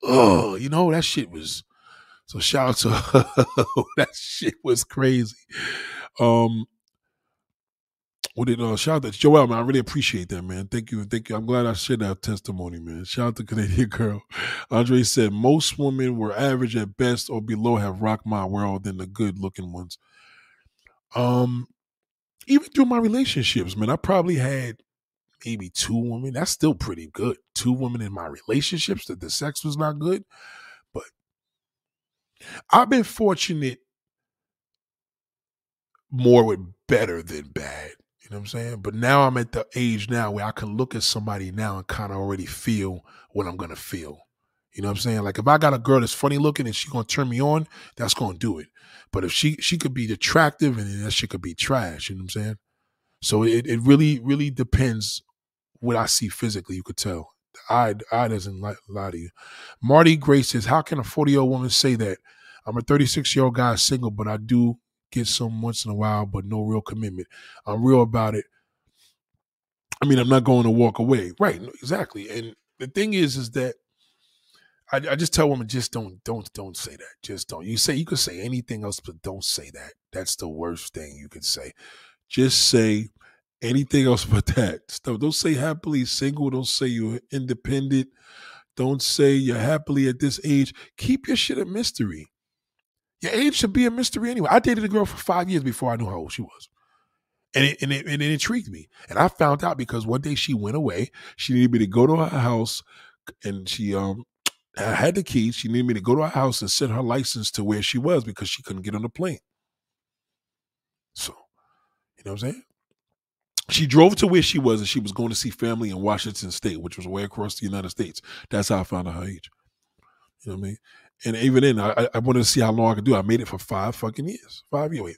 oh, you know, that shit was. So shout out to (laughs) that shit was crazy. Um, what did uh shout out to Joel, man. I really appreciate that, man. Thank you. Thank you. I'm glad I shared that testimony, man. Shout out to Canadian (laughs) girl. Andre said most women were average at best or below have rocked my world than the good looking ones. Um even through my relationships, man, I probably had maybe two women. That's still pretty good. Two women in my relationships that the sex was not good. But I've been fortunate more with better than bad. You know what I'm saying? But now I'm at the age now where I can look at somebody now and kind of already feel what I'm gonna feel. You know what I'm saying? Like if I got a girl that's funny looking and she's gonna turn me on, that's gonna do it. But if she she could be attractive and that shit could be trash, you know what I'm saying? So it, it really, really depends what I see physically, you could tell. I eye doesn't lie, lie to you. Marty Grace says, How can a 40 year old woman say that? I'm a 36 year old guy single, but I do get some once in a while, but no real commitment. I'm real about it. I mean, I'm not going to walk away. Right, exactly. And the thing is, is that I, I, just tell women just don't don't don't say that. Just don't. You say you could say anything else, but don't say that. That's the worst thing you could say. Just say anything else (laughs) but that. Stuff. Don't say happily single. Don't say you're independent. Don't say you're happily at this age. Keep your shit a mystery. Your age should be a mystery anyway. I dated a girl for five years before I knew how old she was. And it, and, it, and it intrigued me. And I found out because one day she went away. She needed me to go to her house and she um had the keys. She needed me to go to her house and send her license to where she was because she couldn't get on the plane. So, you know what I'm saying? She drove to where she was and she was going to see family in Washington State, which was way across the United States. That's how I found out her age. You know what I mean? And even then, I, I wanted to see how long I could do. I made it for five fucking years. Five years. Wait.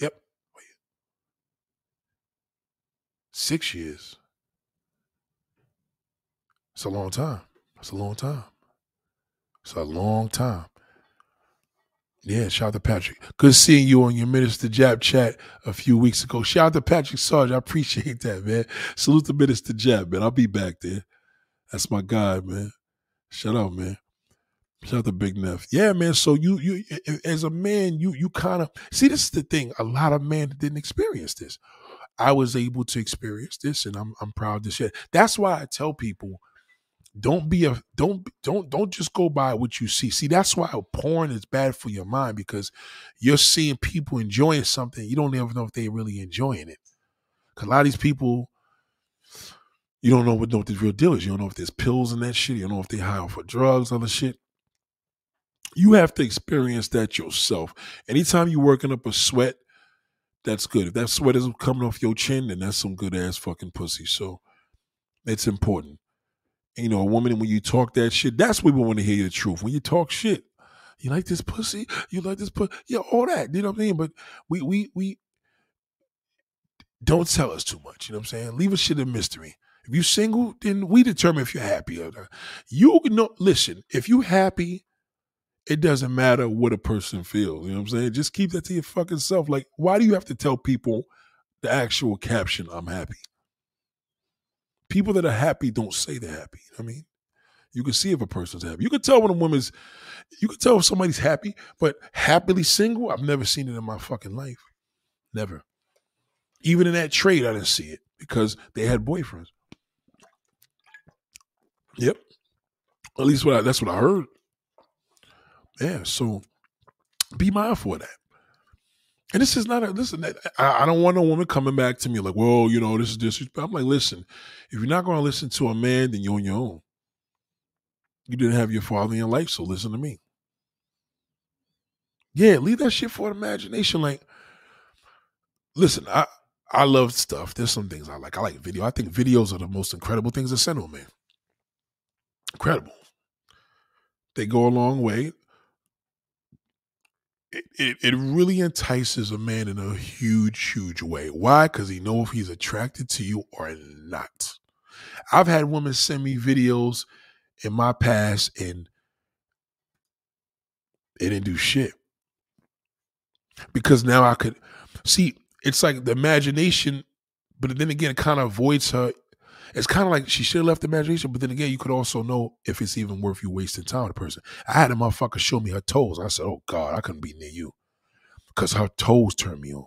Yep. Wait. Six years. It's a long time. It's a long time. It's a long time. Yeah, shout out to Patrick. Good seeing you on your Minister Jab chat a few weeks ago. Shout out to Patrick Sarge. I appreciate that, man. Salute to Minister Jab, man. I'll be back there. That's my guy, man. Shout out, man. Shout out to Big Neff. Yeah, man. So you you as a man, you you kind of see this is the thing. A lot of men didn't experience this. I was able to experience this, and I'm I'm proud to share. That's why I tell people, don't be a don't don't don't just go by what you see. See, that's why porn is bad for your mind because you're seeing people enjoying something you don't even know if they're really enjoying it. Cause a lot of these people you don't know what, know what the real deal is. You don't know if there's pills in that shit. You don't know if they off of drugs, other shit. You have to experience that yourself. Anytime you're working up a sweat, that's good. If that sweat is coming off your chin, then that's some good ass fucking pussy. So it's important. And, you know, a woman, when you talk that shit, that's when we want to hear the truth. When you talk shit, you like this pussy? You like this pussy? Yeah, all that. You know what I mean? But we we we don't tell us too much. You know what I'm saying? Leave a shit a mystery. If you single, then we determine if you're happy or not. You know, listen, if you're happy, it doesn't matter what a person feels. You know what I'm saying? Just keep that to your fucking self. Like, why do you have to tell people the actual caption, I'm happy? People that are happy don't say they're happy. You know I mean? You can see if a person's happy. You can tell when a woman's, you can tell if somebody's happy, but happily single, I've never seen it in my fucking life. Never. Even in that trade, I didn't see it because they had boyfriends. Yep. At least what I, that's what I heard. Yeah, so be mindful of that. And this is not a listen. I, don't want a woman coming back to me like, "Well, you know, this is disrespect." I'm like, listen, if you're not going to listen to a man, then you're on your own. You didn't have your father in your life, so listen to me. Yeah, leave that shit for imagination. Like, listen, I I love stuff. There's some things I like. I like video. I think videos are the most incredible things to send to a man. Incredible. They go a long way it, it, it really entices a man in a huge, huge way. Why? Because he know if he's attracted to you or not. I've had women send me videos in my past and it didn't do shit. Because now I could see it's like the imagination, but then again, it kind of avoids her it's kind of like she should have left the imagination, but then again, you could also know if it's even worth you wasting time with a person. I had a motherfucker show me her toes. I said, "Oh God, I couldn't be near you," because her toes turned me on.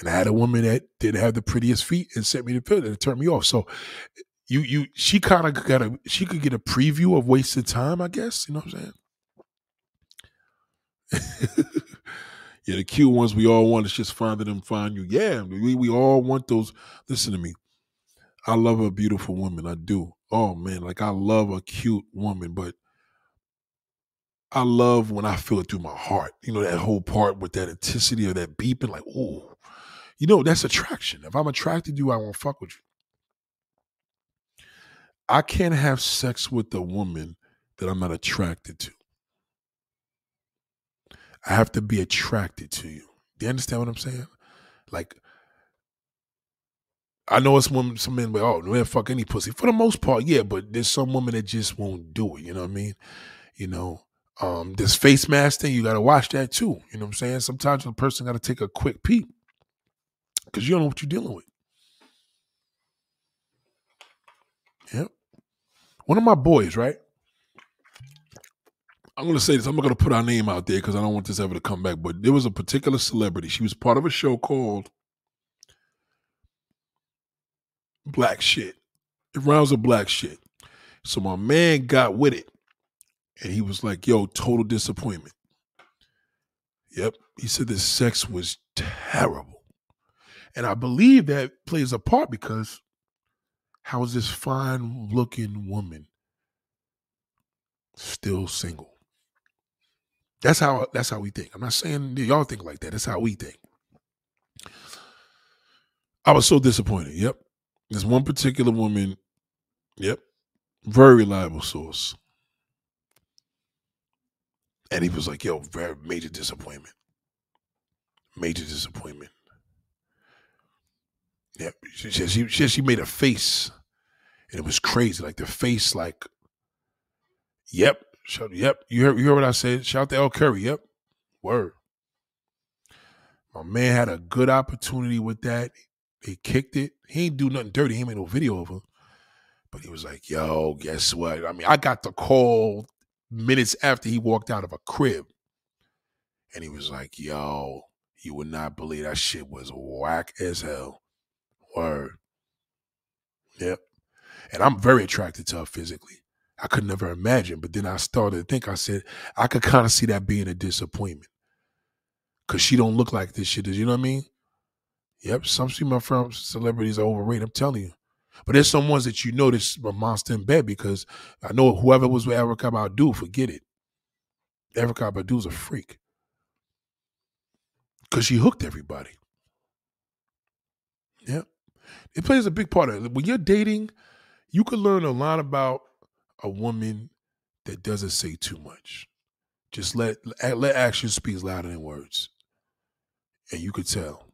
And I had a woman that didn't have the prettiest feet and sent me to the picture and turned me off. So you you she kind of got a she could get a preview of wasted time, I guess. You know what I'm saying? (laughs) yeah, the cute ones we all want is just finding them find you. Yeah, we, we all want those. Listen to me. I love a beautiful woman. I do. Oh man, like I love a cute woman, but I love when I feel it through my heart. You know, that whole part with that intensity of that beeping, like, oh, you know, that's attraction. If I'm attracted to you, I won't fuck with you. I can't have sex with a woman that I'm not attracted to. I have to be attracted to you. Do you understand what I'm saying? Like, I know it's women, some men, but oh, man, fuck any pussy. For the most part, yeah, but there's some women that just won't do it. You know what I mean? You know, um, this face mask thing, you got to watch that too. You know what I'm saying? Sometimes a person got to take a quick peek because you don't know what you're dealing with. Yep. One of my boys, right? I'm going to say this. I'm not going to put our name out there because I don't want this ever to come back. But there was a particular celebrity. She was part of a show called black shit. It rounds of black shit. So my man got with it. And he was like, yo, total disappointment. Yep. He said the sex was terrible. And I believe that plays a part because how is this fine looking woman still single? That's how that's how we think. I'm not saying y'all think like that. That's how we think. I was so disappointed. Yep. There's one particular woman, yep, very reliable source. And he was like, yo, very major disappointment. Major disappointment. Yep. She, she, she, she made a face. And it was crazy. Like the face, like, yep. Shout, yep. You heard, you heard what I said. Shout to L. Curry. Yep. Word. My man had a good opportunity with that. He kicked it. He ain't do nothing dirty. He made no video of him. But he was like, yo, guess what? I mean, I got the call minutes after he walked out of a crib. And he was like, yo, you would not believe that shit was whack as hell. Word. Yep. And I'm very attracted to her physically. I could never imagine. But then I started to think, I said, I could kind of see that being a disappointment. Cause she don't look like this shit. is, You know what I mean? Yep, some female film celebrities are overrated. I'm telling you. But there's some ones that you notice a monster in bed because I know whoever was with Erykah Badu, forget it. Erykah Badu's a freak. Because she hooked everybody. Yep. It plays a big part of it. When you're dating, you can learn a lot about a woman that doesn't say too much. Just let let action speak louder than words. And you could tell.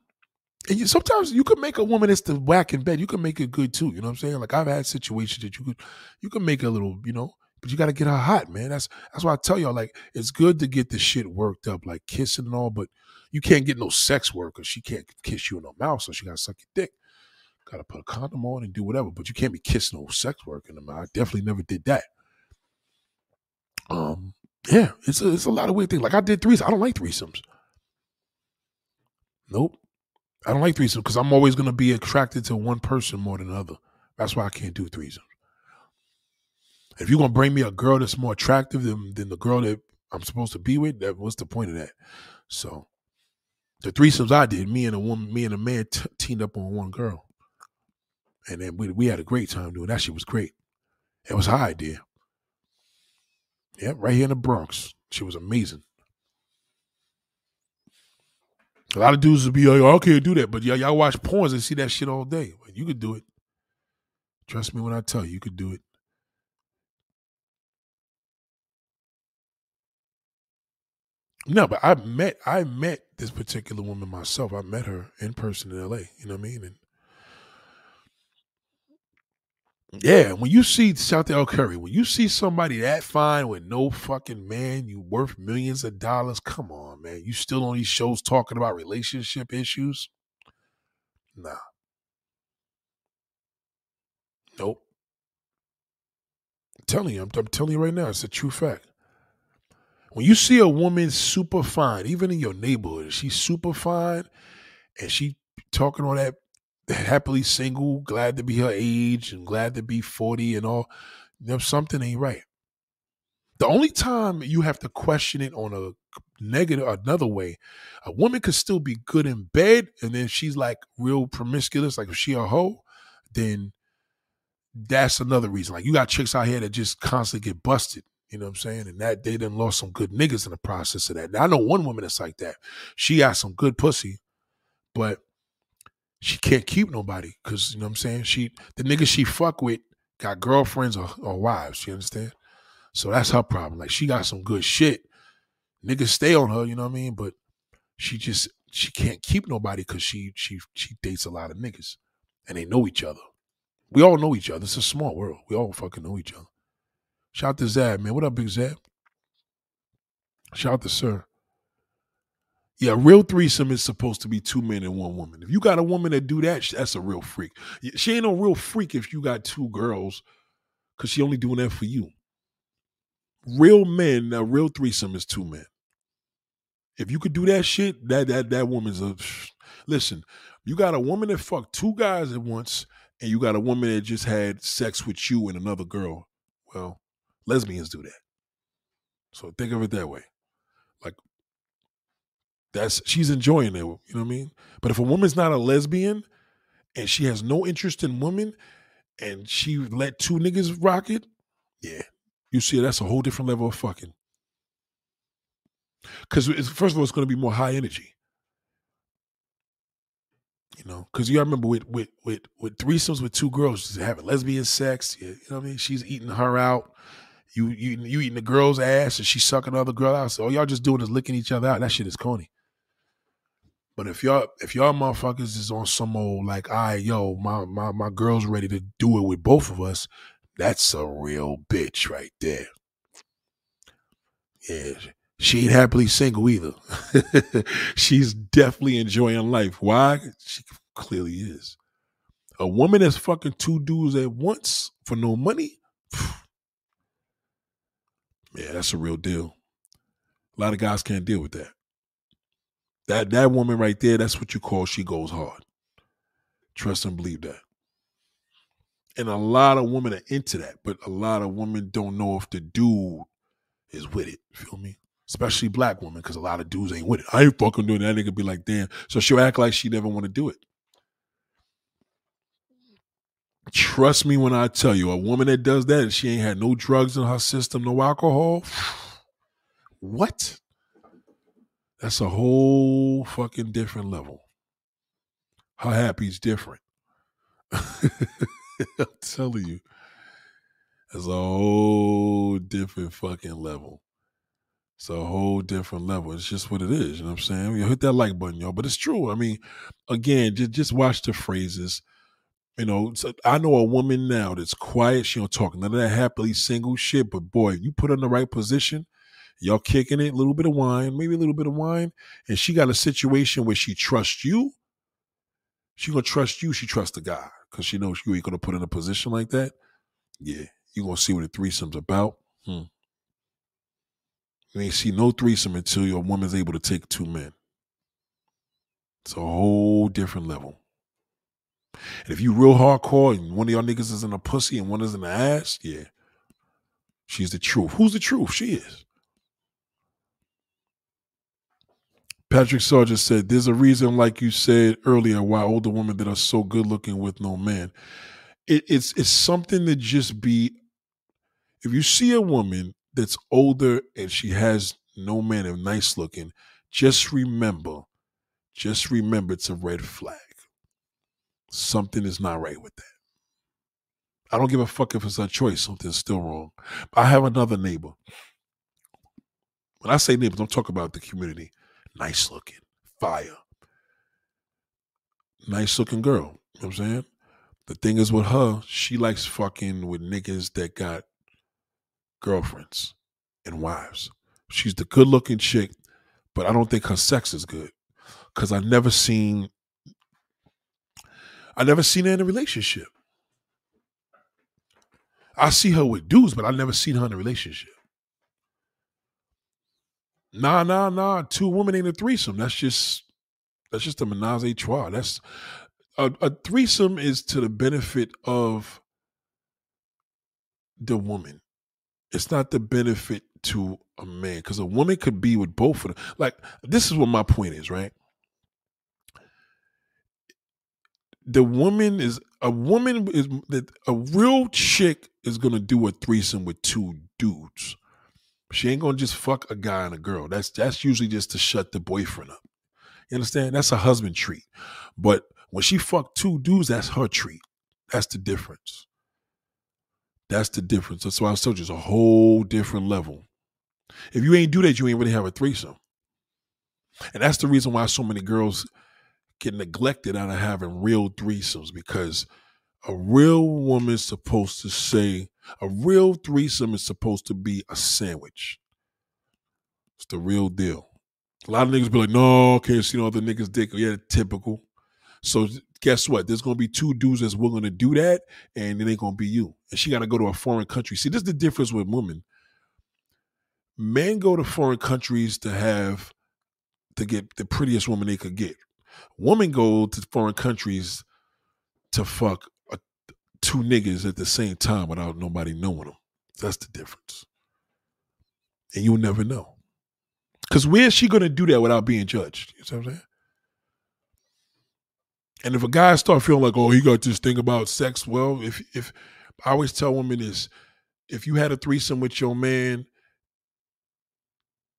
And you, sometimes you can make a woman that's the whack in bed. You can make it good too. You know what I'm saying? Like I've had situations that you could you can make a little, you know, but you got to get her hot, man. That's that's why I tell y'all like it's good to get the shit worked up, like kissing and all, but you can't get no sex work because she can't kiss you in the mouth, so she got to suck your dick. Got to put a condom on and do whatever, but you can't be kissing no sex work in the mouth. I definitely never did that. Um, yeah, it's a, it's a lot of weird things. Like I did threesomes. I don't like threesomes. Nope. I don't like threesomes because I'm always gonna be attracted to one person more than another. That's why I can't do threesomes. If you're gonna bring me a girl that's more attractive than, than the girl that I'm supposed to be with, that what's the point of that? So the threesomes I did, me and a woman, me and a man t- teamed up on one girl, and then we we had a great time doing that. She was great. It was her idea. Yeah, right here in the Bronx. She was amazing. A lot of dudes would be like, oh, I can't do that. But y'all, y'all watch porns and see that shit all day. You could do it. Trust me when I tell you, you could do it. No, but I met I met this particular woman myself. I met her in person in LA. You know what I mean? And yeah, when you see South L. Curry, when you see somebody that fine with no fucking man, you worth millions of dollars. Come on, man. You still on these shows talking about relationship issues? Nah. Nope. I'm telling you, I'm, I'm telling you right now, it's a true fact. When you see a woman super fine, even in your neighborhood, she's super fine, and she talking all that happily single, glad to be her age and glad to be 40 and all, you know, something ain't right. The only time you have to question it on a negative another way, a woman could still be good in bed, and then she's like real promiscuous, like if she a hoe, then that's another reason. Like you got chicks out here that just constantly get busted. You know what I'm saying? And that they done lost some good niggas in the process of that. Now I know one woman that's like that. She got some good pussy, but she can't keep nobody because you know what I'm saying. She the niggas she fuck with got girlfriends or, or wives. You understand? So that's her problem. Like she got some good shit. Niggas stay on her. You know what I mean? But she just she can't keep nobody because she she she dates a lot of niggas and they know each other. We all know each other. It's a small world. We all fucking know each other. Shout out to Zab, man. What up, Big Zab? Shout out to Sir. Yeah, real threesome is supposed to be two men and one woman. If you got a woman that do that, that's a real freak. She ain't no real freak if you got two girls, cause she only doing that for you. Real men, a real threesome is two men. If you could do that shit, that that that woman's a (sighs) listen. You got a woman that fucked two guys at once, and you got a woman that just had sex with you and another girl. Well, lesbians do that. So think of it that way. That's she's enjoying it, you know what I mean? But if a woman's not a lesbian and she has no interest in women and she let two niggas rock it, yeah. You see, that's a whole different level of fucking. Because first of all, it's going to be more high energy. You know, because you remember with with with with threesomes with two girls she's having lesbian sex. You know what I mean? She's eating her out. You you you eating the girl's ass and she's sucking the other girl out. So all y'all just doing is licking each other out. That shit is corny. But if y'all if y'all motherfuckers is on some old like, I right, yo, my my my girl's ready to do it with both of us, that's a real bitch right there. Yeah, she ain't happily single either. (laughs) She's definitely enjoying life. Why? She clearly is. A woman that's fucking two dudes at once for no money. (sighs) Yeah, that's a real deal. A lot of guys can't deal with that. That that woman right there, that's what you call she goes hard. Trust and believe that. And a lot of women are into that, but a lot of women don't know if the dude is with it. Feel me? Especially black women, because a lot of dudes ain't with it. I ain't fucking doing that. Nigga be like, damn. So she'll act like she never want to do it. Trust me when I tell you, a woman that does that and she ain't had no drugs in her system, no alcohol. (sighs) What? That's a whole fucking different level. Her happy's different. (laughs) I'm telling you. It's a whole different fucking level. It's a whole different level. It's just what it is. You know what I'm saying? You hit that like button, y'all. But it's true. I mean, again, just, just watch the phrases. You know, I know a woman now that's quiet. She don't talk none of that happily single shit. But boy, you put her in the right position, y'all kicking it, a little bit of wine, maybe a little bit of wine, and she got a situation where she trusts you. She gonna trust you. She trusts the guy because she knows you ain't gonna put in a position like that. Yeah, you gonna see what a threesome's about. Hmm. You ain't see no threesome until your woman's able to take two men. It's a whole different level. And if you real hardcore and one of y'all niggas is in a pussy and one is in the ass, yeah. She's the truth. Who's the truth? She is. Patrick Sargent said, There's a reason, like you said earlier, why older women that are so good looking with no man. It, it's it's something to just be if you see a woman that's older and she has no man and nice looking, just remember, just remember it's a red flag. Something is not right with that. I don't give a fuck if it's a choice, something's still wrong. I have another neighbor. When I say neighbors, don't talk about the community. Nice looking, fire. Nice looking girl. You know what I'm saying? The thing is with her, she likes fucking with niggas that got girlfriends and wives. She's the good looking chick, but I don't think her sex is good. Cause I never seen I never seen her in a relationship. I see her with dudes, but I never seen her in a relationship. Nah, nah, nah. Two women ain't a threesome. That's just that's just a menage a trois. That's a, a threesome is to the benefit of the woman. It's not the benefit to a man because a woman could be with both of them. Like this is what my point is, right? The woman is a woman is that a real chick is gonna do a threesome with two dudes. She ain't gonna just fuck a guy and a girl. That's that's usually just to shut the boyfriend up. You understand? That's a husband treat. But when she fuck two dudes, that's her treat. That's the difference. That's the difference. That's why I told you it's a whole different level. If you ain't do that, you ain't really have a threesome. And that's the reason why so many girls get neglected out of having real threesomes because a real woman's supposed to say, a real threesome is supposed to be a sandwich. It's the real deal. A lot of niggas be like, no, can't see no other niggas' dick. Yeah, typical. So guess what? There's gonna be two dudes that's willing to do that, and it ain't gonna be you. And she gotta go to a foreign country. See, this is the difference with women. Men go to foreign countries to have to get the prettiest woman they could get. Women go to foreign countries to fuck two niggas at the same time without nobody knowing them. That's the difference. And you'll never know. Because where is she going to do that without being judged? You know what I'm saying? And if a guy start feeling like, oh, he got this thing about sex, well, if if I always tell women this, if you had a threesome with your man,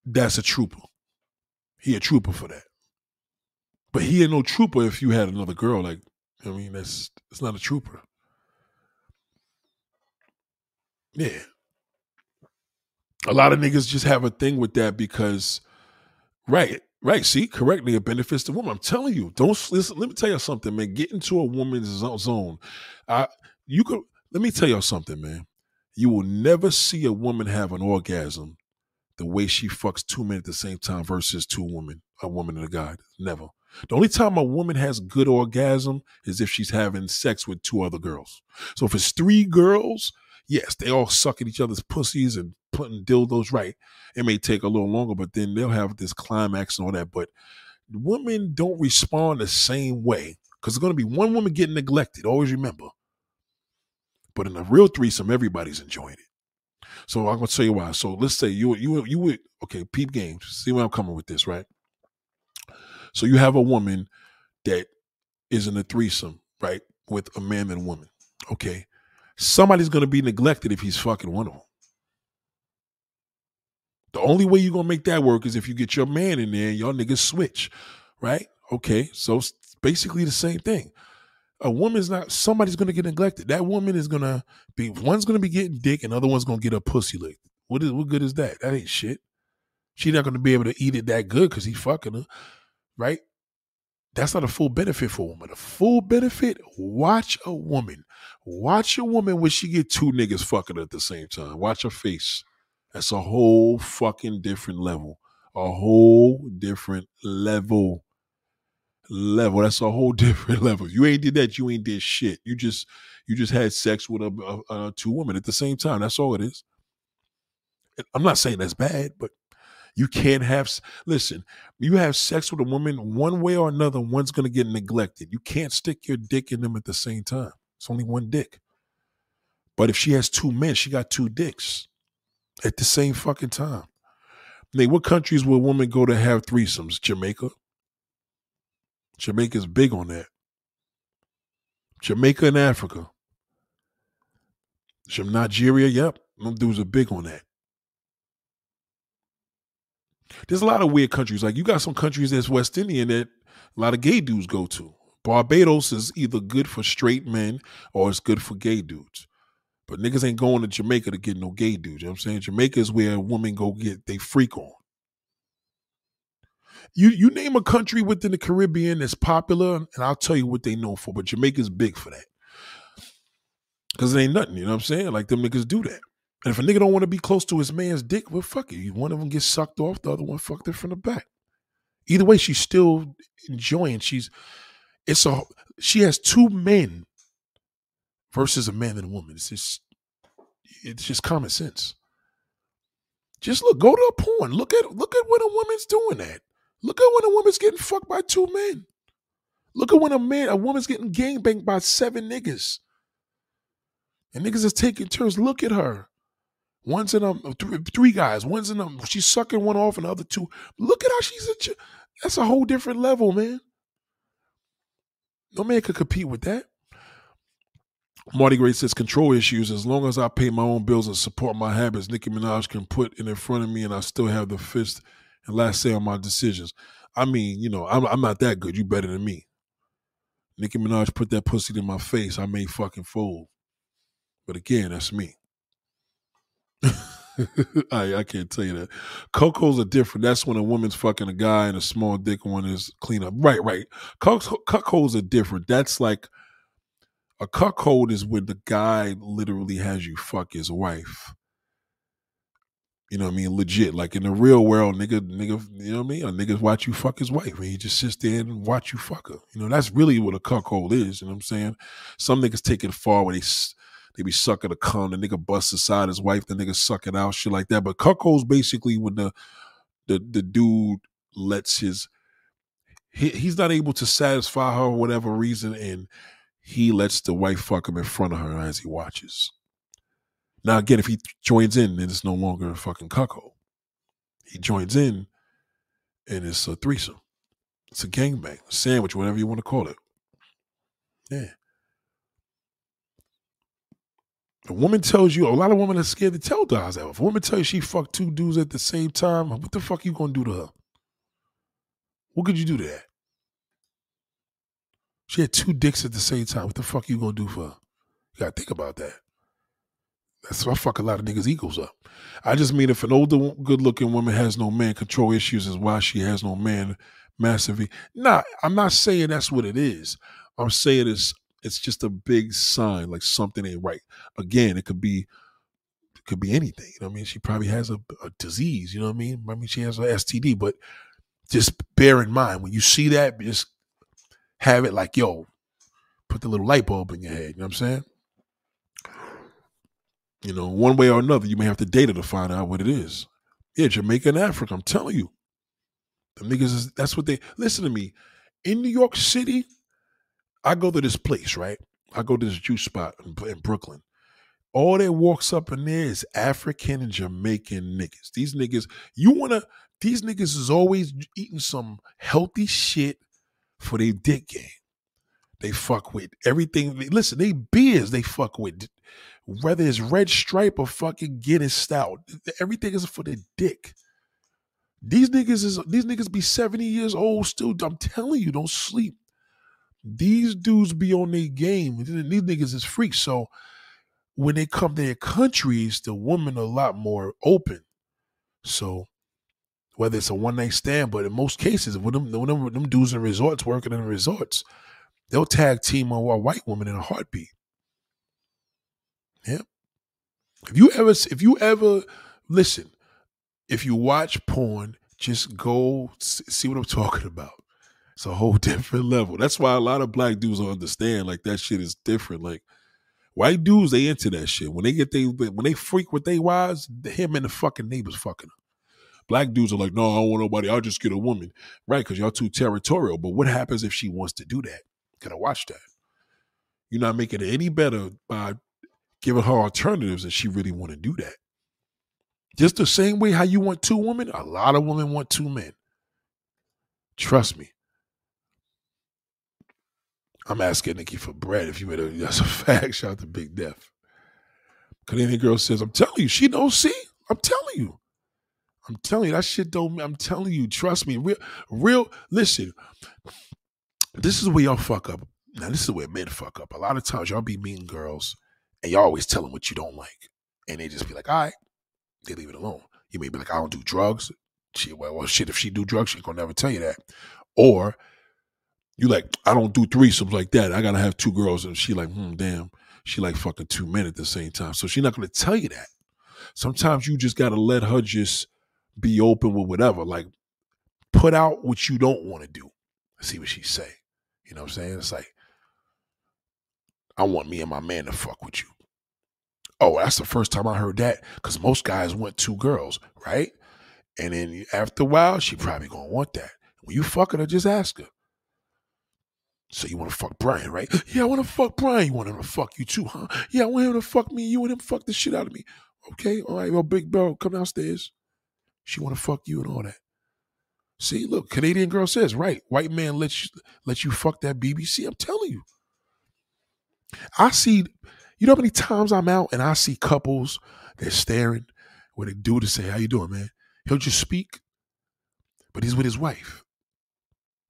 that's a trooper. He a trooper for that. But he ain't no trooper if you had another girl. Like, I mean, that's it's not a trooper. Yeah. A lot of niggas just have a thing with that because, right, right. See, correctly, it benefits the woman. I'm telling you, don't listen. Let me tell you something, man. Get into a woman's zone. I, you could. Let me tell you something, man. You will never see a woman have an orgasm the way she fucks two men at the same time versus two women, a woman and a guy. Never. The only time a woman has good orgasm is if she's having sex with two other girls. So if it's three girls, yes, they all sucking each other's pussies and putting dildos right. It may take a little longer, but then they'll have this climax and all that. But women don't respond the same way because there's going to be one woman getting neglected. Always remember. But in a real threesome, everybody's enjoying it. So I'm gonna tell you why. So let's say you you you would okay, peep games. See where I'm coming with this, right? So you have a woman that is in a threesome, right, with a man and a woman. Okay, somebody's gonna be neglected if he's fucking one of them. The only way you're gonna make that work is if you get your man in there and y'all niggas switch, right? Okay, so basically the same thing a woman's not somebody's gonna get neglected. That woman is gonna be one's gonna be getting dick and other one's gonna get a pussy licked. What is what good is that? That ain't shit. She's not gonna be able to eat it that good because he's fucking her, right? That's not a full benefit for a woman. A full benefit, watch a woman. Watch a woman when she get two niggas fucking at the same time. Watch her face. That's a whole fucking different level. A whole different level level. That's a whole (laughs) different level. You ain't did that. You ain't did shit. You just you just had sex with a, a, a two women at the same time. That's all it is. I'm not saying that's bad, but You can't have listen. You have sex with a woman one way or another. One's gonna get neglected. You can't stick your dick in them at the same time. It's only one dick. But if she has two men, she got two dicks at the same fucking time. Nate, what countries will women go to have threesomes? Jamaica. Jamaica's big on that. Jamaica and Africa. Some Nigeria, yep. Them dudes are big on that. There's a lot of weird countries. Like you got some countries that's West Indian that a lot of gay dudes go to. Barbados is either good for straight men or it's good for gay dudes. But niggas ain't going to Jamaica to get no gay dudes. You know what I'm saying? Jamaica is where women go get they freak on. You you name a country within the Caribbean that's popular, and I'll tell you what they know for. But Jamaica's big for that. Cause it ain't nothing, you know what I'm saying? Like them niggas do that. And if a nigga don't want to be close to his man's dick, well, fuck it. One of them gets sucked off, the other one fucked it from the back. Either way, she's still enjoying. She's it's a she has two men versus a man and a woman. It's just it's just common sense. Just look, go to a porn. Look at look at when a woman's doing that. Look at when a woman's getting fucked by two men. Look at when a man, a woman's getting gang banged by seven niggas. And niggas is taking turns. Look at her. One's in them, three, three guys. One's in them. She's sucking one off, and the other two. Look at how she's a. That's a whole different level, man. No man could compete with that. Marty Gray says control issues. As long as I pay my own bills and support my habits, Nicki Minaj can put it in front of me, and I still have the fist and last say on my decisions. I mean, you know, I'm, I'm not that good. You better than me. Nicki Minaj put that pussy in my face. I may fucking fold. But again, that's me. (laughs) (laughs) I, I can't tell you that. Cuckolds are different. That's when a woman's fucking a guy and a small dick one is clean up. Right, right. Cuckolds are different. That's like a cuckold is when the guy literally has you fuck his wife. You know what I mean? Legit. Like in the real world, nigga, nigga, you know what I mean? A nigga watch you fuck his wife and he just sits there and watch you fuck her. You know, that's really what a cuckold is. You know what I'm saying? Some niggas take it far where they they be sucking a cum, the nigga busts aside his wife, the nigga sucking out, shit like that. But cuckold's basically when the the the dude lets his he, he's not able to satisfy her for whatever reason, and he lets the wife fuck him in front of her as he watches. Now again, if he joins in, then it's no longer a fucking cuckold. He joins in, and it's a threesome. It's a gangbang, a sandwich, whatever you want to call it. Yeah. A woman tells you, a lot of women are scared to tell guys that. If a woman tells you she fucked two dudes at the same time, what the fuck you gonna do to her? What could you do to that? She had two dicks at the same time. What the fuck you gonna do for her? You gotta think about that. That's why I fuck a lot of niggas' egos up. I just mean if an older, good looking woman has no man, control issues is why she has no man massively. Nah, I'm not saying that's what it is. I'm saying it's it's just a big sign like something ain't right. Again, it could be it could be anything. You know I mean? She probably has a, a disease, you know what I mean? I mean she has an STD, but just bear in mind when you see that, just have it like, yo, put the little light bulb in your head. You know what I'm saying? You know, one way or another, you may have to date her to find out what it is. Yeah, Jamaica and Africa, I'm telling you. The niggas is that's what they listen to me. In New York City, I go to this place, right? I go to this juice spot in, in Brooklyn. All that walks up in there is African and Jamaican niggas. These niggas, you wanna, these niggas is always eating some healthy shit for their dick game. They fuck with everything. Listen, they beers they fuck with. Whether it's red stripe or fucking Guinness stout, everything is for the dick. These niggas is these niggas be 70 years old still. I'm telling you, don't sleep. These dudes be on their game. These niggas is freaks. So when they come to their countries, the women are a lot more open. So whether it's a one night stand, but in most cases, when them, when them, them dudes in resorts working in resorts, they'll tag team a white woman in a heartbeat. Yeah. If you ever, if you ever listen, if you watch porn, just go see what I'm talking about. It's a whole (laughs) different level. That's why a lot of black dudes don't understand. Like that shit is different. Like white dudes, they into that shit. When they get they when they freak with they wives, him and the fucking neighbors fucking them. Black dudes are like, no, I don't want nobody. I'll just get a woman. Right, because y'all too territorial. But what happens if she wants to do that? I watch that? You're not making it any better by giving her alternatives and she really want to do that. Just the same way how you want two women, a lot of women want two men. Trust me. I'm asking Nikki for bread if you made a (laughs) that's a fact. Shout out to Big Def. Canadian girl says, I'm telling you, she don't see. I'm telling you. I'm telling you, that shit don't I'm telling you, trust me. Real real listen. This is where y'all fuck up. Now, this is where men fuck up. A lot of times y'all be mean girls and y'all always tell them what you don't like. And they just be like, all right, they leave it alone. You may be like, I don't do drugs. She, well, well, shit, if she do drugs, she gonna never tell you that. Or you like, I don't do threesomes like that. I gotta have two girls. And she like, hmm, damn, she like fucking two men at the same time. So she's not gonna tell you that. Sometimes you just gotta let her just be open with whatever. Like, put out what you don't want to do. See what she say. You know what I'm saying? It's like, I want me and my man to fuck with you. Oh, that's the first time I heard that because most guys want two girls, right? And then after a while, she probably gonna want that. When you fucking her, just ask her. So you want to fuck Brian, right? Yeah, I want to fuck Brian. You want him to fuck you too, huh? Yeah, I want him to fuck me. You want him fuck the shit out of me. Okay, all right. Well, big bro, come downstairs. She want to fuck you and all that. See, look, Canadian girl says right. White man let you let you fuck that BBC. I'm telling you. I see, you know how many times I'm out and I see couples they're staring with a dude to say, "How you doing, man?" He'll just speak, but he's with his wife.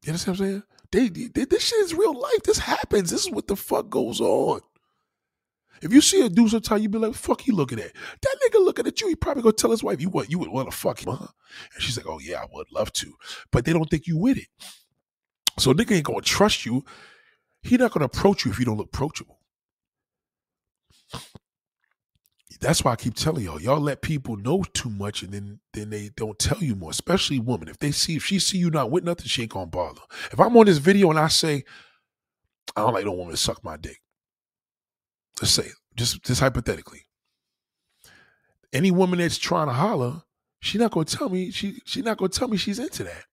You understand what I'm saying? They, they, this shit is real life. This happens. This is what the fuck goes on. If you see a dude sometime, you be like, fuck you looking at? That nigga looking at you, he probably gonna tell his wife, you what, you would want to fuck him, huh? And she's like, oh yeah, I would love to. But they don't think you with it. So nigga ain't gonna trust you. He not gonna approach you if you don't look approachable. That's why I keep telling y'all, y'all let people know too much and then then they don't tell you more, especially women. If they see if she see you not with nothing, she ain't gonna bother. If I'm on this video and I say, I don't like no woman to suck my dick. Let's say, just just hypothetically. Any woman that's trying to holler, she not gonna tell me, she she not gonna tell me she's into that.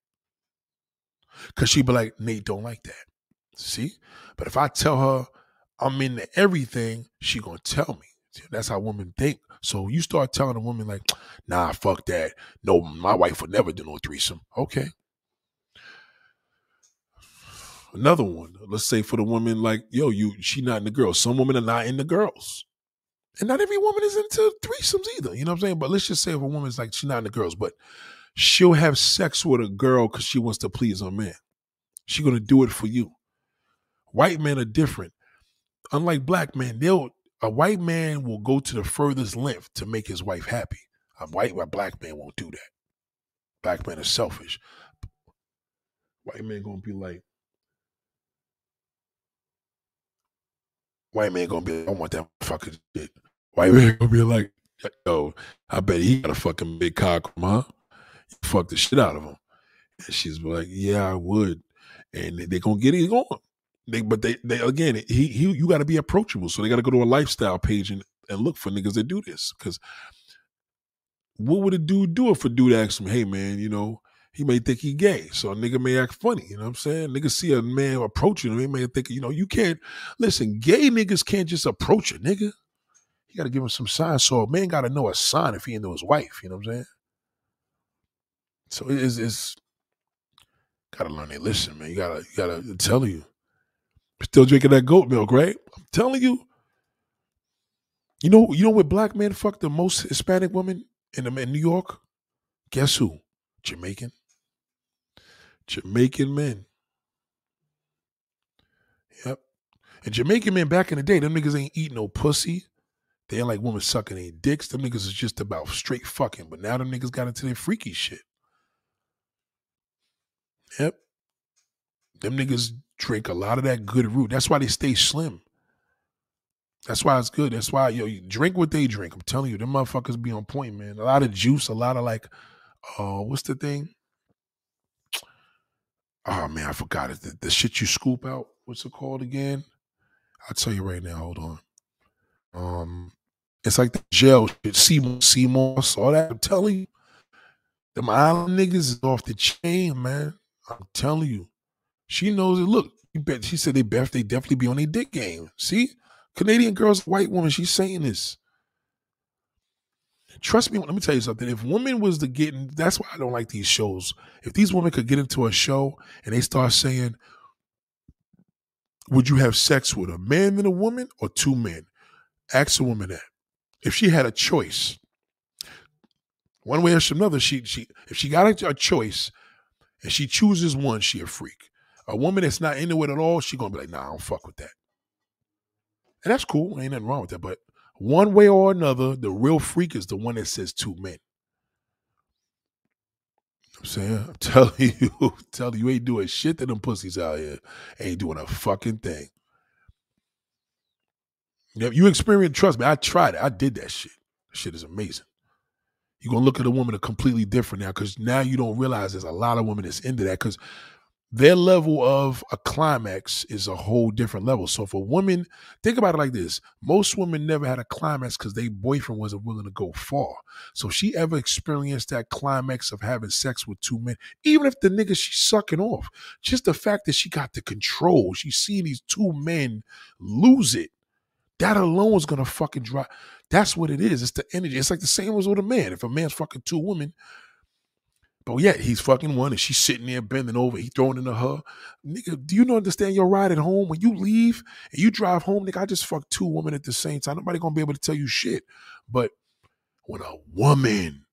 Cause she be like, Nate don't like that. See? But if I tell her I'm into everything, she gonna tell me. That's how women think. So you start telling a woman like, nah, fuck that. No, my wife would never do no threesome. Okay. Another one. Let's say for the woman, like, yo, you she not in the girls. Some women are not in the girls. And not every woman is into threesomes either. You know what I'm saying? But let's just say if a woman's like she's not in the girls, but she'll have sex with a girl because she wants to please her man. She's gonna do it for you. White men are different. Unlike black men, they'll a white man will go to the furthest length to make his wife happy. A white a black man won't do that. Black men are selfish. White man gonna be like, white man gonna be like, I want that fucking shit. White man gonna be like, yo, I bet he got a fucking big cock, huh? You fuck the shit out of him. And she's like, yeah, I would. And they're gonna get it going. They, but they, they again, he, he, you got to be approachable. So they got to go to a lifestyle page and, and look for niggas that do this. Because what would a dude do if a dude asks him, "Hey man, you know, he may think he gay, so a nigga may act funny." You know what I'm saying? Niggas see a man approaching him, he may think, you know, you can't listen. Gay niggas can't just approach a nigga. You got to give him some signs. So a man got to know a sign if he ain't know his wife. You know what I'm saying? So it's, it's gotta learn to listen, man. You gotta, you gotta tell you. Still drinking that goat milk, right? I'm telling you. You know, you know what black men fuck the most Hispanic women in, in New York? Guess who? Jamaican. Jamaican men. Yep. And Jamaican men back in the day, them niggas ain't eating no pussy. They ain't like women sucking their dicks. Them niggas is just about straight fucking. But now them niggas got into their freaky shit. Yep. Them niggas drink a lot of that good root. That's why they stay slim. That's why it's good. That's why yo, you drink what they drink. I'm telling you, them motherfuckers be on point, man. A lot of juice, a lot of like, uh, what's the thing? Oh man, I forgot it. The, the shit you scoop out. What's it called again? I'll tell you right now. Hold on. Um, it's like the gel, sea, sea moss, all that. I'm telling you, Them island niggas is off the chain, man. I'm telling you. She knows it. Look, you bet she said they best they definitely be on a dick game. See? Canadian girl's white woman, she's saying this. Trust me, let me tell you something. If women was to get in, that's why I don't like these shows. If these women could get into a show and they start saying, Would you have sex with a man and a woman or two men? Ask a woman that. If she had a choice, one way or another, she she if she got a choice and she chooses one, she a freak. A woman that's not into it at all, she gonna be like, nah, I don't fuck with that. And that's cool. Ain't nothing wrong with that. But one way or another, the real freak is the one that says two men. I'm saying, I'm (laughs) telling you, telling you, ain't doing shit to them pussies out here. Ain't doing a fucking thing. You, you experience, trust me, I tried it. I did that shit. That shit is amazing. You're gonna look at a woman a completely different now because now you don't realize there's a lot of women that's into that because their level of a climax is a whole different level. So if a woman, think about it like this: most women never had a climax because their boyfriend wasn't willing to go far. So she ever experienced that climax of having sex with two men, even if the nigga she's sucking off, just the fact that she got the control, she's seeing these two men lose it. That alone is gonna fucking drive. That's what it is. It's the energy. It's like the same as with a man. If a man's fucking two women, but yet he's fucking one and she's sitting there bending over, he throwing into her. Nigga, do you not understand your ride at home? When you leave and you drive home, nigga, I just fucked two women at the same time. Nobody gonna be able to tell you shit. But when a woman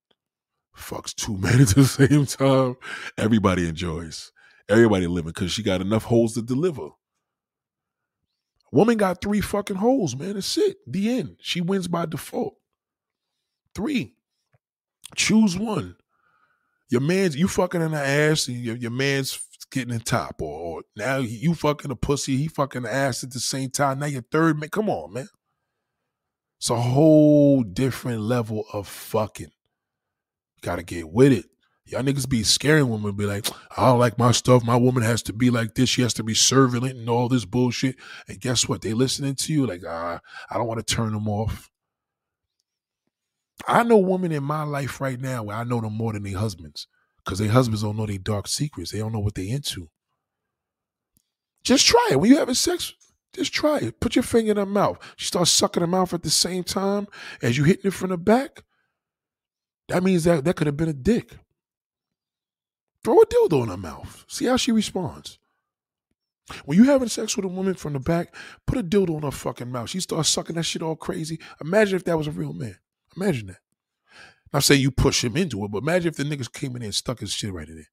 fucks two (laughs) men at the same time, everybody enjoys. Everybody living because she got enough holes to deliver. Woman got three fucking holes, man. It's it. The end. She wins by default. Three. Choose one. Your man's you fucking in the ass, and your, your man's getting in top, or, or now you fucking a pussy, he fucking the ass at the same time. Now your third man. Come on, man. It's a whole different level of fucking. You gotta get with it. Y'all niggas be scaring women, be like, I don't like my stuff. My woman has to be like this. She has to be servile and all this bullshit. And guess what? They listening to you like, ah, I don't want to turn them off. I know women in my life right now where I know them more than their husbands. Because their husbands don't know their dark secrets. They don't know what they're into. Just try it. When you're having sex, just try it. Put your finger in her mouth. She starts sucking her mouth at the same time as you hitting it from the back. That means that that could have been a dick. Throw a dildo in her mouth. See how she responds. When you having sex with a woman from the back, put a dildo in her fucking mouth. She starts sucking that shit all crazy. Imagine if that was a real man. Imagine that. Not saying you push him into it, but imagine if the niggas came in there and stuck his shit right in there.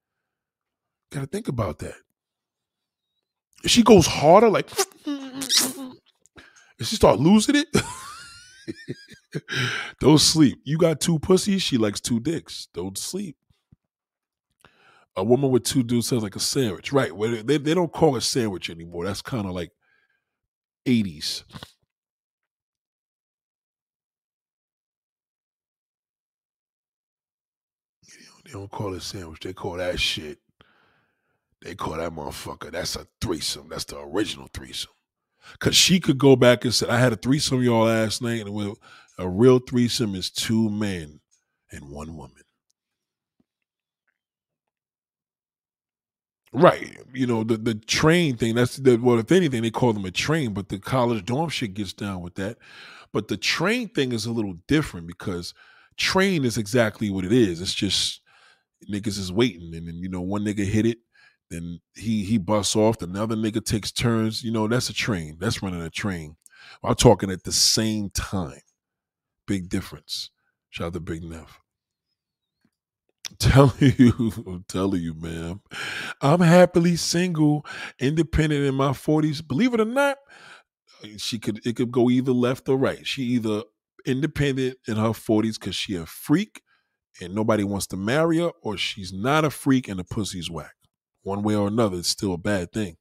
Gotta think about that. If she goes harder, like, if she start losing it, (laughs) don't sleep. You got two pussies, she likes two dicks. Don't sleep a woman with two dudes sounds like a sandwich, right? They, they don't call it sandwich anymore. That's kind of like 80s. They don't call it sandwich. They call that shit. They call that motherfucker. That's a threesome. That's the original threesome. Cause she could go back and say, I had a threesome y'all last night, and with a real threesome is two men and one woman. Right. You know, the, the train thing, that's the, well, if anything, they call them a train, but the college dorm shit gets down with that. But the train thing is a little different because train is exactly what it is. It's just niggas is waiting. And then, you know, one nigga hit it, then he he busts off, another nigga takes turns. You know, that's a train. That's running a train. I'm talking at the same time. Big difference. Shout out to Big Neff (laughs) telling you, I'm telling you, man. I'm happily single, independent in my 40s. Believe it or not, she could it could go either left or right. She either independent in her 40s because she a freak and nobody wants to marry her, or she's not a freak and the pussy's whack. One way or another, it's still a bad thing.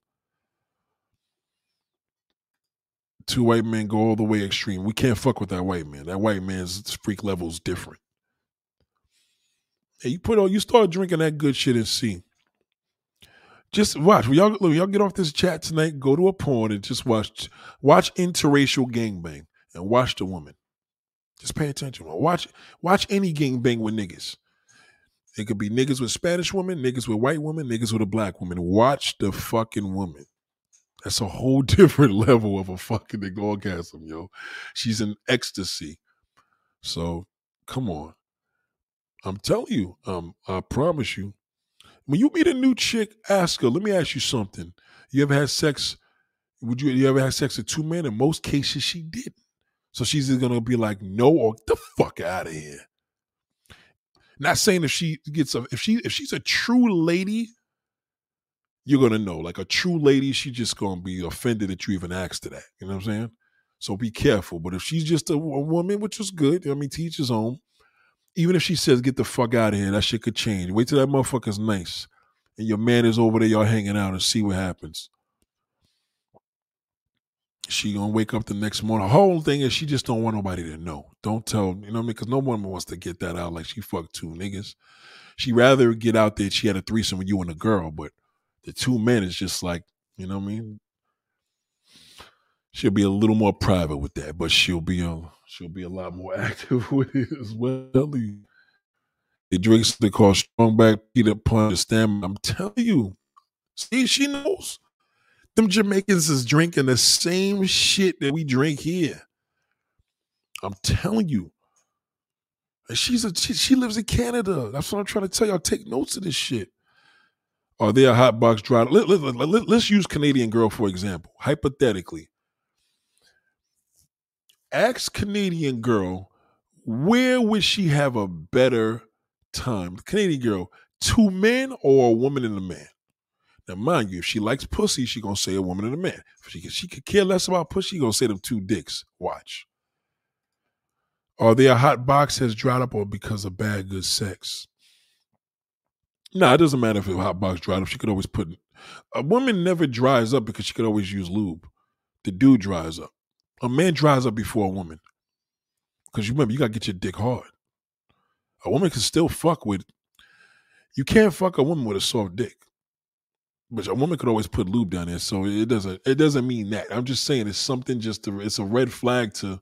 Two white men go all the way extreme. We can't fuck with that white man. That white man's freak level is different. You put on, you start drinking that good shit and see. Just watch. Y'all, look, y'all get off this chat tonight, go to a porn and just watch, watch interracial gangbang and watch the woman. Just pay attention. Watch, watch any gangbang with niggas. It could be niggas with Spanish women, niggas with white women, niggas with a black woman. Watch the fucking woman. That's a whole (laughs) different level of a fucking orgasm, yo. She's in ecstasy. So come on. I'm telling you, um, I promise you. When you meet a new chick, ask her, let me ask you something. You ever had sex? Would you you ever had sex with two men? In most cases, she didn't. So she's either gonna be like, no, or the fuck out of here. Not saying if she gets a if she if she's a true lady, you're gonna know. Like a true lady, she just gonna be offended that you even asked her that. You know what I'm saying? So be careful. But if she's just a, a woman, which is good, I mean, teach his own. Even if she says, "Get the fuck out of here," that shit could change. Wait till that motherfucker's nice, and your man is over there, y'all hanging out, and see what happens. She gonna wake up the next morning. The whole thing is she just don't want nobody to know. Don't tell, you know what I mean? Because no woman wants to get that out like she fucked two niggas. She rather get out there she had a threesome with you and a girl, but the two men is just like, you know what I mean? She'll be a little more private with that, but she'll be a she'll be a lot more (laughs) active with it as well. It drinks they call strong back Peter Punch stamina. I'm telling you. See, she knows. Them Jamaicans is drinking the same shit that we drink here. I'm telling you. She's a she, she lives in Canada. That's what I'm trying to tell y'all. Take notes of this shit. Oh, Are they a hot box driver? Let, let, let, let's use Canadian girl for example. Hypothetically, ask Canadian girl where would she have a better time? Canadian girl, two men or a woman and a man? Now, mind you, if she likes pussy, she gonna say a woman and a man. If she she could care less about pussy, she gonna say them two dicks. Watch. Are they a hot box has dried up or because of bad good sex? Nah, it doesn't matter if a hot box dried up. She could always put a woman never dries up because she could always use lube. The dude dries up. A man dries up before a woman. Because you remember, you gotta get your dick hard. A woman can still fuck with you can't fuck a woman with a soft dick. But a woman could always put lube down there, so it doesn't it doesn't mean that. I'm just saying it's something just to, it's a red flag to, you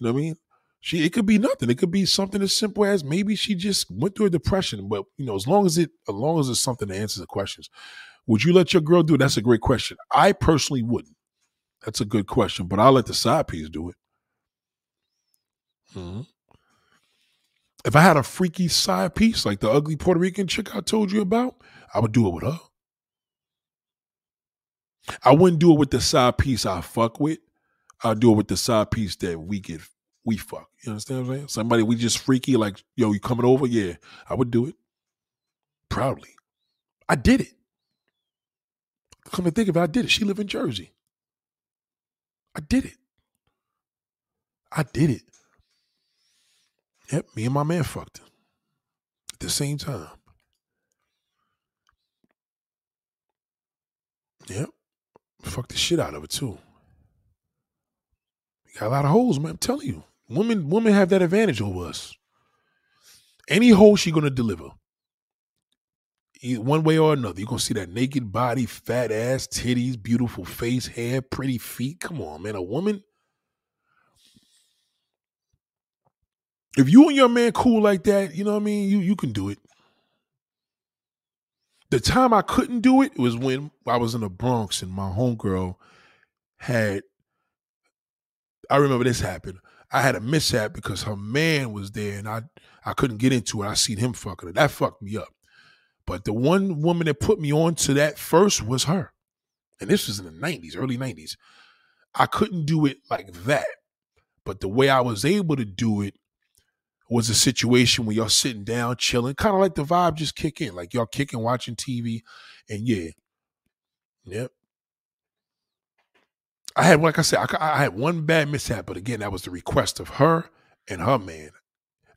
know what I mean? She it could be nothing. It could be something as simple as maybe she just went through a depression. But you know, as long as it as long as it's something that answers the questions, would you let your girl do it? That's a great question. I personally wouldn't. That's a good question, but I'll let the side piece do it. Mm-hmm. If I had a freaky side piece like the ugly Puerto Rican chick I told you about, I would do it with her. I wouldn't do it with the side piece I fuck with. I'll do it with the side piece that we get we fuck. You understand what I'm saying? Somebody we just freaky, like, yo, you coming over? Yeah, I would do it. Proudly. I did it. Come and think of it, I did it. She live in Jersey. I did it. I did it. Yep, me and my man fucked at the same time. Yep. Fuck the shit out of it too. You got a lot of holes, man. I'm telling you. Women women have that advantage over us. Any hole she gonna deliver. One way or another. You're gonna see that naked body, fat ass, titties, beautiful face, hair, pretty feet. Come on, man. A woman. If you and your man cool like that, you know what I mean? You you can do it. The time I couldn't do it was when I was in the Bronx and my homegirl had. I remember this happened. I had a mishap because her man was there and I I couldn't get into it. I seen him fucking her. That fucked me up. But the one woman that put me on to that first was her. And this was in the 90s, early 90s. I couldn't do it like that. But the way I was able to do it was a situation where y'all sitting down, chilling, kind of like the vibe just kick in, like y'all kicking, watching TV, and yeah, yep. I had, like I said, I, I had one bad mishap, but again, that was the request of her and her man.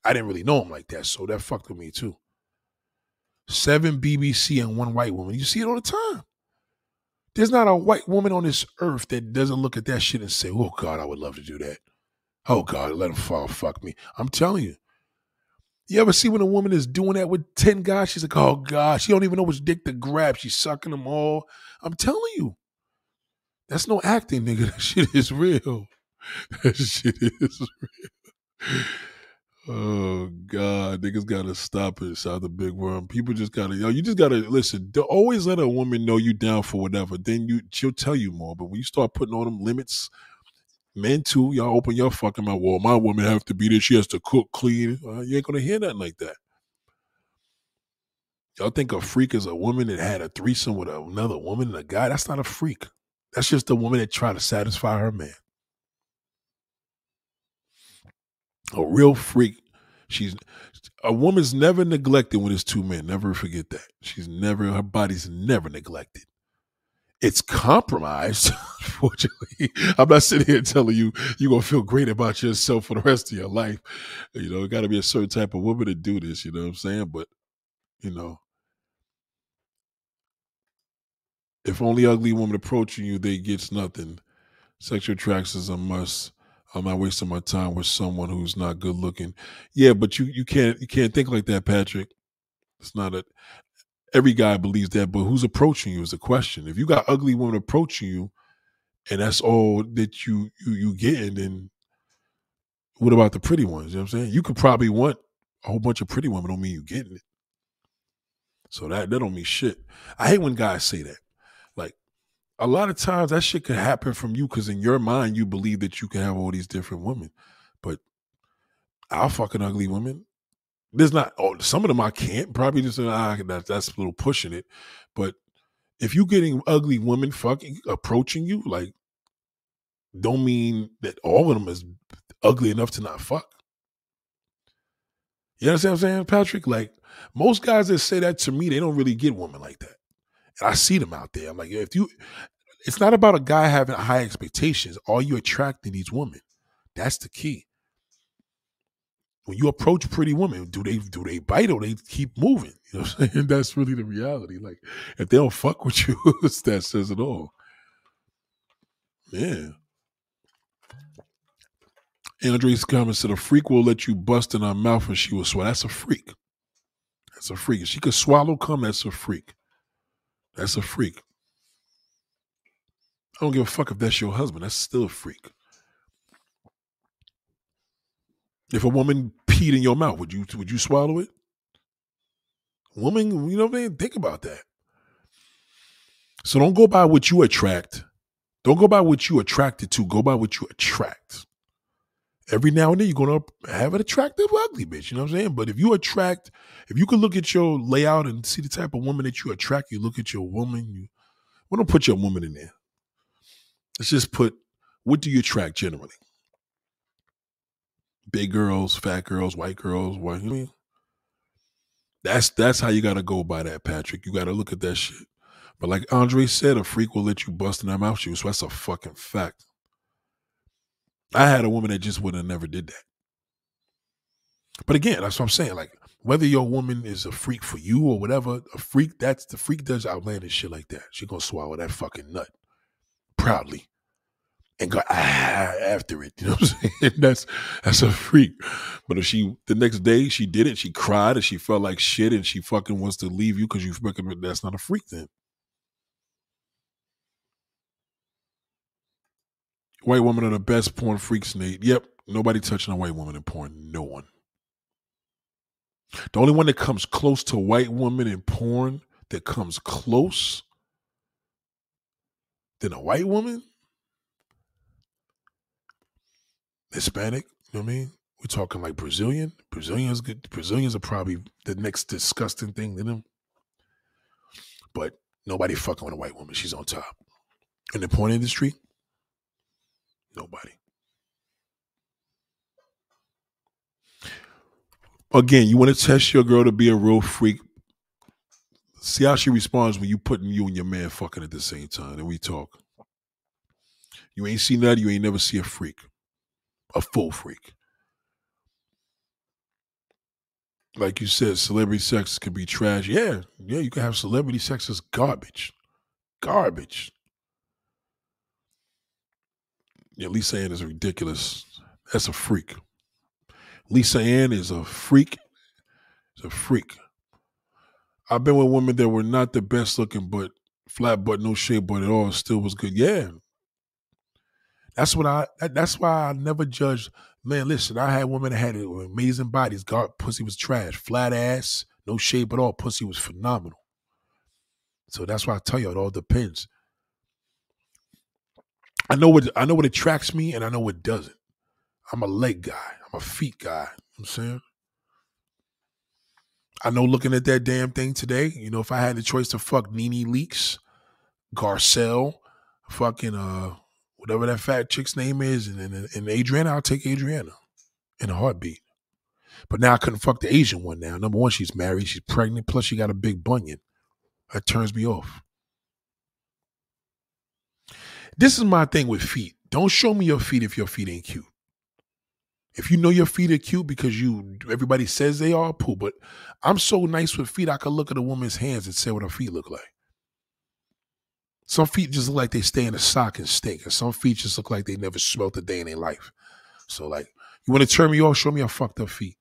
I didn't really know him like that, so that fucked with me too. Seven BBC and one white woman. You see it all the time. There's not a white woman on this earth that doesn't look at that shit and say, "Oh God, I would love to do that." Oh God, let him fall, fuck me. I'm telling you, you ever see when a woman is doing that with 10 guys? She's like, oh God, she don't even know which dick to grab. She's sucking them all. I'm telling you. That's no acting, nigga. (laughs) That shit is real. (laughs) That shit is real. Oh God, niggas gotta stop it. The big worm. People just gotta, yo, you just gotta listen. Always let a woman know you down for whatever. Then you, she'll tell you more. But when you start putting all them limits, men too, y'all open your fucking mouth. Well, my woman have to be there. She has to cook, clean. Uh, you ain't gonna hear nothing like that. Y'all think a freak is a woman that had a threesome with another woman and a guy? That's not a freak. That's just a woman that tried to satisfy her man. A real freak. She's a woman's never neglected when it's two men. Never forget that. She's never her body's never neglected. It's compromised, (laughs) unfortunately. I'm not sitting here telling you you're gonna feel great about yourself for the rest of your life. You know, it gotta be a certain type of woman to do this, you know what I'm saying? But you know, if only ugly woman approaching you, they gets nothing. Sexual attraction is a must. I'm not wasting my time with someone who's not good looking. Yeah, but you you can't you can't think like that, Patrick. It's not a every guy believes that, but who's approaching you is a question. If you got ugly women approaching you, and that's all that you you you getting, then what about the pretty ones? You know what I'm saying? You could probably want a whole bunch of pretty women, don't mean you getting it. So that that don't mean shit. I hate when guys say that. Like a lot of times that shit could happen from you because in your mind you believe that you can have all these different women. But I'll fucking ugly women. There's not oh, some of them I can't probably just ah, that, that's a little pushing it. But if you're getting ugly women fucking approaching you, like don't mean that all of them is ugly enough to not fuck. You understand what I'm saying, Patrick? Like most guys that say that to me, they don't really get women like that. And I see them out there. I'm like, if you, it's not about a guy having high expectations. Are you attracting these women? That's the key. When you approach pretty women, do they do they bite or they keep moving? You know I'm saying? (laughs) That's really the reality. Like if they don't fuck with (laughs) you, that says it all. Yeah. Andre's comment said a freak will let you bust in her mouth and she will swallow. That's a freak. That's a freak. If she could swallow cum, that's a freak. That's a freak. I don't give a fuck if that's your husband. That's still a freak. If a woman peed in your mouth, would you would you swallow it? Woman, you know what I mean? Think about that. So don't go by what you attract. Don't go by what you attracted to. Go by what you attract. Every now and then you're gonna have an attractive ugly bitch. You know what I'm saying? But if you attract, if you can look at your layout and see the type of woman that you attract, you look at your woman. You, we don't put your woman in there. Let's just put what do you attract generally? Big girls, fat girls, white girls, what you mean? That's that's how you gotta go by that, Patrick. You gotta look at that shit. But like Andre said, a freak will let you bust in that mouth shoes. So that's a fucking fact. I had a woman that just would have never did that. But again, that's what I'm saying. Like, whether your woman is a freak for you or whatever, a freak, that's the freak does outlandish shit like that. She gonna swallow that fucking nut proudly and go ah, after it. (laughs) You know what I'm saying? that's that's a freak. But if she the next day she did it, she cried and she felt like shit and she fucking wants to leave you because you fucking that's not a freak then. White women are the best porn freaks, Nate. Yep. Nobody touching a white woman in porn. No one. The only one that comes close to white woman in porn that comes close than a white woman, Hispanic, you know what I mean? We're talking like Brazilian. Brazilians. Brazilians are probably the next disgusting thing to them. But nobody fucking with a white woman. She's on top. In the porn industry, Nobody. Again, you want to test your girl to be a real freak. See how she responds when you putting you and your man fucking at the same time, and we talk. You ain't seen that. You ain't never see a freak, a full freak. Like you said, celebrity sex can be trash. Yeah, yeah, you can have celebrity sex as garbage, garbage. Yeah, Lisa Ann is ridiculous. That's a freak. Lisa Ann is a freak. It's a freak. I've been with women that were not the best looking, but flat butt, no shape butt at all, still was good. Yeah. That's what I. That's why I never judged. Man, listen, I had women that had amazing bodies. God, pussy was trash, flat ass, no shape at all. Pussy was phenomenal. So that's why I tell you, it all depends. I know what I know what attracts me, and I know what doesn't. I'm a leg guy. I'm a feet guy. You know I'm saying. I know looking at that damn thing today, you know, if I had the choice to fuck NeNe Leakes, Garcelle, fucking uh whatever that fat chick's name is, and, and, and Adriana, I'll take Adriana in a heartbeat. But now I couldn't fuck the Asian one now. Number one, she's married, she's pregnant, plus she got a big bunion. That turns me off. This is my thing with feet. Don't show me your feet if your feet ain't cute. If you know your feet are cute because you everybody says they are, poo. But I'm so nice with feet, I could look at a woman's hands and say what her feet look like. Some feet just look like they stay in a sock and stink, and some feet just look like they never smelt a day in their life. So, like, you want to turn me off? Show me your fucked up feet.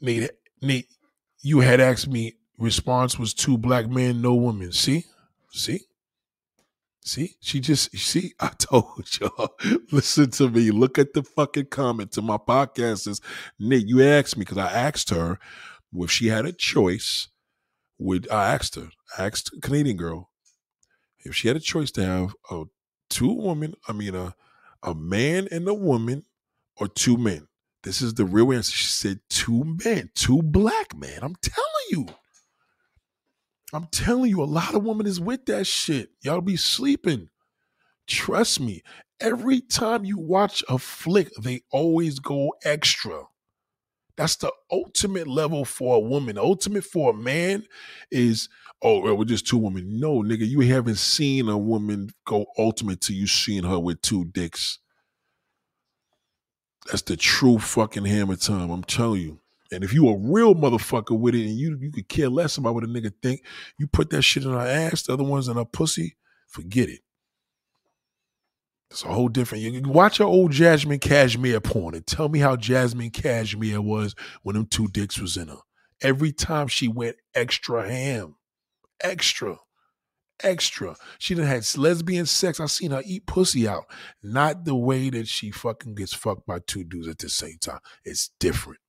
Nate, Nate, you had asked me. Response was two black men, no women. See, see, see. She just see. (laughs) I told y'all. (laughs) Listen to me. Look at the fucking comment to my podcast. Is Nate? You asked me because I asked her if she had a choice would I asked her, asked a Canadian girl if she had a choice to have a two women, I mean a a man and a woman, or two men. This is the real answer. She said two men, two black men. I'm telling you. I'm telling you, a lot of women is with that shit. Y'all be sleeping. Trust me. Every time you watch a flick, they always go extra. That's the ultimate level for a woman. The ultimate for a man is, oh, we're just two women. No, nigga, you haven't seen a woman go ultimate till you seen her with two dicks. That's the true fucking hammer time. I'm telling you. And if you a real motherfucker with it and you you could care less about what a nigga think, you put that shit in her ass, the other ones in her pussy, forget it. It's a whole different. You watch your old Jazmine Cashmere porn and tell me how Jazmine Cashmere was when them two dicks was in her. Every time she went extra ham, extra, extra. She done had lesbian sex. I seen her eat pussy out. Not the way that she fucking gets fucked by two dudes at the same time. It's different.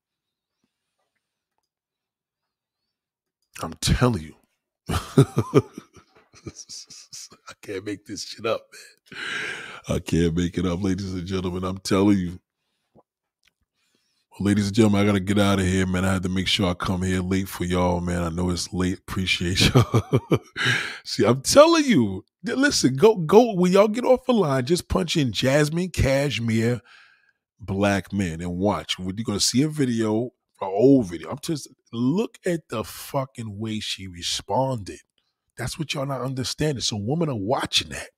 I'm telling you. (laughs) (laughs) I can't make this shit up, man. I can't make it up, ladies and gentlemen. I'm telling you. Well, ladies and gentlemen, I gotta get out of here, man. I had to make sure I come here late for y'all, man. I know it's late. Appreciate (laughs) y'all. See, I'm telling you. Listen, go go when y'all get off the line, just punch in Jazmine Cashmere black men and watch. You're gonna see a video, an old video. I'm just look at the fucking way she responded. That's what y'all not understanding. So women are watching that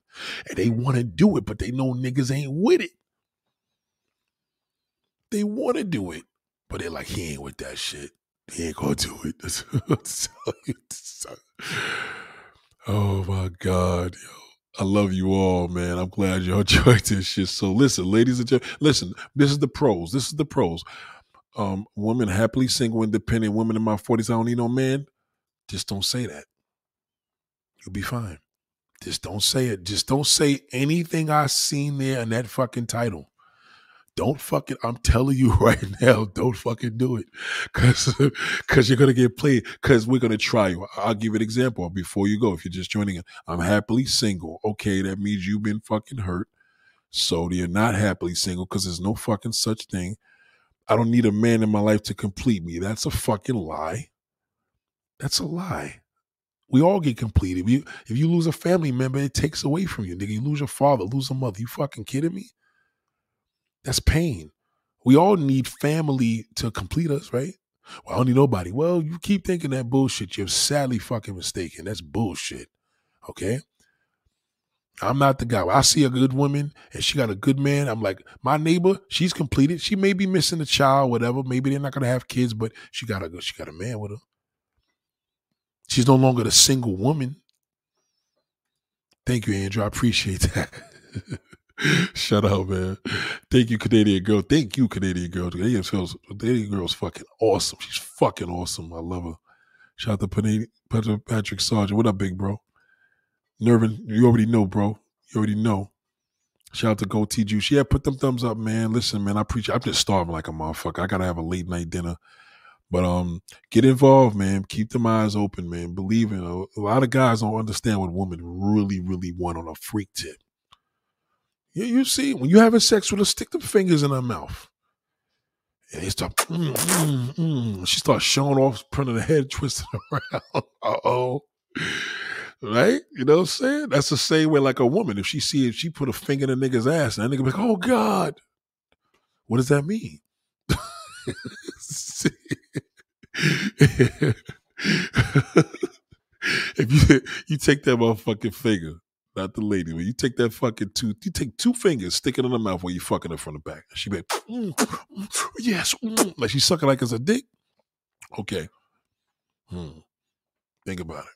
and they want to do it, but they know niggas ain't with it. They want to do it, but they're like, he ain't with that shit. He ain't gonna do it. (laughs) (laughs) oh my God, yo. I love you all, man. I'm glad y'all (laughs) enjoyed this shit. So listen, ladies and gentlemen, listen, this is the pros. This is the pros. Um, women happily single, independent, women in my 40s, I don't need no man. Just don't say that. You'll be fine. Just don't say it. Just don't say anything I seen there in that fucking title. Don't fucking, I'm telling you (laughs) right now, don't fucking do it. Cause, cause you're gonna get played. Cause we're gonna try you. I'll give an example before you go. If you're just joining it, I'm happily single. Okay, that means you've been fucking hurt. So you're not happily single because there's no fucking such thing. I don't need a man in my life to complete me. That's a fucking lie. That's a lie. We all get completed. If you, if you lose a family member, it takes away from you, nigga. You lose your father, lose a mother. You fucking kidding me? That's pain. We all need family to complete us, right? Well, I don't need nobody. Well, you keep thinking that bullshit. You're sadly fucking mistaken. That's bullshit. Okay? I'm not the guy. I see a good woman and she got a good man. I'm like, my neighbor, she's completed. She may be missing a child, whatever. Maybe they're not gonna have kids, but she got a she got a man with her. She's no longer the single woman. Thank you, Andrew. I appreciate that. (laughs) Shut up, man. Thank you, Canadian girl. Thank you, Canadian girl. Canadian girl's, Canadian girl's fucking awesome. She's fucking awesome. I love her. Shout out to Patrick Sargent. What up, big bro? Nervin, you already know, bro. You already know. Shout out to Goatee Juice. Yeah, put them thumbs up, man. Listen, man, I appreciate. I'm just starving like a motherfucker. I gotta have a late night dinner. But um, get involved, man. Keep them eyes open, man. Believe in a, a lot of guys don't understand what women really, really want on a freak tip. You, you see, when you having sex with her, stick the fingers in her mouth. And they start, mm, mm, mm. she starts showing off, putting her head (laughs) twisting around. uh oh. Right? You know what I'm saying? That's the same way like a woman. If she see if she put a finger in a nigga's ass, and that nigga be like, oh God. What does that mean? (laughs) (laughs) if you you take that motherfucking finger, not the lady, when you take that fucking tooth, you take two fingers, stick it in the mouth while you fucking it from the back. She be like, mm, mm, yes, mm. like she's sucking like it's a dick. Okay. Hmm. Think about it.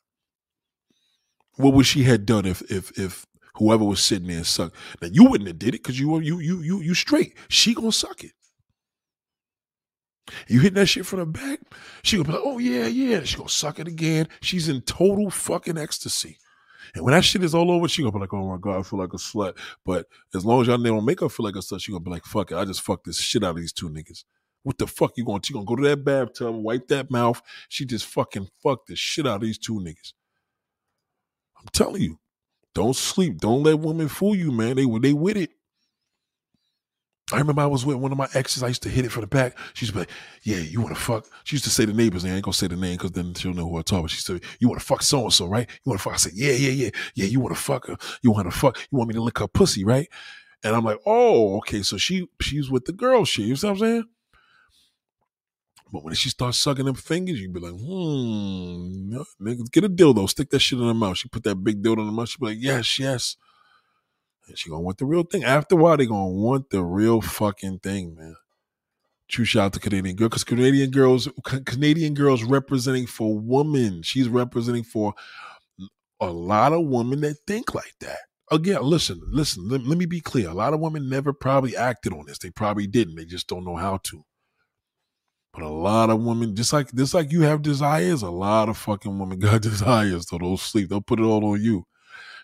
What would she had done if if if whoever was sitting there sucked? Now you wouldn't have did it because you were you you you you straight. She gonna suck it. You hit that shit from the back, she gonna be like, oh yeah, yeah. She gonna suck it again. She's in total fucking ecstasy. And when that shit is all over, she gonna be like, oh my God, I feel like a slut. But as long as y'all don't make her feel like a slut, she gonna be like, fuck it, I just fucked this shit out of these two niggas. What the fuck you gonna? She gonna go to that bathtub, wipe that mouth. She just fucking fucked the shit out of these two niggas. I'm telling you, don't sleep. Don't let women fool you, man. They they with it. I remember I was with one of my exes. I used to hit it from the back. She be like, "Yeah, you want to fuck?" She used to say the neighbors name. I ain't gonna say the name because then she'll know who I talk. But she said, "You want to fuck so and so, right? You want to fuck?" I said, "Yeah, yeah, yeah, yeah. You want to fuck her? You want to fuck? You want me to lick her pussy, right?" And I'm like, "Oh, okay." So she she's with the girl shit. You know what I'm saying? But when she starts sucking them fingers, you be like, hmm, niggas, get a dildo, stick that shit in her mouth. She put that big dildo in her mouth. She be like, yes, yes. She gonna want the real thing. After a while, they gonna want the real fucking thing, man. True shout out to Canadian girl because Canadian girls, Canadian girls representing for women. She's representing for a lot of women that think like that. Again, listen, listen. Let, let me be clear. A lot of women never probably acted on this. They probably didn't. They just don't know how to. But a lot of women, just like just like you have desires, a lot of fucking women (laughs) got desires. So don't sleep. They'll put it all on you.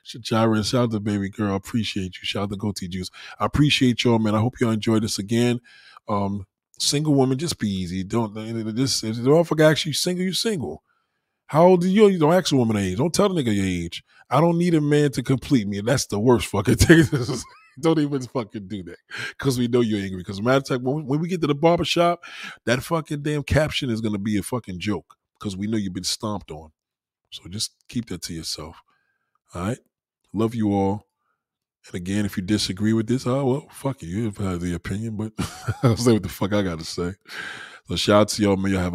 Shout out to baby girl. I appreciate you. Shout out to Goatee Juice. I appreciate y'all, man. I hope y'all enjoy this again. Um, single woman, just be easy. Don't just if the motherfucker asks you single, you single. How old are you? You don't ask a woman age. Don't tell the nigga your age. I don't need a man to complete me. That's the worst fucking (laughs) thing. don't even fucking do that because we know you're angry. Because matter of fact, when, when we get to the barbershop, that fucking damn caption is gonna be a fucking joke because we know you've been stomped on. So just keep that to yourself. All right. Love you all. And again, if you disagree with this, oh well, fuck you. You have the opinion, but (laughs) I'll say what the fuck I gotta say. So shout out to y'all. May y'all have a